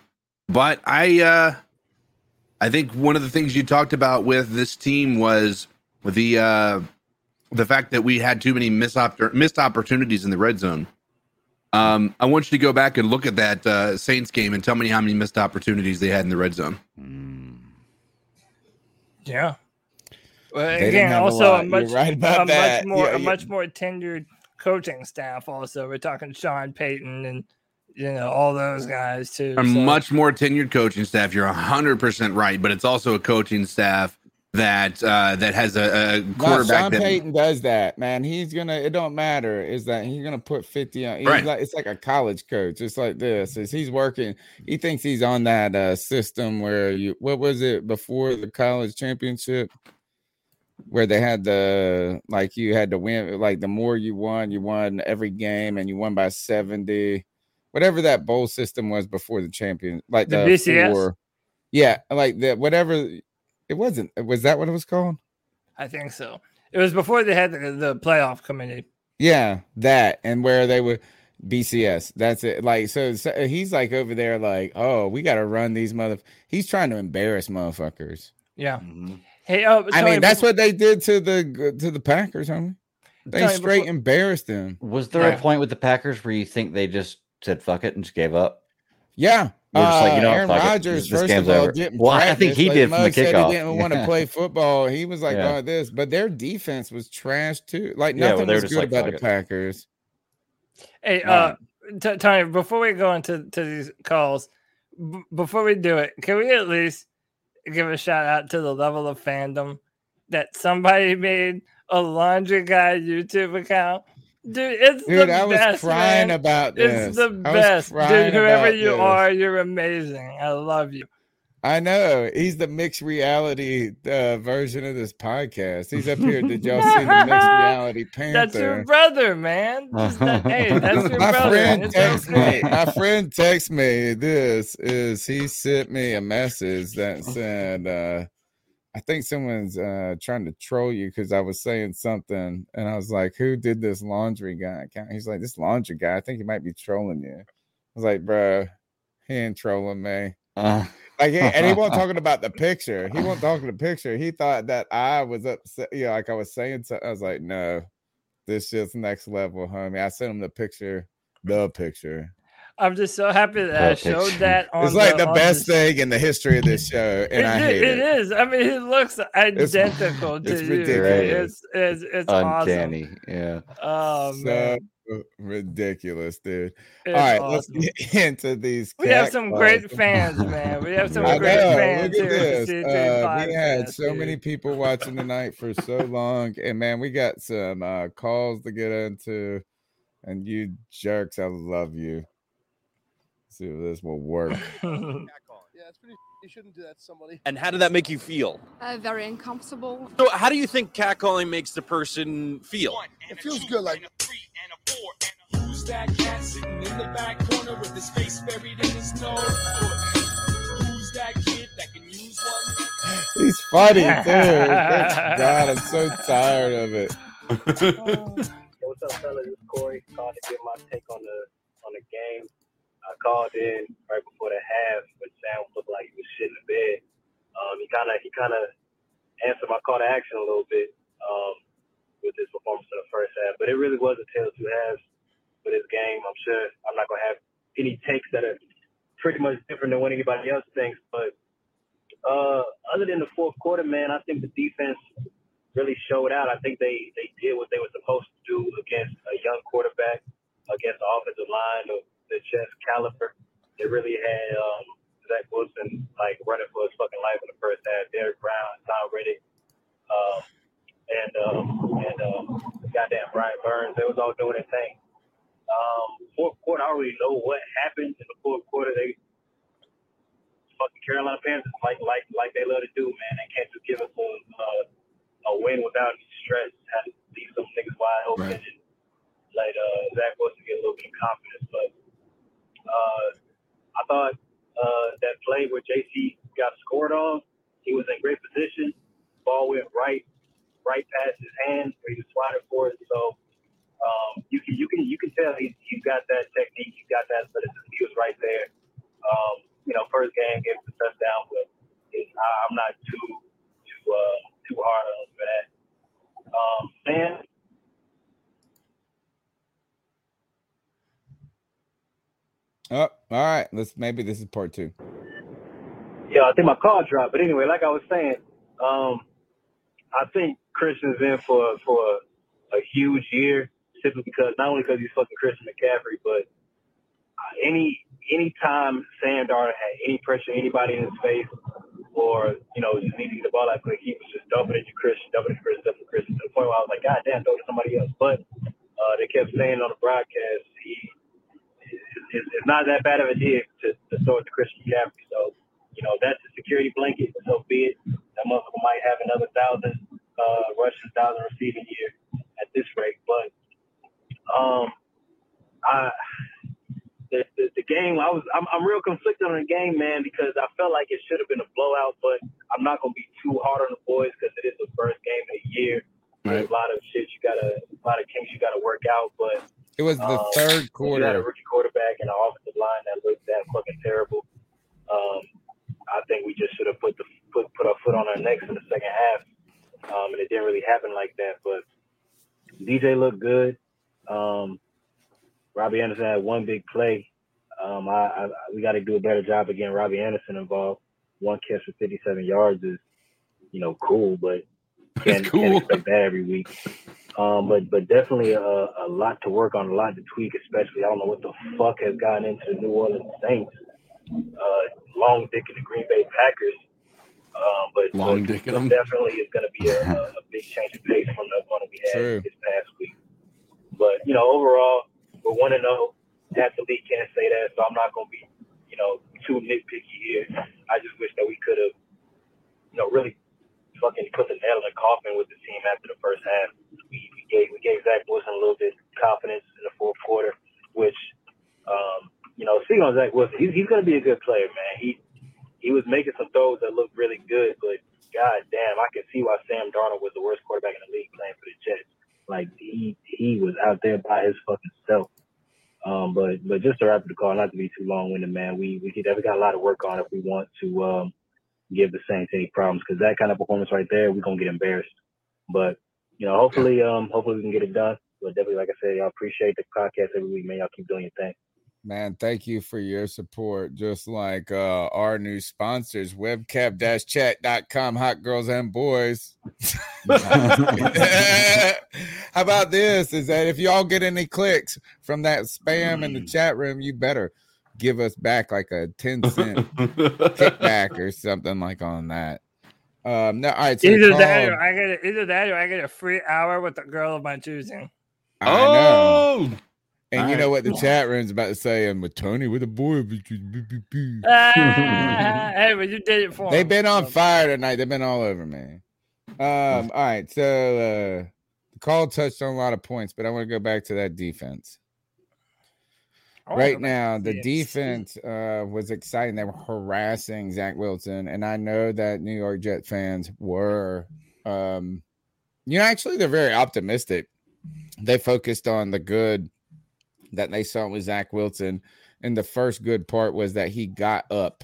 but I, uh, I think one of the things you talked about with this team was the uh, the fact that we had too many missed, oppor- missed opportunities in the red zone. Um, I want you to go back and look at that uh, Saints game and tell me how many missed opportunities they had in the red zone. Yeah. Well, again, have a also a much, right about a that. much more, Yeah, a yeah. much more tenured coaching staff. Also, we're talking Sean Payton and you know all those guys too. a so- much more tenured coaching staff. You're hundred percent right, but it's also a coaching staff that uh, that has a, a No, quarterback Sean that Payton does that, man. He's gonna. It don't matter. Is that he's gonna put fifty on? He's Right. like it's like a college coach. It's like this. Is he's working? He thinks he's on that uh, system where you. What was it before the college championship? Where they had the like you had to win like the more you won, you won every game and you won by seventy, whatever that bowl system was before the champion, like The the, BCS? four- yeah, like that whatever. It wasn't. Was that what it was called? I think so. It was before they had the, the playoff committee. Yeah, that and where they would BCS. That's it. Like so, so he's like over there, like, oh, we got to run these mother. He's trying to embarrass motherfuckers. Yeah. Mm-hmm. Hey, oh, I Tony, mean, that's what they did to the to the Packers, homie. They straight before- embarrassed them. Was there Yeah. a point with the Packers where you think they just said fuck it and just gave up? Yeah. We're just like, you Uh, know what, Aaron. Rodgers, This- this first game's of all, didn't Well, I think he Like, did from the kickoff. He didn't want to play football. He was like, Yeah. oh, this, but their defense was trash too. Like Yeah, well, nothing was good like, about the it. Packers. Hey, uh, T- Tony, before we go into to these calls, b- before we do it, can we at least give a shout out to the level of fandom that somebody made a laundry guy YouTube account? Dude, it's Dude, the I was best, crying man. about this. It's the I best, dude. Whoever you this. are, you're amazing. I love you. I know he's the mixed reality uh, version of this podcast. He's up here. Did y'all see the mixed reality Panther? That's your brother, man. Just that- hey, that's your my brother. friend It's text okay. me. My friend text me. This is he sent me a message that said, uh, "I think someone's uh, trying to troll you because I was saying something." And I was like, "Who did this laundry guy account?" He's like, "This laundry guy. I think he might be trolling you." I was like, "Bro, he ain't trolling me." Uh, Like, and he wasn't talking about the picture. He wasn't talking the picture. He thought that I was upset. You know, like I was saying something. I was like, no, this just next level, homie. I sent him the picture, the picture. I'm just so happy that I showed that on It's like the on best thing in the history of this show, and It, I hate it. it is. I mean, it looks identical to it's you. ridiculous. It's it's it's Uncanny. awesome. Yeah. Oh so man, ridiculous, dude. It's All right, awesome. let's get into these. we have some calls. great fans, man. We have some I great know. fans Look at here this. Uh, we had Podcast, so many people watching tonight for so long, and man, we got some uh, calls to get into. And you jerks, I love you. See if this will work. Yeah, it's pretty. You shouldn't do that to somebody. And how did that make you feel? Uh, very uncomfortable. So, how do you think catcalling makes the person feel? It feels good. Like Who's that cat sitting in the back corner with his face buried in his nose? Who's that kid that can use one? He's funny too. Good God, I'm so tired of it. What's up, fellas? It's Corey. Called to get my take on the on the game. Called in right before the half when Sam looked like he was shitting the bed. Um, he kind of he kind of answered my call to action a little bit um, with his performance in the first half, but it really was a tale of two halves for this game. I'm sure I'm not gonna have any takes that are pretty much different than what anybody else thinks, but uh, other than the fourth quarter, man, I think the defense really showed out. I think they they did what they were supposed to do against a young quarterback, against the offensive line of chess caliber. They really had um, Zach Wilson like running for his fucking life in the first half. Derrick Brown, Tom Riddick, um, and um, and um, goddamn Brian Burns. They was all doing their thing. Um, fourth quarter, I don't really know what happened in the fourth quarter. They fucking Carolina Panthers like like like they love to do, man. They can't just give us a uh, a win without any stress. Had to leave some niggas wide open Right. and let uh, Zach Wilson get a little bit of confidence. But uh, I thought uh, that play where Jaycee got scored on, he was in great position. Ball went right right past his hand where he was sliding for it. So um, you can you can you can tell he's, he's got that technique, he's got that athleticism. He was right there. Um, you know, first game gave a touchdown, but it, I, I'm not too too uh, too hard on him for that. Um, man, Oh, all right. Let's maybe this is part two. yeah, I think my call dropped. But anyway, like I was saying, um, I think Christian's in for for a, a huge year simply because not only because he's fucking Christian McCaffrey, but uh, any any time Sam Darnold had any pressure, anybody in his face, or you know just needing the ball out quick, he was just dumping it to Christian, dumping it to Christian, dumping it to Christian to the point where I was like, God damn, throw to somebody else. But uh, they kept saying on the broadcast, he it's, it's not that bad of a deal to, to throw it to Christian McCaffrey. So, you know, that's a security blanket. So be it. That motherfucker might have another thousand uh, rushing, thousand receiving year at this rate. But um, I the, the, the game, I was I'm, I'm real conflicted on the game, man, because I felt like it should have been a blowout. But I'm not gonna be too hard on the boys because it is the first game of the year. There's a lot of shit you gotta, a lot of kinks you gotta work out. But It was the um, third You had a quarter. rookie quarterback and an offensive line that looked that fucking terrible. Um, I think we just should have put the put put our foot on our necks in the second half, um, and it didn't really happen like that. But DJ looked good. Um, Robbie Anderson had one big play. Um, I, I we got to do a better job of getting Robbie Anderson involved. One catch for 57 yards is, you know, cool, but can't, can't expect that every week. Um, but but definitely a, a lot to work on, a lot to tweak, especially. I don't know what the fuck has gotten into the New Orleans Saints. Uh, long dick in the Green Bay Packers. Um, but, Long but dick definitely is going to be a, a a big change of pace from the one we had True. this past week. But you know, overall, we're one and zero. Half the league can't say that, so I'm not going to be, you know, too nitpicky here. I just wish that we could have, you know, really fucking put the nail in the coffin with the team after the first half. We, we gave we gave Zach Wilson a little bit confidence in the fourth quarter, which, um, you know, speaking on Zach Wilson, he's, he's to be a good player, man. He he was making some throws that looked really good, but god damn, I can see why Sam Darnold was the worst quarterback in the league playing for the Jets. Like he he was out there by his fucking self. Um, but but just to wrap up the call, not to be too long winded, man. We we definitely got a lot of work on if we want to um, give the Saints any problems because that kind of performance right there, we're gonna get embarrassed. But you know, hopefully, um, hopefully we can get it done. But definitely, like I said, y'all appreciate the podcast every week, man. Y'all keep doing your thing. Man, thank you for your support. Just like uh, our new sponsors, webcap-chat.com, hot girls and boys. How about this? Is that if y'all get any clicks from that spam in the chat room, you better give us back like a 10 cent kickback or something like on that. Um, no, all right. So the Either that, or I get a, either that, or I get a free hour with a girl of my choosing. I know. And All you know right. what the chat room's about to say? And with Tony, with a boy. Ah, hey, but you did it for They've him. been on fire tonight. They've been all over me. Um, all right. So uh the call touched on a lot of points, but I want to go back to that defense. Right now the defense uh, was exciting. They were harassing Zach Wilson, and I know that New York Jet fans were. Um, you know, actually, they're very optimistic. They focused on the good that they saw with Zach Wilson, and the first good part was that he got up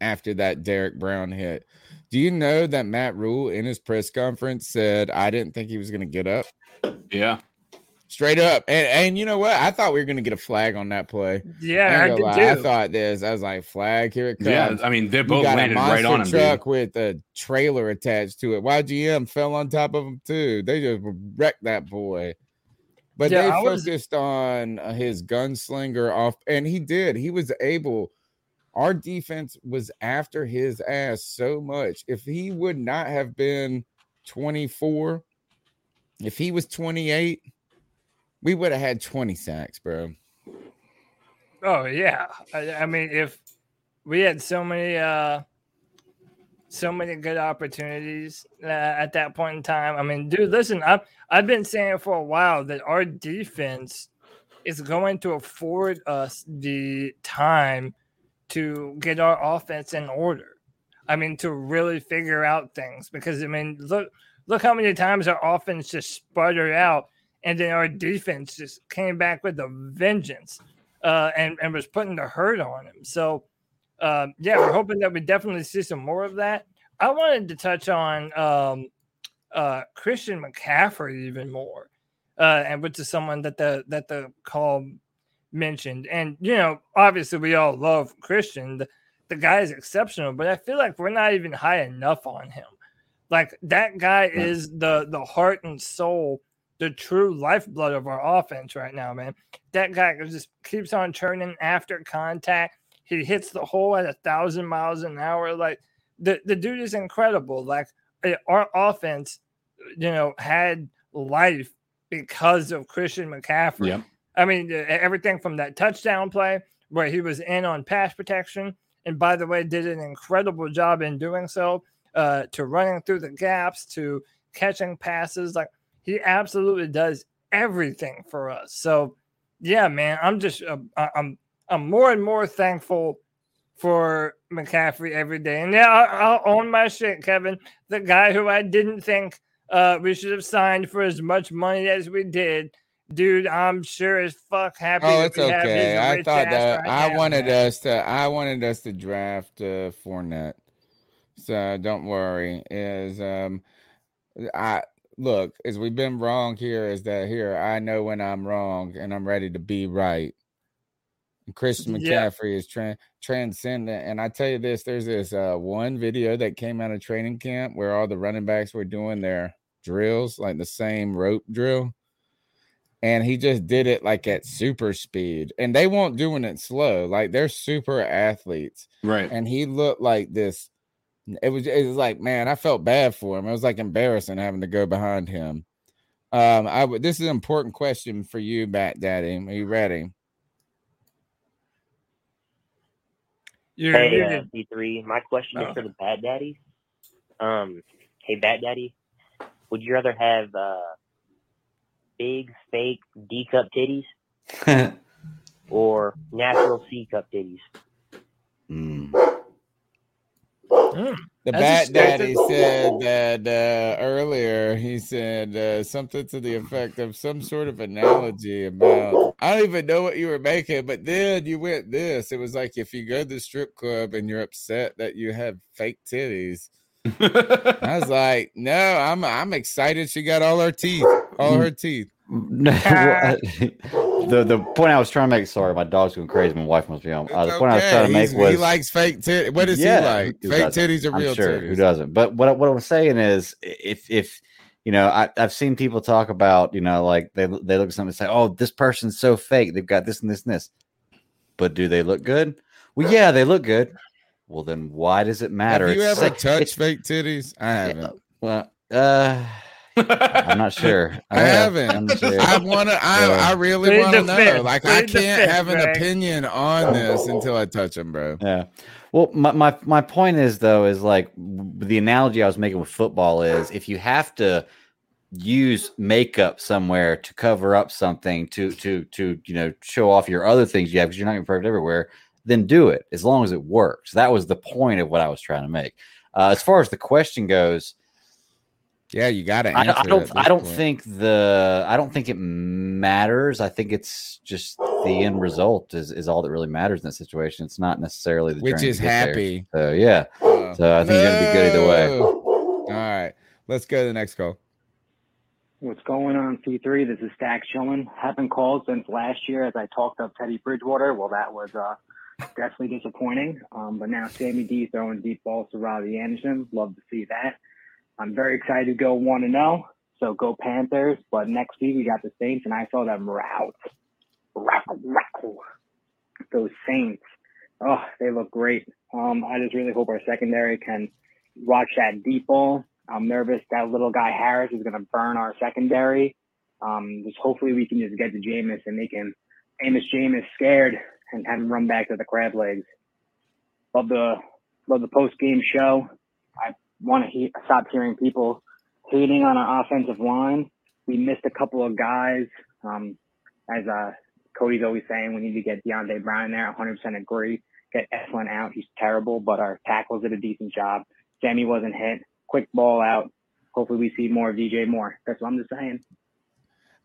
after that Derrick Brown hit. Do you know that Matt Rhule in his press conference said, I didn't think he was going to get up? Yeah. Straight up. And, and you know what? I thought we were going to get a flag on that play. Yeah, I, I did gonna. I thought this. I was like, flag, here it comes. Yeah, I mean, they You both got a landed right on monster him, dude. truck with a trailer attached to it. YGM fell on top of him too. They just wrecked that boy. But Yeah, they I was- focused on uh, his gunslinger off, and he did. He was able. Our defense was after his ass so much. If he would not have been 24, if he was 28, we would have had 20 sacks, bro. Oh yeah, I, I mean, if we had so many, uh so many good opportunities uh, at that point in time. I mean, dude, listen, I've I've been saying for a while that our defense is going to afford us the time to get our offense in order. I mean, to really figure out things because I mean, look look how many times our offense just sputtered out, and then our defense just came back with a vengeance uh, and and was putting the hurt on him. So, uh, yeah, we're hoping that we definitely see some more of that. I wanted to touch on um, uh, Christian McCaffrey even more, uh, and which is someone that the that the call mentioned. And you know, obviously, we all love Christian. The, the guy is exceptional, but I feel like we're not even high enough on him. Like that guy is the the heart and soul, the true lifeblood of our offense right now, man. That guy just keeps on turning after contact. He hits the hole at a thousand miles an hour. Like the, the dude is incredible. Like eh, our offense, you know, had life because of Christian McCaffrey. Yep. I mean, everything from that touchdown play where he was in on pass protection, and by the way, did an incredible job in doing so. Uh, to running through the gaps, to catching passes, like he absolutely does everything for us. So, yeah, man, I'm just uh, I'm I'm more and more thankful for McCaffrey every day. And yeah, I'll, I'll own my shit, Kevin. The guy who I didn't think uh, we should have signed for as much money as we did. Dude, I'm sure as fuck happy. Oh, it's we have his okay. I thought that right I now, wanted man. us to I wanted us to draft uh Fournette. So don't worry. Is um I look, as we've been wrong here, is that here I know when I'm wrong and I'm ready to be right. And Christian Yeah. McCaffrey is tran transcendent. And I tell you this, there's this uh one video that came out of training camp where all the running backs were doing their drills, like the same rope drill and he just did it like at super speed and they weren't doing it slow like they're super athletes Right. and he looked like this it was it was like man i felt bad for him it was like embarrassing having to go behind him um i would this is an important question for you bat daddy are you ready You're hey, muted. uh, B3. My question Oh. is for the Bat Daddies. Um, hey, Bat Daddy, would you rather have uh, big, fake D cup titties or natural C cup titties? The That's bat daddy said that uh, earlier he said uh, something to the effect of some sort of analogy about i don't even know what you were making but then you went this. It was like if you go to the strip club and you're upset that you have fake titties. I was like no i'm i'm excited she got all her teeth all her teeth. No, the the point I was trying to make. Sorry, my dog's going crazy. My wife must be home. Uh, the point I was trying to make he's- was he likes fake titties what does Yeah, he like fake titties or I'm real sure, titties Who doesn't? But what I- what I'm saying is, if if you know, I, I've seen people talk about, you know, like they they look at something and say, "Oh, this person's so fake. They've got this and this and this." But do they look good? Well, yeah, they look good. Well, then why does it matter? have you It's ever sa- touched fake titties i haven't Well, uh, I'm not sure. I haven't. I'm not sure. I want to. I, Yeah. I really want to know. fifth. Like I Plead the can't fifth, have an Greg. opinion on this until I touch them, bro. Yeah. Well, my, my my point is though is like the analogy I was making with football is if you have to use makeup somewhere to cover up something to to to you know show off your other things you have because you're not going to perfect everywhere then do it as long as it works that was the point of what i was trying to make uh, as far as the question goes yeah you got to I, I it don't i don't point. think the i don't think it matters i think it's just the end result is, is all that really matters in that situation it's not necessarily the Which is to get there. happy. so yeah Uh, so i think you're gonna be good either way all right let's go to the next call What's going on, C3? This is Stack chilling. Haven't called since last year as I talked up Teddy Bridgewater. Well, that was uh, definitely disappointing. Um, but now Sammy D throwing deep balls to Robbie Anderson. Love to see that. I'm very excited to go 1 to 0. So go Panthers. But next week we got the Saints, and I saw them rout. Rackle, rackle. Those Saints. Oh, they look great. Um, I just really hope our secondary can watch that deep ball. I'm nervous that little guy Harris is going to burn our secondary. Um, just hopefully we can just get to Jameis and make him Amos Jameis scared and have him run back to the crab legs. Love the love the post game show. Want to he- stop hearing people hating on our offensive line. We missed a couple of guys. Um, as uh, Cody's always saying, we need to get Deonte Brown in there. 100% agree. Get Elflein out. He's terrible, but our tackles did a decent job. Sammy wasn't hit. Quick ball out. Hopefully, we see more of DJ Moore. That's what I'm just saying.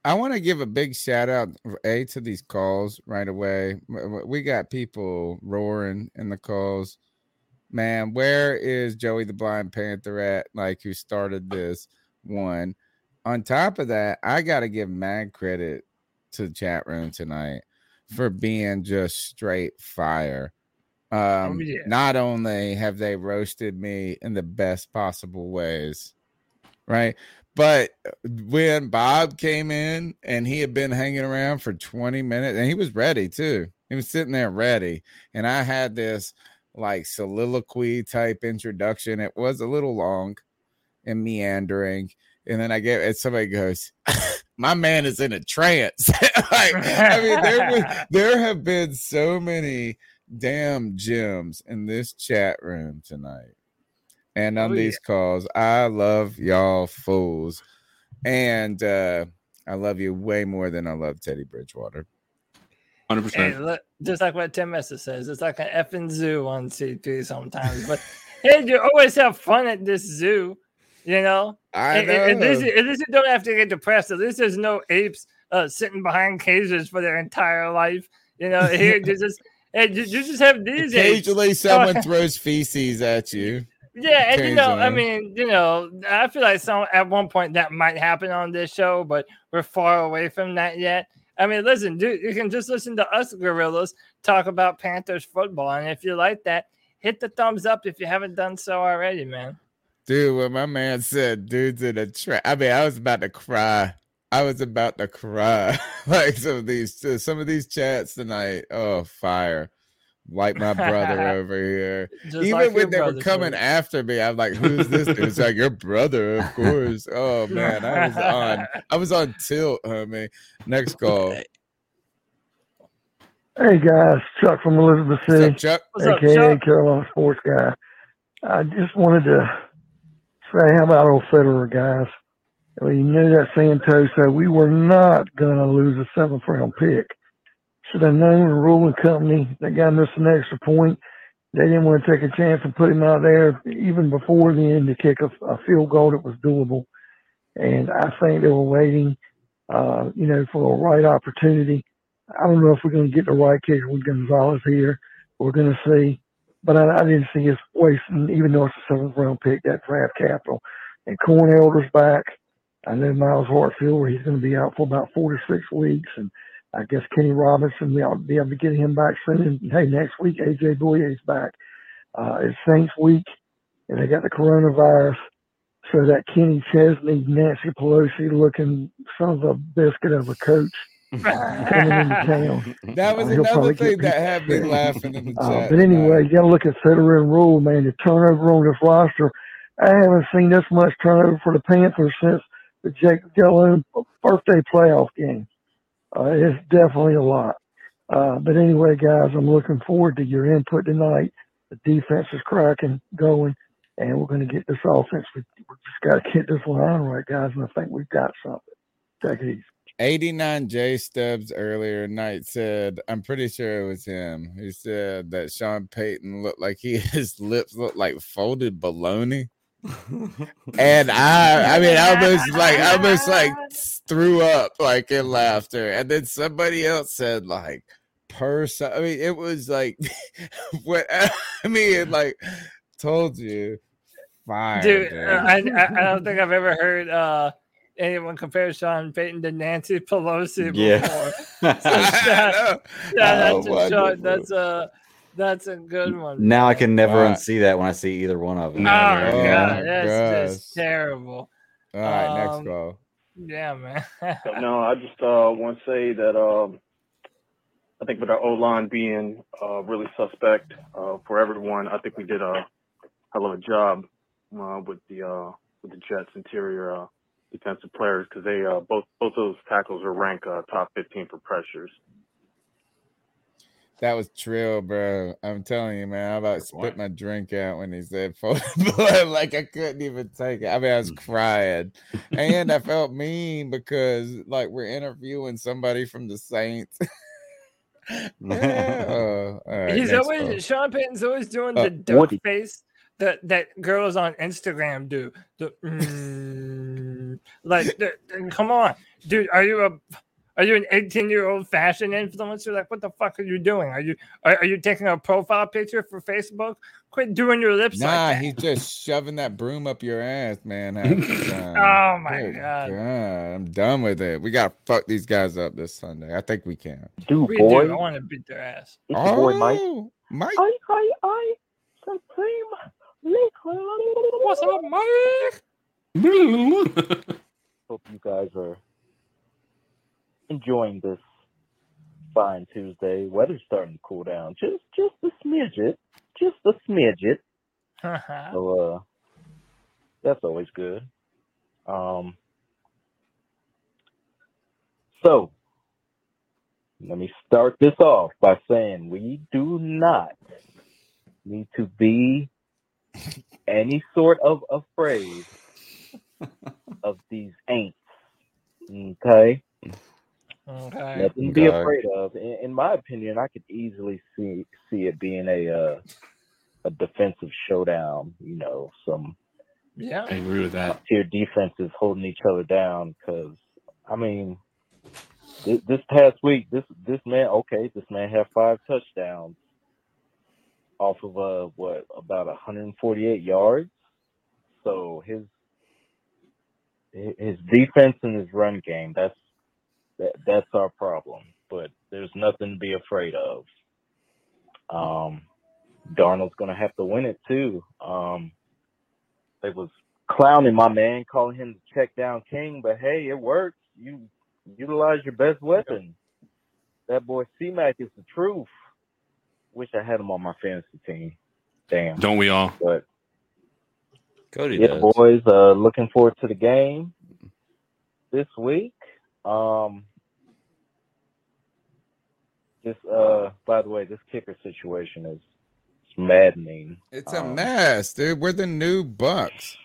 I want to give a big shout out a to these calls right away. We got people roaring in the calls. Man, where is Joey the Blind Panther at? Like who started this one? On top of that, I got to give mad credit to the chat room tonight for being just straight fire. Um, yeah. Not only have they roasted me in the best possible ways, right? But when Bob came in and he had been hanging around for 20 minutes and he was ready too. He was sitting there ready. And I had this like soliloquy type introduction. It was a little long and meandering. And then I get and somebody goes, My man is in a trance. like, I mean, there was, there have been so many damn gems in this chat room tonight and on Oh, these calls. I love y'all fools. And uh I love you way more than I love Teddy Bridgewater. 100%. Hey, look, just like what Tim Messer says, it's like an effing zoo on C3 sometimes. But hey, you always have fun at this zoo, you know? I At- At, least, know. at least you don't have to get depressed. At least there's no apes uh, sitting behind cages for their entire life. You know, here you just hey, you, you just have these apes. Occasionally someone throws feces at you. Yeah, and you know, I mean, you know, I feel like some at one point that might happen on this show, but we're far away from that yet. I mean, listen, dude, you can just listen to us gorillas talk about Panthers football, and if you like that, hit the thumbs up if you haven't done so already, man. Dude, when my man said dude's in a trap, I mean, I was about to cry. I was about to cry. like some of these some of these chats tonight. Oh, fire. Like my brother over here. Just Even like when they were coming too. after me, I'm like, who's this dude? It's like your brother, of course. Oh man, I was on I was on tilt, homie. Next call. Hey guys, Chuck from Elizabeth What's City, up, Chuck? What's up, aka Chuck? Carolina Sports Guy. I just wanted to say, how about old Fitterer, guys? We knew that Santoso. We were not going to lose a seventh round pick. Should have known the ruling company that got us an extra point. They didn't want to take a chance and put him out there even before the end to kick a, a field goal that was doable. And I think they were waiting, uh, you know, for the right opportunity. I don't know if we're going to get the right kicker with Gonzalez here. We're going to see. But I, I didn't see us wasting, even though it's a seventh round pick, that draft capital. And Corn Elder's back. I know Myles Hartsfield, where he's going to be out for about four to six weeks. And I guess Kenny Robinson, we ought to be able to get him back soon. And hey, next week, AJ Bouye Bouye's back. Uh, it's Saints week, and they got the coronavirus. So that Kenny Chesney, Nancy Pelosi looking son of a biscuit of a coach coming into town. That was Uh, another thing that had me laughing in the Uh, chat. but anyway, you got to look at Fitterer and Rhule, man. The turnover on this roster, I haven't seen this much turnover for the Panthers since the Jake Delhomme birthday playoff game. Uh, it's definitely a lot. Uh, but anyway, guys, I'm looking forward to your input tonight. The defense is cracking, going. and we're going to get this offense. We, we just got to get this line right, guys, and I think we've got something. Take it easy. 89 J Stubbs earlier night said, I'm pretty sure it was him. He said that Sean Payton looked like he his lips looked like folded bologna. And I I mean I almost like I almost like threw up like in laughter. And then somebody else said like person. I mean it was like what I mean like told you fire. Dude, dude. uh, I, I I don't think I've ever heard uh anyone compare Sean Payton to Nancy Pelosi Yeah. before. So that- yeah, Oh, that's a short, wonderful. that's a that's a good one. Now I can never Right. unsee that when I see either one of them. Oh, Oh, god, that's gosh. just terrible. All right, next Um, call. Yeah, man. no, I just uh, want to say that um, I think with our O line being uh, really suspect uh, for everyone, I think we did a hell of a job uh, with the uh, with the Jets interior uh, defensive players because they uh, both both those tackles are ranked uh, top 15 for pressures. That was trill, bro. I'm telling you, man. I about to spit my drink out when he said folded blood. Like I couldn't even take it. I mean, I was crying. And I felt mean because like we're interviewing somebody from the Saints. yeah. Oh, all right, He's always call. Sean Payton's always doing Uh, the duck Woody. face that that girls on Instagram do. The mm, like, the, the- come on, dude. Are you a are you an 18 year old fashion influencer? Like, what the fuck are you doing? Are you are, are you taking a profile picture for Facebook? Quit doing your lips like Nah, that. he's just shoving that broom up your ass, man. half the time. Oh, my Good God. I'm done with it. We gotta fuck these guys up this Sunday. I think we can. Dude, we boy. do. I want to beat their ass. It's your boy Mike. Oh, Mike. I, I, I, Supreme Liquid. What's up, Mike? Hope you guys are enjoying this fine Tuesday. Weather's starting to cool down. Just, just a smidget. Just a smidget. So, uh, that's always good. Um, so, let me start this off by saying we do not need to be any sort of afraid of these ain'ts. Okay? Okay. Nothing to be Okay. afraid of. In, in my opinion, I could easily see see it being a uh, a defensive showdown. You know, some Yeah. I agree with that. tier defenses holding each other down. Because I mean, this, this past week, this this man, okay, this man had five touchdowns off of uh what about 148 yards. So his his defense and his run game that's that, that's our problem. But there's nothing to be afraid of. Um, Darnold's gonna have to win it too. Um, they was clowning my man, calling him the check down king, but hey, it works. You utilize your best weapon. That boy C Mac is the truth. Wish I had him on my fantasy team. Damn. Don't we all? But Cody yeah, does. boys, uh, looking forward to the game this week. Um, this, uh, by the way, this kicker situation is it's maddening. It's a Um, mess, dude. We're the new Bucks.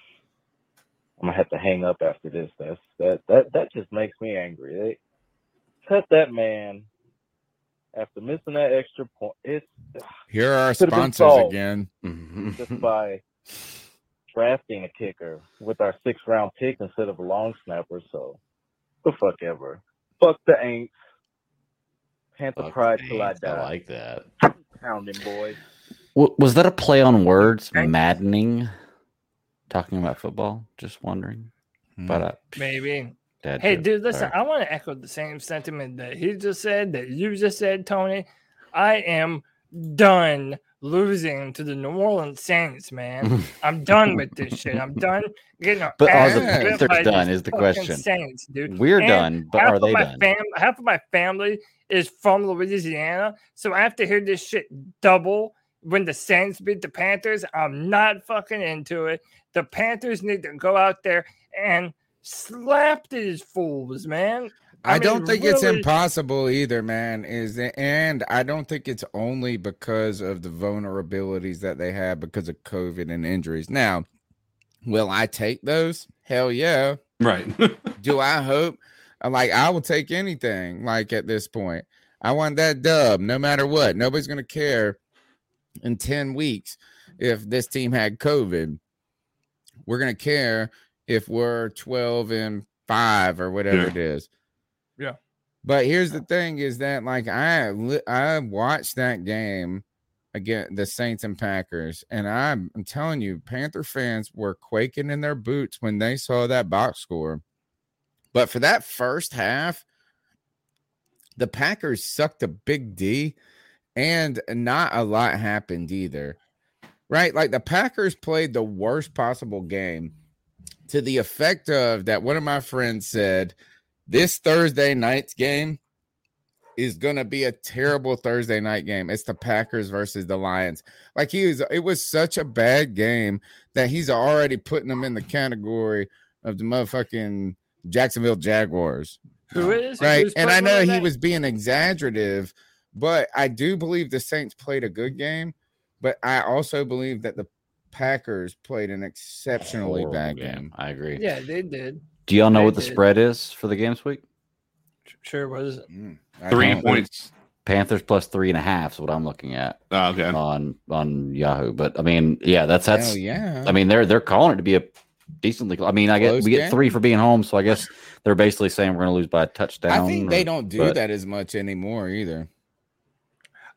I'm gonna have to hang up after this. That's that that that just makes me angry. They cut that man after missing that extra point. It's Here are our sponsors again. just by drafting a kicker with our sixth round pick instead of a long snapper. So the fuck ever. Fuck the Aints. Panther Fuck pride till I die. I like that. Pounding boys. W- was that a play on words? Maddening. Talking about football. Just wondering. But uh, Maybe. Dad hey, joke. dude, listen, Alright. I want to echo the same sentiment that he just said, that you just said, Tony. I am done losing to the New Orleans Saints, man. I'm done with this shit. I'm done getting our But are the Panthers done is the question. Saints, dude. We're And done, but are they done? Fam- half of my family is from Louisiana, so I have to hear this shit double when the Saints beat the Panthers. I'm not fucking into it. The Panthers need to go out there and slap these fools, man. I, I don't mean, think it's impossible either, man. Is the, and I don't think it's only because of the vulnerabilities that they have because of COVID and injuries. Now, will I take those? Hell yeah. Right. Do I hope? Like I will take anything. Like at this point, I want that dub, no matter what. Nobody's gonna care in ten weeks if this team had COVID. We're gonna care if we're twelve and five or whatever Yeah. it is. But here's the thing: is that like I I watched that game again, the Saints and Packers, and I'm I'm telling you, Panther fans were quaking in their boots when they saw that box score. But for that first half, the Packers sucked a big D, and not a lot happened either. Right? Like the Packers played the worst possible game to the effect of that one of my friends said this Thursday night's game is gonna be a terrible Thursday night game. It's the Packers versus the Lions. Like he was, it was such a bad game that he's already putting them in the category of the motherfucking Jacksonville Jaguars. Who is? Right. And I know he that? was being exaggerative, but I do believe the Saints played a good game. But I also believe that the Packers played an exceptionally Horrible bad game. game. I agree. Yeah, they did. Do y'all know They what the spread is for the game this week? Sure, what is it? Mm, I Three don't- points. Panthers plus three and a half is what I'm looking at Oh, okay. on on Yahoo. But I mean, yeah, that's that's. Hell yeah. I mean, they're they're calling it to be a decently. I mean, I get Close we get game. three for being home, so I guess they're basically saying we're going to lose by a touchdown. I think they or- don't do but- that as much anymore either.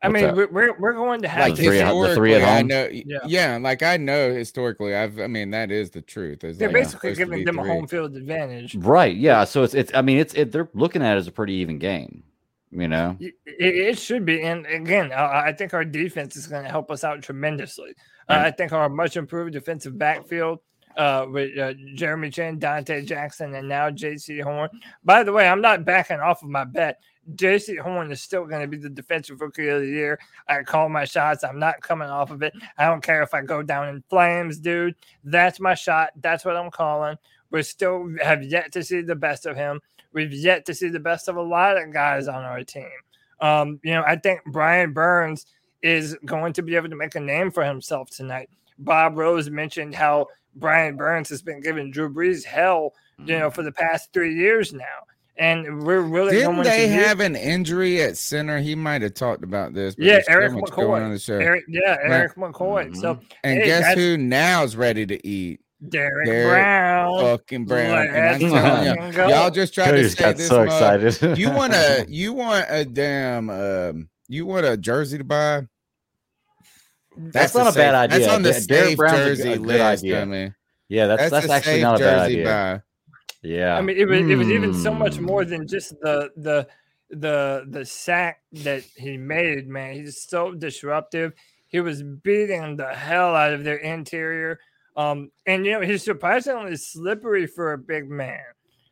I What's mean, that? we're, we're we're going to have Like The three at- the three historically, at I know. Yeah. Yeah. like I know historically. I've. I mean, that is the truth. It's They're like basically giving be them a home field advantage. Right. Yeah. So it's it's. I mean, it's it. They're looking at it as a pretty even game. You know. It, it should be, and again, I, I think our defense is going to help us out tremendously. Uh, I think our much improved defensive backfield uh, with uh, Jeremy Chinn, Donte Jackson, and now Jaycee Horn. By the way, I'm not backing off of my bet. Jaycee Horn is still going to be the defensive rookie of the year. I call my shots. I'm not coming off of it. I don't care if I go down in flames, dude. That's my shot. That's what I'm calling. We still have yet to see the best of him. We've yet to see the best of a lot of guys on our team. Um, you know, I think Brian Burns is going to be able to make a name for himself tonight. Bob Rose mentioned how Brian Burns has been giving Drew Brees hell, you know, for the past three years now. And we're really Didn't going they to have an injury at center? He might have talked about this. but yeah, Erik much going on the McCoy. show. Erik, yeah, Right. Erik McCoy. So And hey, guess that's who now's ready to eat? Derrick, Derrick Brown. Fucking Brown. And I'm telling you, y'all just tried to Cody's say got this. so mug. excited. you want a you want a damn um you want a jersey to buy? That's the not a bad idea. That's on the Derrick safe Brown's jersey good- a good list. idea. I mean, Yeah, that's that's, a actually not a bad idea. buy. Yeah. I mean, it was it was even so much Hmm. more than just the the the the sack that he made. Man, he's so disruptive. He was beating the hell out of their interior. Um, and you know he's surprisingly slippery for a big man.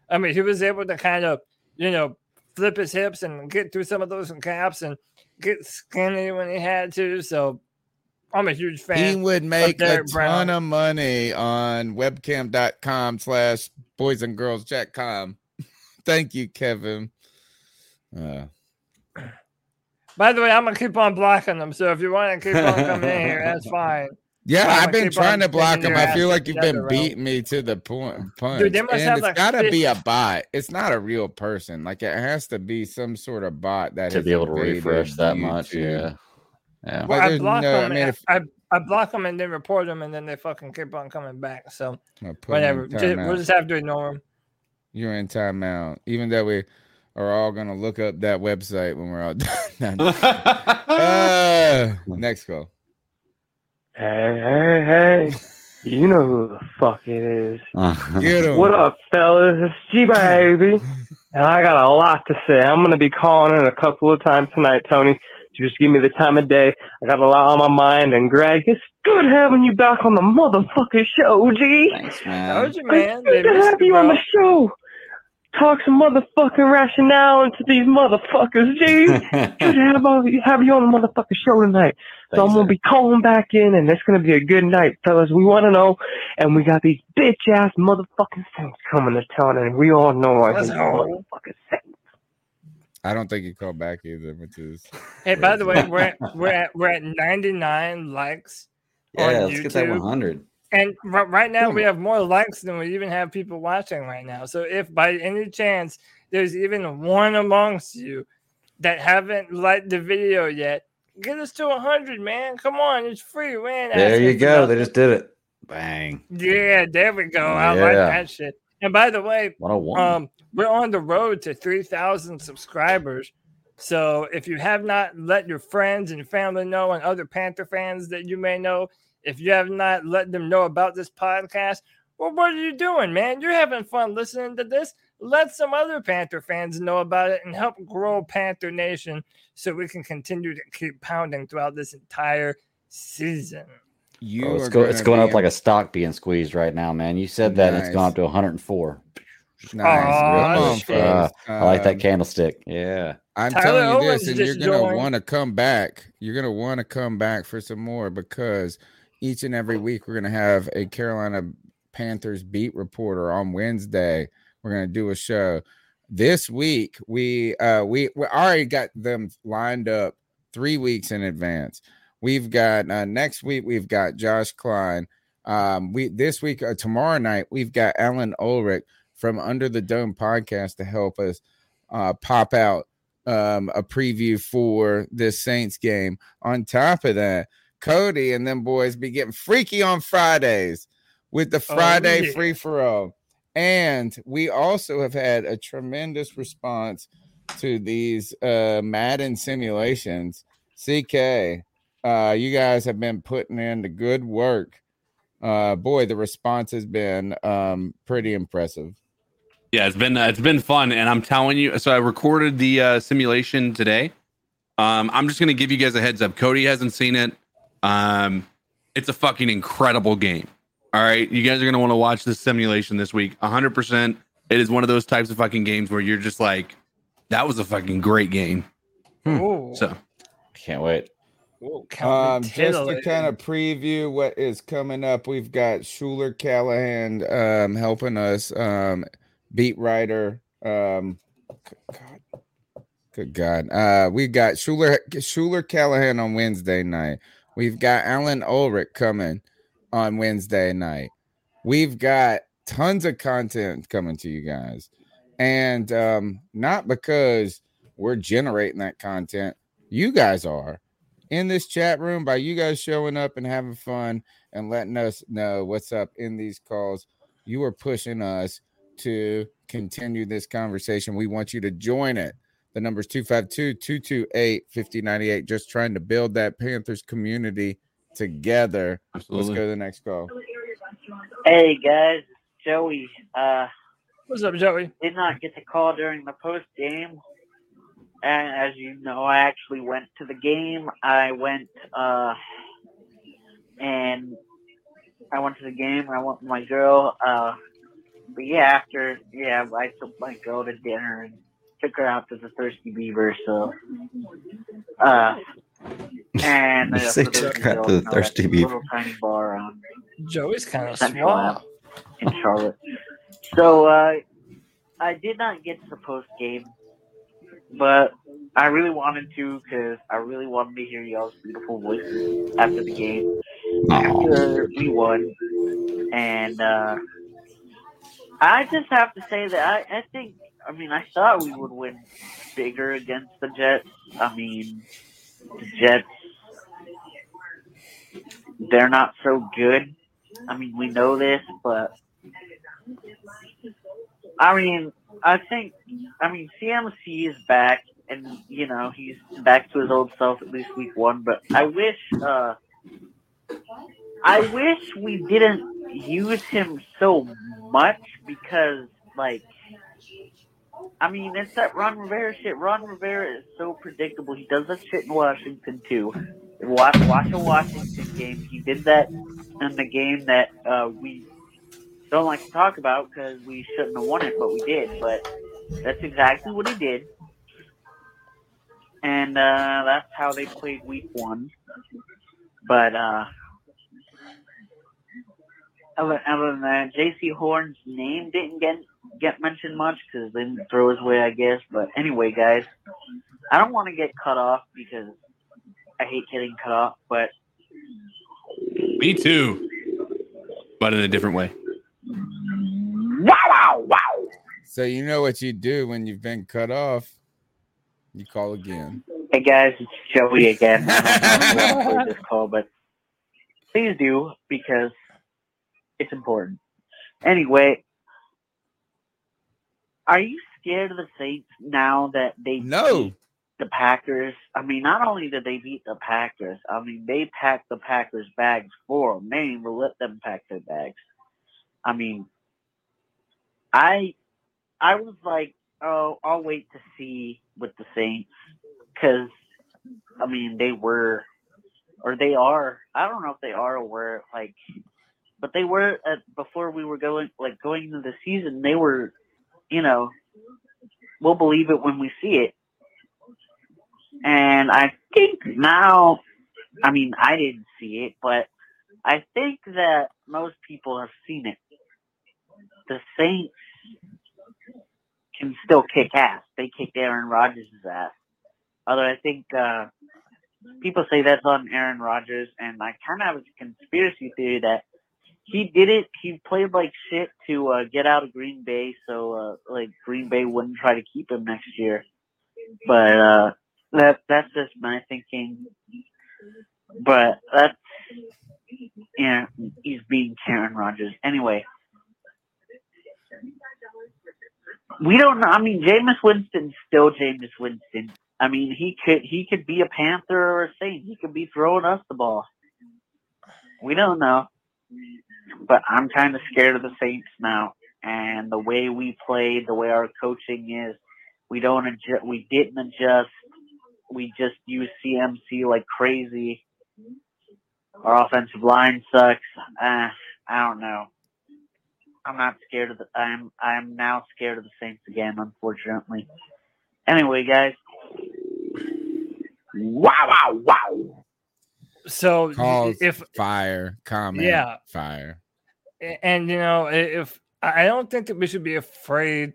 I mean, he was able to kind of you know flip his hips and get through some of those caps and get skinny when he had to. So I'm a huge fan. He would of make a Derrick ton Brown. of money on webcam.com slash boys and girls com. Thank you, Kevin. Uh, By the way, I'm gonna keep on blocking them. So if you want to keep on coming in here, that's fine. yeah, I'ma I've been trying to block them. I feel like you've been bro. beating me to the point. Punch. Dude, they must and have it's like gotta be a bot. It's not a real person. Like it has to be some sort of bot that to be able to invaded refresh that much. Yeah. Yeah. Well, Well, I block no- I them. mean, if- I, I block them and then report them, and then they fucking keep on coming back. So I'll put 'em in whatever. Ju- we'll just have to ignore them. You're in timeout. Even though we are all gonna look up that website when we're all done. uh, next call. Hey, hey, hey. You know who the fuck it is. Get 'em. What up, fellas? It's G Baby. And I got a lot to say. I'm going to be calling in a couple of times tonight, Tony. Just give me the time of day. I got a lot on my mind. And Greg, it's good having you back on the motherfucking show, G. Thanks, Told you, man. It's They good to missed have you, you on the show. Talk some motherfucking rationale into these motherfuckers, G. good to have, all, have you on the motherfucking show tonight. So I'm gonna be calling back in, and it's gonna be a good night, fellas. We want to know, and we got these bitch ass motherfucking Saints coming to town, and we all know I Let's hate go. motherfucking Saints. I don't think he called back either, which is Hey, by the way, we're at, we're at we're at 99 likes on Yeah, let's get that 100. And r- right now we have more likes than we even have people watching right now. So if by any chance there's even one amongst you that haven't liked the video yet, get us to 100, man. Come on, it's free. We ain't There you for go. They just did it. Bang. Yeah, there we go. I like that shit. And by the way, 101. um, we're on the road to 3,000 subscribers. So if you have not let your friends and family know and other Panther fans that you may know, if you have not let them know about this podcast, well, what are you doing, man? You're having fun listening to this. Let some other Panther fans know about it and help grow Panther Nation so we can continue to keep pounding throughout this entire season. you Oh, it's, go, it's gonna going be up like a stock being squeezed right now, man. You said that and it's gone up to 104. Nice. Aw, Come on, Uh, I like that Um, candlestick. Yeah. I'm Tyler telling you Owens this, and you're gonna want to come back. You're gonna want to come back for some more because each and every week we're gonna have a Carolina Panthers beat reporter on Wednesday. We're gonna do a show. This week we uh we we already got them lined up three weeks in advance. We've got uh, next week we've got Josh Klein. Um, we this week uh, tomorrow night we've got Alan Ulrich from Under the Dome podcast to help us uh, pop out um, a preview for this Saints game. On top of that, Cody and them boys be getting freaky on Fridays with the Oh, Friday yeah. free for all. And we also have had a tremendous response to these uh, Madden simulations. CK, uh, you guys have been putting in the good work. Uh, boy, the response has been um, pretty impressive. Yeah, it's been uh, it's been fun, and I'm telling you. So I recorded the uh, simulation today. Um, I'm just gonna give you guys a heads up. Cody hasn't seen it. Um, it's a fucking incredible game. All right, you guys are gonna want to watch this simulation this week. 100. percent It is one of those types of fucking games where you're just like, that was a fucking great game. Ooh. So Can't wait. Whoa, Um, just to kind of preview what is coming up, we've got Schuyler Callihan um, helping us, um, beat writer. Um, God, good God, uh, we got Schuyler Schuyler Callihan on Wednesday night. We've got Alan Ulrich coming on Wednesday night. We've got tons of content coming to you guys, and um, not because we're generating that content, you guys are in this chat room by you guys showing up and having fun and letting us know what's up in these calls. You are pushing us to continue this conversation. We want you to join it. The number's 252 228 5098. Just trying to build that Panthers community together. Let's go to the next call. Hey guys, Joey. Uh, What's up, Joey? did not get to call during the post game, and as you know, I actually went to the game. I went uh, and I went to the game. I went with my girl. Uh, but yeah, after yeah, I took my girl to dinner and took her out to the Thirsty Beaver. So, uh, and You uh, say took her out to the Thirsty Beaver. little tiny bar on Joey's kind of Central suave. Ave in Charlotte. So uh, I did not get to the post game, but I really wanted to because I really wanted to hear y'all's beautiful voices after the game. After we won, and uh, I just have to say that I, I think I mean I thought we would win bigger against the Jets. I mean the Jets they're not so good. I mean, we know this, but I mean, I think, I mean, CMC is back, and you know he's back to his old self at least week one. But I wish, uh, I wish we didn't use him so much because, like, I mean, it's that Ron Rivera shit. Ron Rivera is so predictable. He does that shit in Washington too. Watch, watch a Washington game. He did that in the game that uh, we don't like to talk about because we shouldn't have won it, but we did. But that's exactly what he did, and uh, that's how they played Week One. But uh, other, other than that, uh, Jaycee Horn's name didn't get get mentioned much because they didn't throw his way, I guess. But anyway, guys, I don't want to get cut off because I hate getting cut off. But Me too, but in a different way. wow, wow, wow. So you know what you do when you've been cut off? You call again. Hey guys, it's Joey again. I don't know if you want to play this call, but please do because it's important. Anyway, are you scared of the Saints now that they No. beat the Packers? I mean, not only did they beat the Packers, I mean they packed the Packers' bags for them. They didn't even let them pack their bags. I mean, I I was like, oh, I'll wait to see with the Saints because I mean they were or they are. I don't know if they are or were like, but they were at, before we were going like going into the season. They were, you know, we'll believe it when we see it. And I think now, I mean, I didn't see it, but I think that most people have seen it. The Saints can still kick ass. They kicked Aaron Rodgers' ass. Although I think uh, people say that's on Aaron Rodgers, and I kind of have a conspiracy theory that he did it. He played like shit to uh, get out of Green Bay, so uh, like Green Bay wouldn't try to keep him next year. But uh, that that's just my thinking. But that's yeah, he's being Aaron Rodgers anyway. We don't know. I mean, Jameis Winston's still Jameis Winston. I mean, he could he could be a Panther or a Saint. He could be throwing us the ball. We don't know. But I'm kind of scared of the Saints now. And the way we played, the way our coaching is, we don't adjust. We didn't adjust. We just use CMC like crazy. Our offensive line sucks. Uh, I don't know. I'm not scared of the. I'm I'm now scared of the Saints again, unfortunately. Anyway, guys. Wow! Wow! Wow! So Calls, if fire, comment, Yeah. fire. And you know, if I I don't think that we should be afraid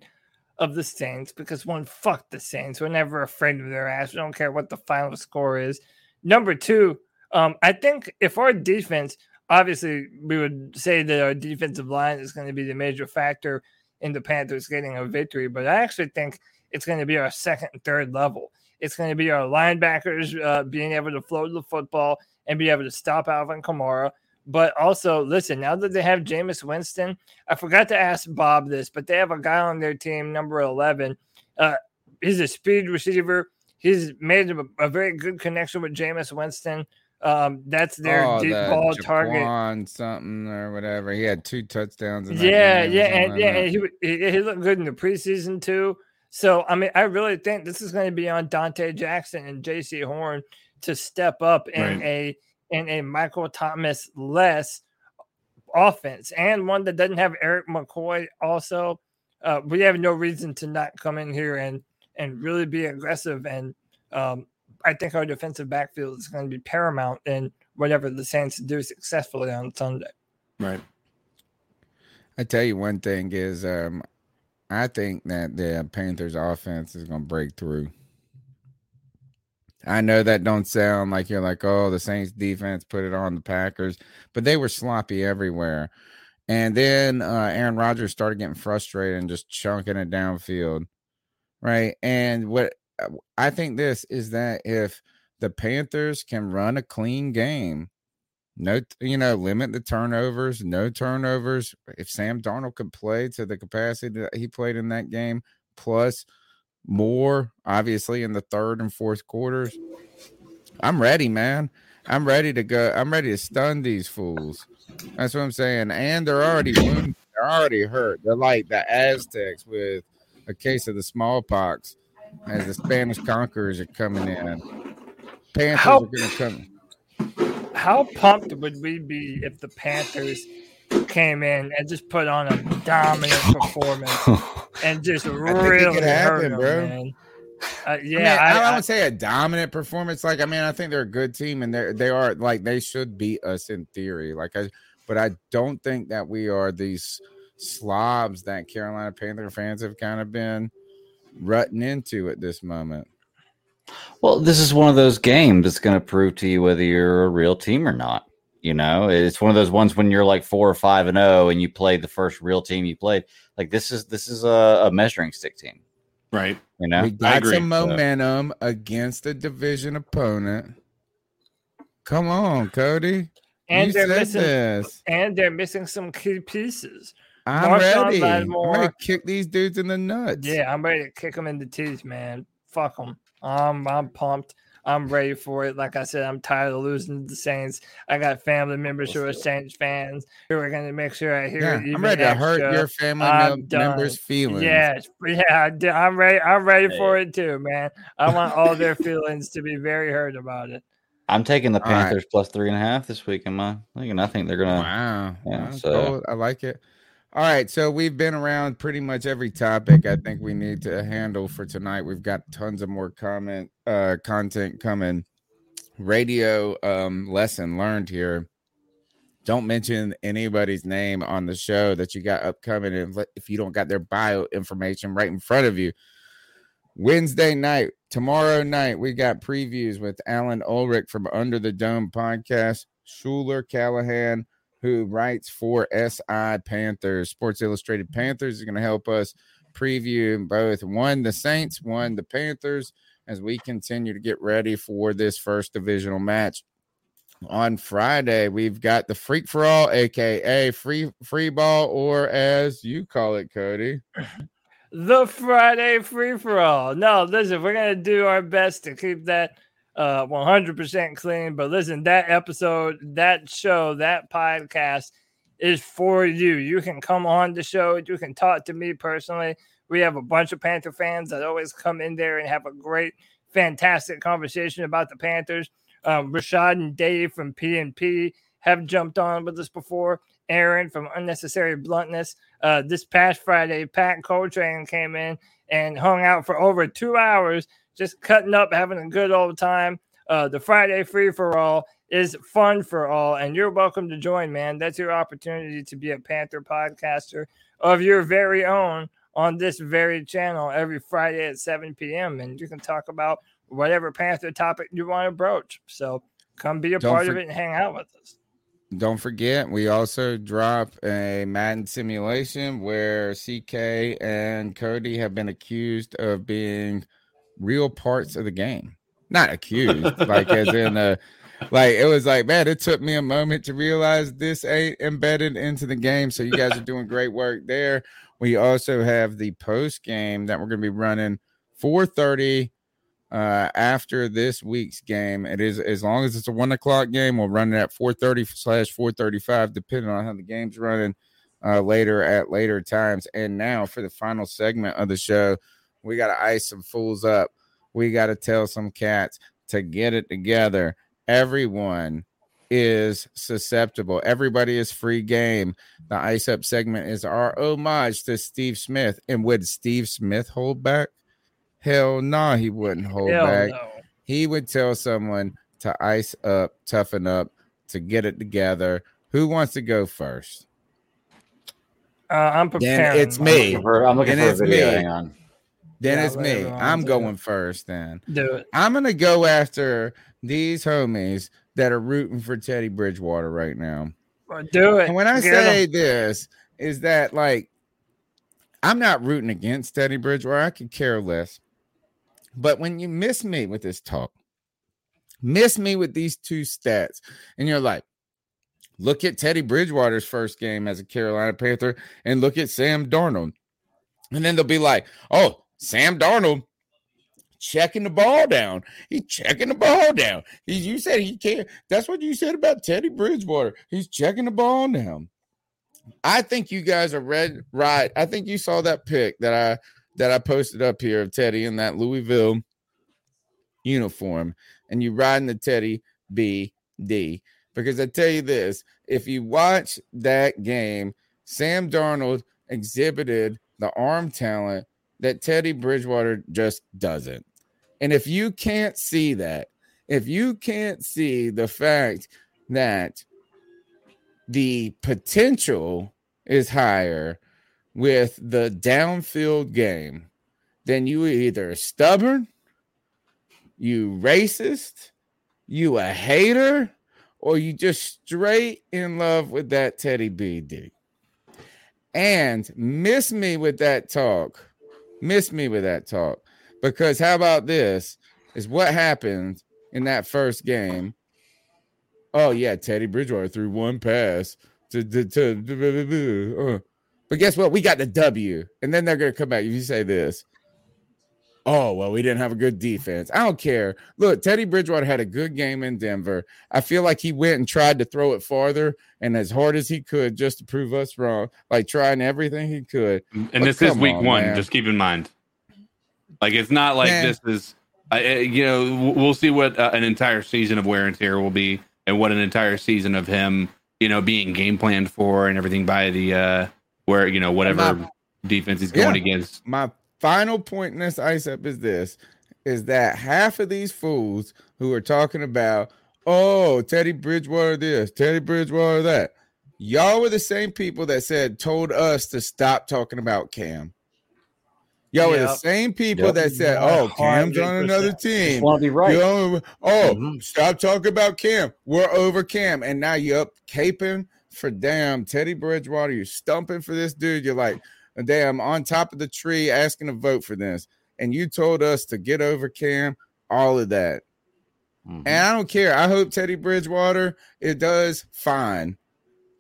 of the Saints because one, fuck the Saints. We're never afraid of their ass. We don't care what the final score is. Number two, um, I think if our defense, obviously, we would say that our defensive line is going to be the major factor in the Panthers getting a victory, but I actually think it's going to be our second and third level. It's going to be our linebackers uh, being able to float the football and be able to stop Alvin Kamara. But also, listen, now that they have Jameis Winston, I forgot to ask Bob this, but they have a guy on their team, number 11. Uh, he's a speed receiver. He's made a, a very good connection with Jameis Winston. Um, that's their oh, deep the ball target. Jaquan something or whatever. He had two touchdowns. In Yeah, yeah, and yeah, and he, he he looked good in the preseason too. So I mean, I really think this is going to be on Donte Jackson and Jaycee Horn to step up in Right. a in a Michael Thomas less offense and one that doesn't have Erik McCoy. Also, uh, we have no reason to not come in here and and really be aggressive. And um, I think our defensive backfield is going to be paramount in whatever the Saints do successfully on Sunday. Right. I tell you one thing is, um, I think that the Panthers offense is going to break through. I know that don't sound like you're like, oh, the Saints defense put it on the Packers, but they were sloppy everywhere. And then uh, Aaron Rodgers started getting frustrated and just chunking it downfield, right? And what uh, I think this is that if the Panthers can run a clean game, no, you know, limit the turnovers, no turnovers. If Sam Darnold could play to the capacity that he played in that game, plus more, obviously, in the third and fourth quarters, I'm ready, man. I'm ready to go. I'm ready to stun these fools. That's what I'm saying. And they're already wounded. They're already hurt. They're like the Aztecs with a case of the smallpox as the Spanish conquerors are coming in. Panthers How- are going to come. How pumped would we be if the Panthers came in and just put on a dominant performance and just I think it really could hurt happen, 'em, bro. man? Uh, I yeah, mean, I, I, don't I- want say a dominant performance. Like, I mean, I think they're a good team, and they they are like they should beat us in theory. Like, I but I don't think that we are these slobs that Carolina Panther fans have kind of been rutting into at this moment. Well, this is one of those games that's going to prove to you whether you're a real team or not. You know, it's one of those ones when you're like four or five and zero, and you played the first real team you played. Like this is this is a, a measuring stick team, right? You know, we got some momentum against a division opponent. Come on, Cody. And you they're missing this. and they're missing some key pieces. I'm Marshawn ready. I'm ready to kick these dudes in the nuts. Yeah, I'm ready to kick them in the teeth, man. Fuck them. I'm I'm pumped. I'm ready for it. Like I said, I'm tired of losing to the Saints. I got family members who are Saints fans who are going to make sure I hear Yeah, it. I'm ready to hurt extra. your family I'm mem- done. members' feelings. Yes, yeah, I do. I'm ready. I'm ready for it too, man. I want all their feelings to be very hurt about it. I'm taking the All right. Panthers plus three and a half this week. Am I? Thinking I think they're gonna. Wow. Yeah. So cool. I like it. All right, so we've been around pretty much every topic I think we need to handle for tonight. We've got tons of more comment uh content coming. Radio um lesson learned here. Don't mention anybody's name on the show that you got upcoming if, if you don't got their bio information right in front of you. Wednesday night, tomorrow night, we got previews with Alan Ulrich from Under the Dome podcast, Schuyler Callihan, who writes for SI Panthers. Sports Illustrated mm-hmm. Panthers is going to help us preview both one, the Saints, one, the Panthers, as we continue to get ready for this first divisional match. On Friday, we've got the Freak for All, aka Free Free Ball, or as you call it, Cody. the Friday free for all. No, listen, we're gonna do our best to keep that uh 100% clean. But listen, that episode, that show, that podcast is for you. You can come on the show. You can talk to me personally. We have a bunch of Panther fans that always come in there and have a great, fantastic conversation about the Panthers. Um, Rashad and Dave from PNP have jumped on with us before. Aaron from Unnecessary Bluntness. Uh, this past Friday, Pat Coltrane came in and hung out for over two hours, just cutting up, having a good old time. Uh, the Friday free for all is fun for all, and you're welcome to join, man. That's your opportunity to be a Panther podcaster of your very own on this very channel every Friday at 7 p.m. And you can talk about whatever Panther topic you want to broach. So come be a Don't part of it and hang out with us. Don't forget, we also drop a Madden simulation where CK and Cody have been accused of being real parts of the game. Not accused, like as in a like it was like, man, it took me a moment to realize this ain't embedded into the game. So you guys are doing great work there. We also have the post game that we're gonna be running 4:30 uh after this week's game it is as long as it's a one o'clock game we'll run it at 430 slash 435 depending on how the game's running uh later at later times and now for the final segment of the show we got to ice some fools up we got to tell some cats to get it together everyone is susceptible everybody is free game the ice up segment is our homage to steve smith and would steve smith hold back Hell no, he wouldn't hold Hell back. no. He would tell someone to ice up, toughen up, to get it together. Who wants to go first? Uh, I'm Then preparing. it's me. I'm looking for- I'm looking for a video. me. Hang on. Then Yeah, it's me. I'm do going first. Then Do it. I'm gonna go after these homies that are rooting for Teddy Bridgewater right now. Do it. And when I Get say 'em. this, is that like I'm not rooting against Teddy Bridgewater. I could care less. But when you miss me with this talk, miss me with these two stats, and you're like, look at Teddy Bridgewater's first game as a Carolina Panther and look at Sam Darnold. And then they'll be like, oh, Sam Darnold checking the ball down. He's checking the ball down. He, you said he can't. That's what you said about Teddy Bridgewater. He's checking the ball down. I think you guys are red right. I think you saw that pic that I that I posted up here of Teddy in that Louisville uniform, and you riding the Teddy BD. Because I tell you this, if you watch that game, Sam Darnold exhibited the arm talent that Teddy Bridgewater just doesn't. And if you can't see that, if you can't see the fact that the potential is higher with the downfield game, then you either stubborn, you racist, you a hater, or you just straight in love with that Teddy B D. And miss me with that talk. Miss me with that talk. Because how about this? Is what happened in that first game. Oh, yeah, Teddy Bridgewater threw one pass to, to, to, uh. but guess what? We got the W. And then they're gonna come back. If you say this, oh well, we didn't have a good defense. I don't care. Look, Teddy Bridgewater had a good game in Denver. I feel like he went and tried to throw it farther and as hard as he could just to prove us wrong, like trying everything he could. And But this is week on, one. man. Just keep in mind. Like it's not like Man. this is. I I- you know, we'll see what uh, an entire season of wear and tear will be, and what an entire season of him, you know, being game planned for and everything by the uh where you know whatever not- defense he's going Yeah. against. My final point in this ice up is this is that half of these fools who are talking about, oh, Teddy Bridgewater this, Teddy Bridgewater that. Y'all were the same people that said told us to stop talking about Cam. Y'all were the same people Yep. that said, "Oh, Cam's on another team." Just wanna be right. Oh, Mhm. stop talking about Cam. We're over Cam, and now you're up caping for damn Teddy Bridgewater. You're stumping for this dude. You're like, damn, on top of the tree asking to vote for this, and you told us to get over Cam. All of that, and mm-hmm. I don't care. I hope Teddy Bridgewater it does fine.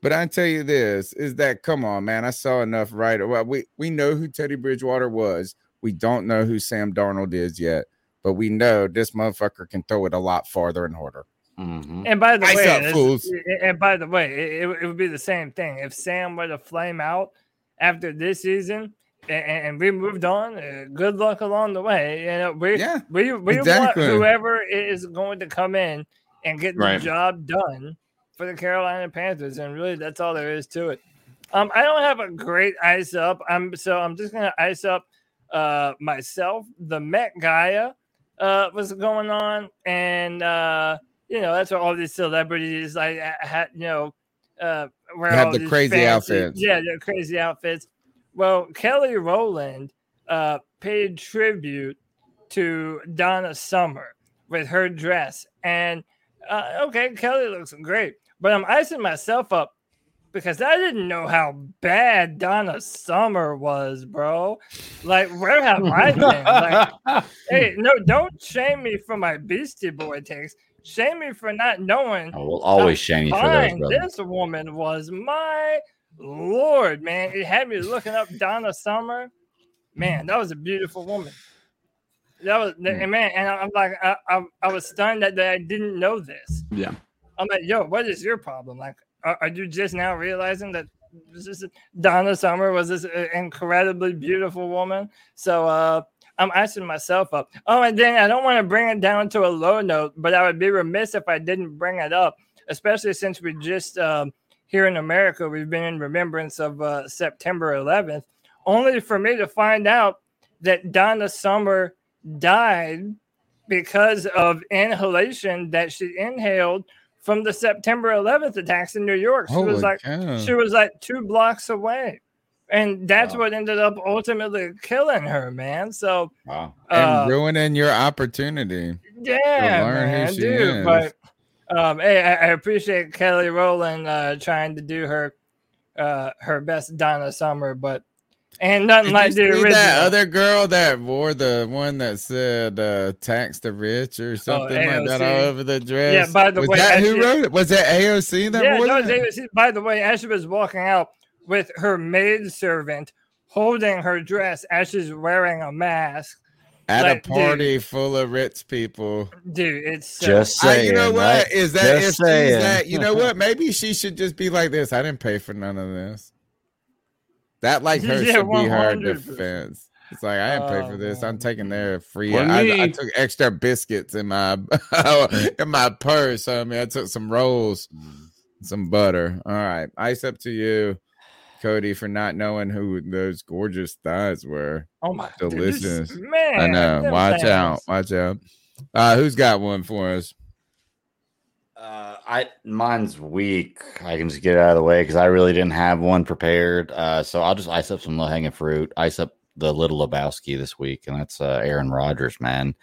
But I tell you this is that come on, man. I saw enough right. Well, we we know who Teddy Bridgewater was. We don't know who Sam Darnold is yet, but we know this motherfucker can throw it a lot farther and harder. Mm-hmm. And by the Ice way, up, fools. and by the way, it, it, it would be the same thing if Sam were to flame out after this season. And, and we moved on. Uh, good luck along the way. You know, we Yeah, we we exactly. want whoever is going to come in and get the Right. job done for the Carolina Panthers, and really that's all there is to it. Um, I don't have a great ice up. I'm so I'm just gonna ice up uh myself. The Met Gala uh was going on, and uh you know that's what all these celebrities like had you know uh Have the crazy fancy- outfits. Yeah, the crazy outfits. Well, Kelly Rowland uh paid tribute to Donna Summer with her dress, and uh, okay, Kelly looks great, but I'm icing myself up because I didn't know how bad Donna Summer was, bro. Like, where have I been? Like, hey, no, don't shame me for my Beastie Boy takes. Shame me for not knowing. I will always shame you for those, brother. This woman was my lord, man. It had me looking up Donna Summer. Man, that was a beautiful woman. That was Hmm. and man, and I'm like, I, I, I was stunned that, that I didn't know this. Yeah. I'm like, yo, what is your problem? Like, are, are you just now realizing that this is Donna Summer was this uh, incredibly beautiful woman? So uh, I'm asking myself up. Oh, and then I don't want to bring it down to a low note, but I would be remiss if I didn't bring it up, especially since we just um, here in America we've been in remembrance of uh, September 11th, only for me to find out that Donna Summer died because of inhalation that she inhaled from the September 11th attacks in New York. She was like cow. she was like two blocks away. And that's what ended up ultimately killing her, man. So wow. And uh, ruining your opportunity. yeah, learn who man, she dude. is. But um, hey, I, I appreciate Kelly Rowland uh, trying to do her uh, her best Donna Summer, but and nothing Did like you the see original. that other girl that wore the one that said uh, "tax the rich" or something like that all over the dress? Yeah, by the was way, that as who she- wrote it? Was that AOC that yeah, wore no, that? they was- by the way, as she was walking out with her maid servant holding her dress as she's wearing a mask. At like, a dude, party full of rich people. dude, it's so- Just I- you know saying, what? right? Is that Just if saying. that? You know what? Maybe she should just be like this. I didn't pay for none of this. That like her Yeah, should be her defense. It's like I didn't pay for this. Oh, I'm taking their free. I, I took extra biscuits in my in my purse. I mean, I took some rolls, mm. some butter. All right, ice up to you, Cody, for not knowing who those gorgeous thighs were. Oh my dude, this- delicious! I know. Watch things. out! Watch out! Uh, who's got one for us? Uh, I mine's weak. I can just get it out of the way because I really didn't have one prepared. Uh, so I'll just ice up some low hanging fruit. Ice up the little Lebowski this week, and that's uh, Aaron Rodgers, man.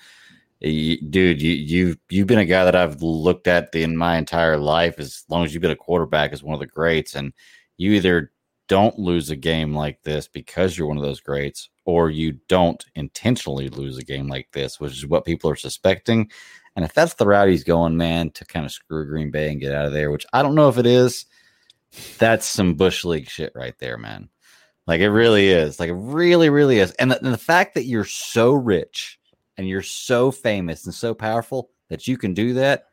Y- dude, you you you've been a guy that I've looked at in my entire life as long as you've been a quarterback as one of the greats, and you either don't lose a game like this because you're one of those greats, or you don't intentionally lose a game like this, which is what people are suspecting. And if that's the route he's going, man, to kind of screw Green Bay and get out of there, which I don't know if it is, that's some Bush League shit right there, man. Like it really is. Like it really, really is. And the, and the fact that you're so rich and you're so famous and so powerful that you can do that,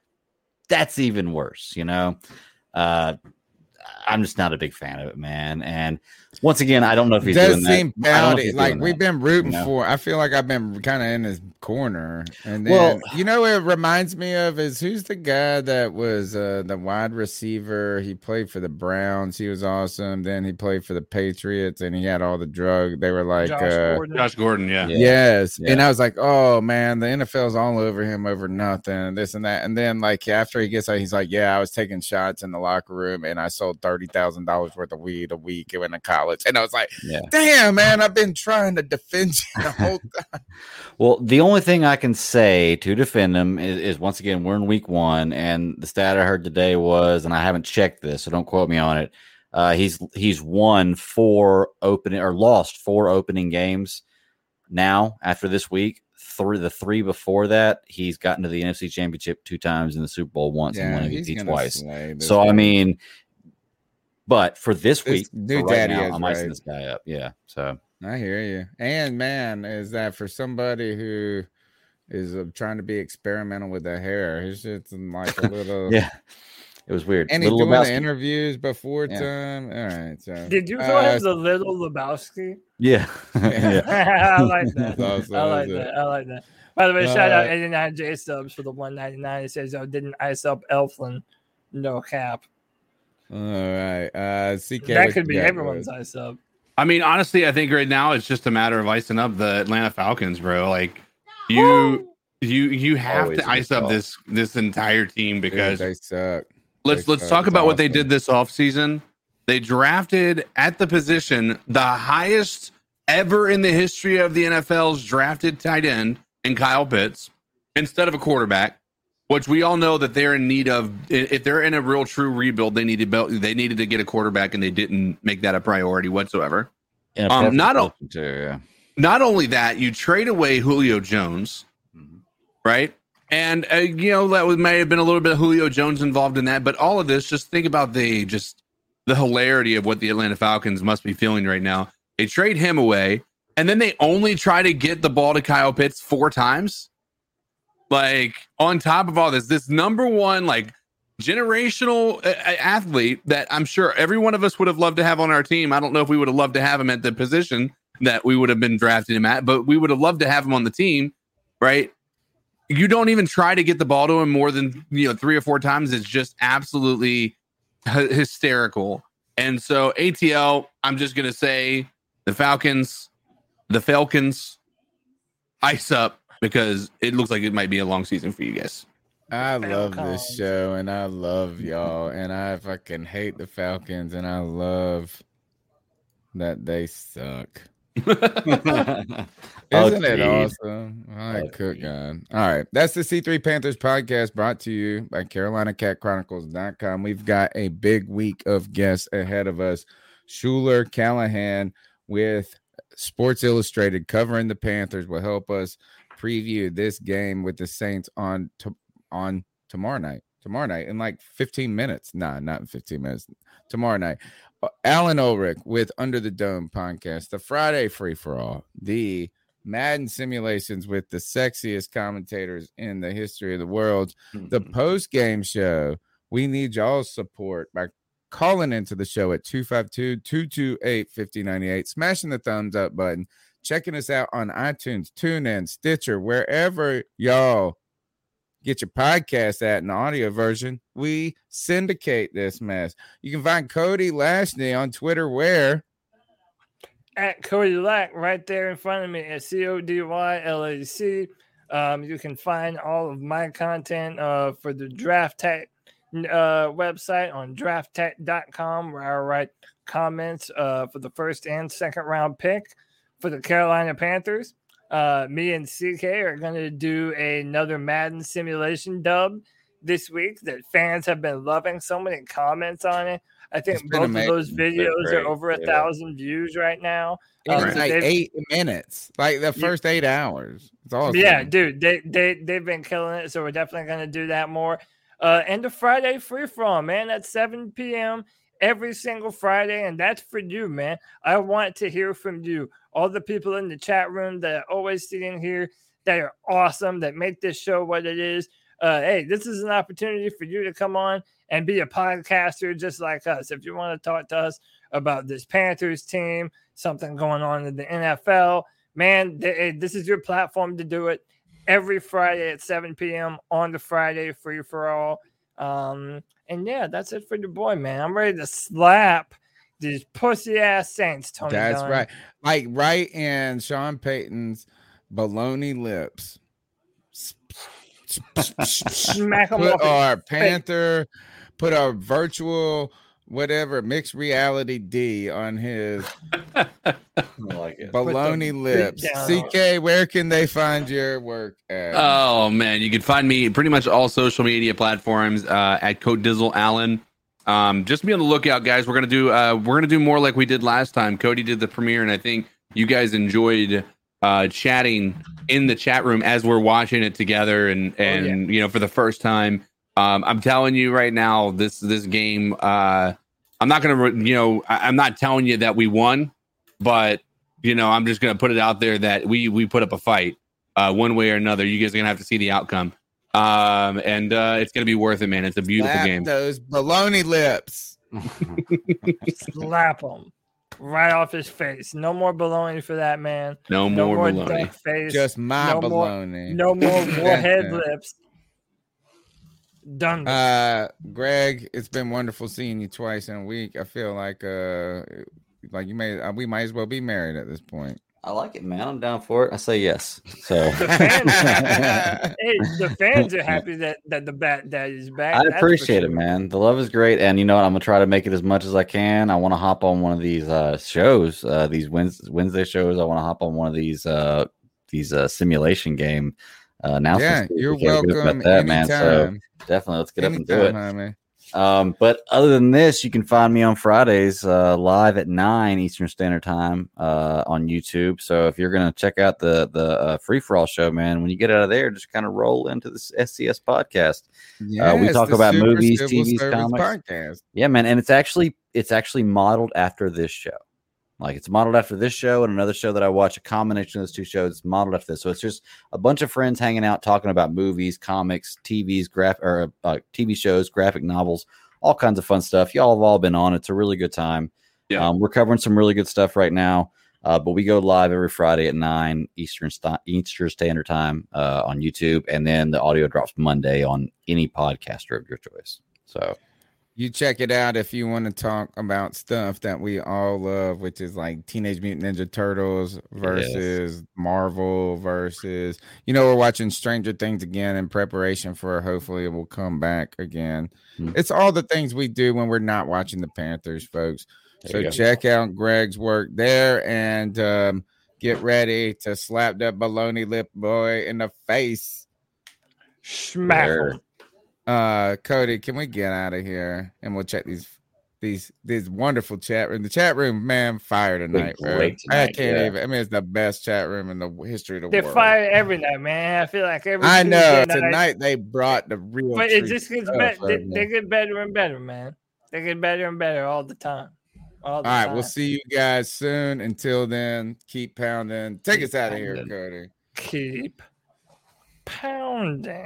that's even worse, you know? Uh, I'm just not a big fan of it, man. And once again, I don't know if he's does doing seem that. I don't pouty. he's Like we've that, been rooting you know? for. I feel like I've been kind of in his corner. And then Well- you know what it reminds me of is who's the guy that was uh, the wide receiver? He played for the Browns. He was awesome. Then he played for the Patriots, and he had all the drug. They were like Josh uh, Gordon. Josh Gordon, yeah. Yes. Yeah. And I was like, oh man, the NFL's all over him over nothing, this and that. And then like after he gets out, he's like, Yeah, I was taking shots in the locker room and I sold thirty thousand dollars worth of weed a week when in college. And I was like, Yeah. Damn, man, I've been trying to defend you the whole time. Well, the only thing I can say to defend him is, is once again, we're in week one, and the stat I heard today was, and I haven't checked this, so don't quote me on it. Uh, he's he's won four opening or lost four opening games now after this week. Three the three before that, he's gotten to the NFC Championship two times in the Super Bowl once and Yeah, won he's MVP twice. So I mean, but for this This week, new for right daddy now, is I'm icing this guy up. Yeah. So I hear you. And man, is that for somebody who is uh, trying to be experimental with the hair? His shit's like a little yeah, it was weird. And he's Little doing the interviews before Yeah. time. All right. So Did you call uh, as the little Lebowski? Yeah. yeah. I like that. Awesome. I like that. it. I like that. By the way, shout out Uh, 89 J subs for the 199. It says, "Oh, didn't ice up Elflein, no cap." All right. Uh CK, that could be everyone's bud? ice up. I mean, honestly, I think right now it's just a matter of icing up the Atlanta Falcons, bro. Like you, you, you have Always to ice up call. this this entire team Dude, because they suck. let's They let's suck. talk It's about what they did this offseason. They drafted at the position the highest ever in the history of the NFL's drafted tight end in Kyle Pitts instead of a quarterback, which we all know that they're in need of. If they're in a real true rebuild, they needed build, they needed to get a quarterback, and they didn't make that a priority whatsoever. Um, not o- too, yeah. not only that, you trade away Julio Jones, right? And uh, you know that may have been a little bit of Julio Jones involved in that, but all of this, just think about the just the hilarity of what the Atlanta Falcons must be feeling right now. They trade him away, and then they only try to get the ball to Kyle Pitts four times. Like on top of all this, this number one like generational uh, uh, athlete that I'm sure every one of us would have loved to have on our team. I don't know if we would have loved to have him at the position that we would have been drafting him at, but we would have loved to have him on the team, right? You don't even try to get the ball to him more than you know three or four times. It's just absolutely hy- hysterical. And so ATL, I'm just gonna say the Falcons, the Falcons, ice up because it looks like it might be a long season for you guys. I love this show and I love y'all and I fucking hate the Falcons and I love that they suck. Oh, Isn't it awesome? All right, cook God. All right. That's the C3 Panthers podcast brought to you by CarolinaCatChronicles.com. We've got a big week of guests ahead of us. Schuyler Callihan with Sports Illustrated covering the Panthers will help us preview this game with the Saints on to, on tomorrow night. Tomorrow night in like 15 minutes. Nah, not in 15 minutes. Tomorrow night. Uh, Alan Ulrich with Under the Dome podcast, the Friday free for all, the Madden simulations with the sexiest commentators in the history of the world, the post game show. We need y'all's support by calling into the show at 252 228 5098, smashing the thumbs up button, checking us out on iTunes, TuneIn, Stitcher, wherever y'all get your podcast at an audio version. We syndicate this mess. You can find Cody Lashney on Twitter where at Cody Lack right there in front of me at C O D Y L A C. Um, you can find all of my content uh, for the draft tech uh, website on drafttech.com where I write comments uh, for the first and second round pick for the Carolina Panthers. Uh, me and CK are going to do another Madden simulation dub this week that fans have been loving. So many comments on it. I think both of those videos are over a yeah. thousand views right now. Um, It's like eight minutes, like the first eight hours. It's awesome. yeah, dude, they they they've been killing it, so we're definitely gonna do that more. Uh, and the Friday free from man at 7 p.m. every single Friday, and that's for you, man. I want to hear from you, all the people in the chat room that are always sitting here that are awesome, that make this show what it is. Uh, hey, this is an opportunity for you to come on and be a podcaster just like us. If you want to talk to us about this Panthers team, something going on in the NFL, man, hey, this is your platform to do it every Friday at 7 p.m. on the Friday free for all. Um, and yeah, that's it for your boy, man. I'm ready to slap these pussy ass Saints, Tony. That's Dunn. right. Like right in Sean Payton's baloney lips. Smack 'em put off his our face. Panther, put our virtual whatever mixed reality D on his baloney lips. CK, where can they find your work at? Oh man, you can find me pretty much all social media platforms uh, at Code Dizzle Allen. Um, just be on the lookout, guys. We're gonna do uh, we're gonna do more like we did last time. Cody did the premiere, and I think you guys enjoyed uh, chatting in the chat room as we're watching it together, and and you know for the first time. Um, I'm telling you right now, this this game. Uh, I'm not gonna, you know, I, I'm not telling you that we won, but you know, I'm just gonna put it out there that we we put up a fight, uh, one way or another. You guys are gonna have to see the outcome, um, and uh, it's gonna be worth it, man. It's a beautiful Slap game. those baloney lips. Slap him right off his face. No more baloney for that man. No more baloney. face. Just my no baloney. More, no more warhead lips. Done. Uh, Greg, it's been wonderful seeing you twice in a week. I feel like uh, like you may uh, we might as well be married at this point. I like it, man. I'm down for it. I say yes. So The fans, hey, the fans are happy that, that the bat that is back. I appreciate it, man. The love is great, and you know what? I'm gonna try to make it as much as I can. I want to hop on one of these uh, shows, uh, these Wednesday, Wednesday shows. I want to hop on one of these uh, these uh, simulation game uh, announcements. Yeah, you're welcome about man. So definitely, let's get up and do it. homie. Um, but other than this, you can find me on Fridays uh, live at nine Eastern Standard Time uh, on YouTube. So if you're gonna check out the the uh, free for all show, man, when you get out of there, just kind of roll into this SCS podcast. uh, we talk about movies, TVs, comics. podcast. Yeah, man, and it's actually it's actually modeled after this show. Like it's modeled after this show and another show that I watch. A combination of those two shows modeled after this. So it's just a bunch of friends hanging out, talking about movies, comics, TVs, graph or uh, TV shows, graphic novels, all kinds of fun stuff. Y'all have all been on. It's a really good time. Yeah. Um, we're covering some really good stuff right now. Uh, but we go live every Friday at nine Eastern st- Eastern Standard Time uh, on YouTube, and then the audio drops Monday on any podcaster of your choice. So You check it out if you want to talk about stuff that we all love, which is like Teenage Mutant Ninja Turtles versus Marvel versus you know we're watching Stranger Things again in preparation for hopefully it will come back again. Hmm. It's all the things we do when we're not watching the Panthers, folks. There so check out Greg's work there and um, get ready to slap that baloney lip boy in the face. Smack There. him. Uh, Cody, can we get out of here and we'll check these these these wonderful chat room. The chat room, man, fire tonight, bro. great I can't yeah. even. I mean, it's the best chat room in the history of the world. They're world. fired every night, man. I feel like every I know Tuesday night- tonight they brought the real. but it just gets better. They, they get better and better, man. They get better and better all the time. All All the right, time. we'll see you guys soon. Until then, keep pounding. Take us out of here. Cody. Keep pounding.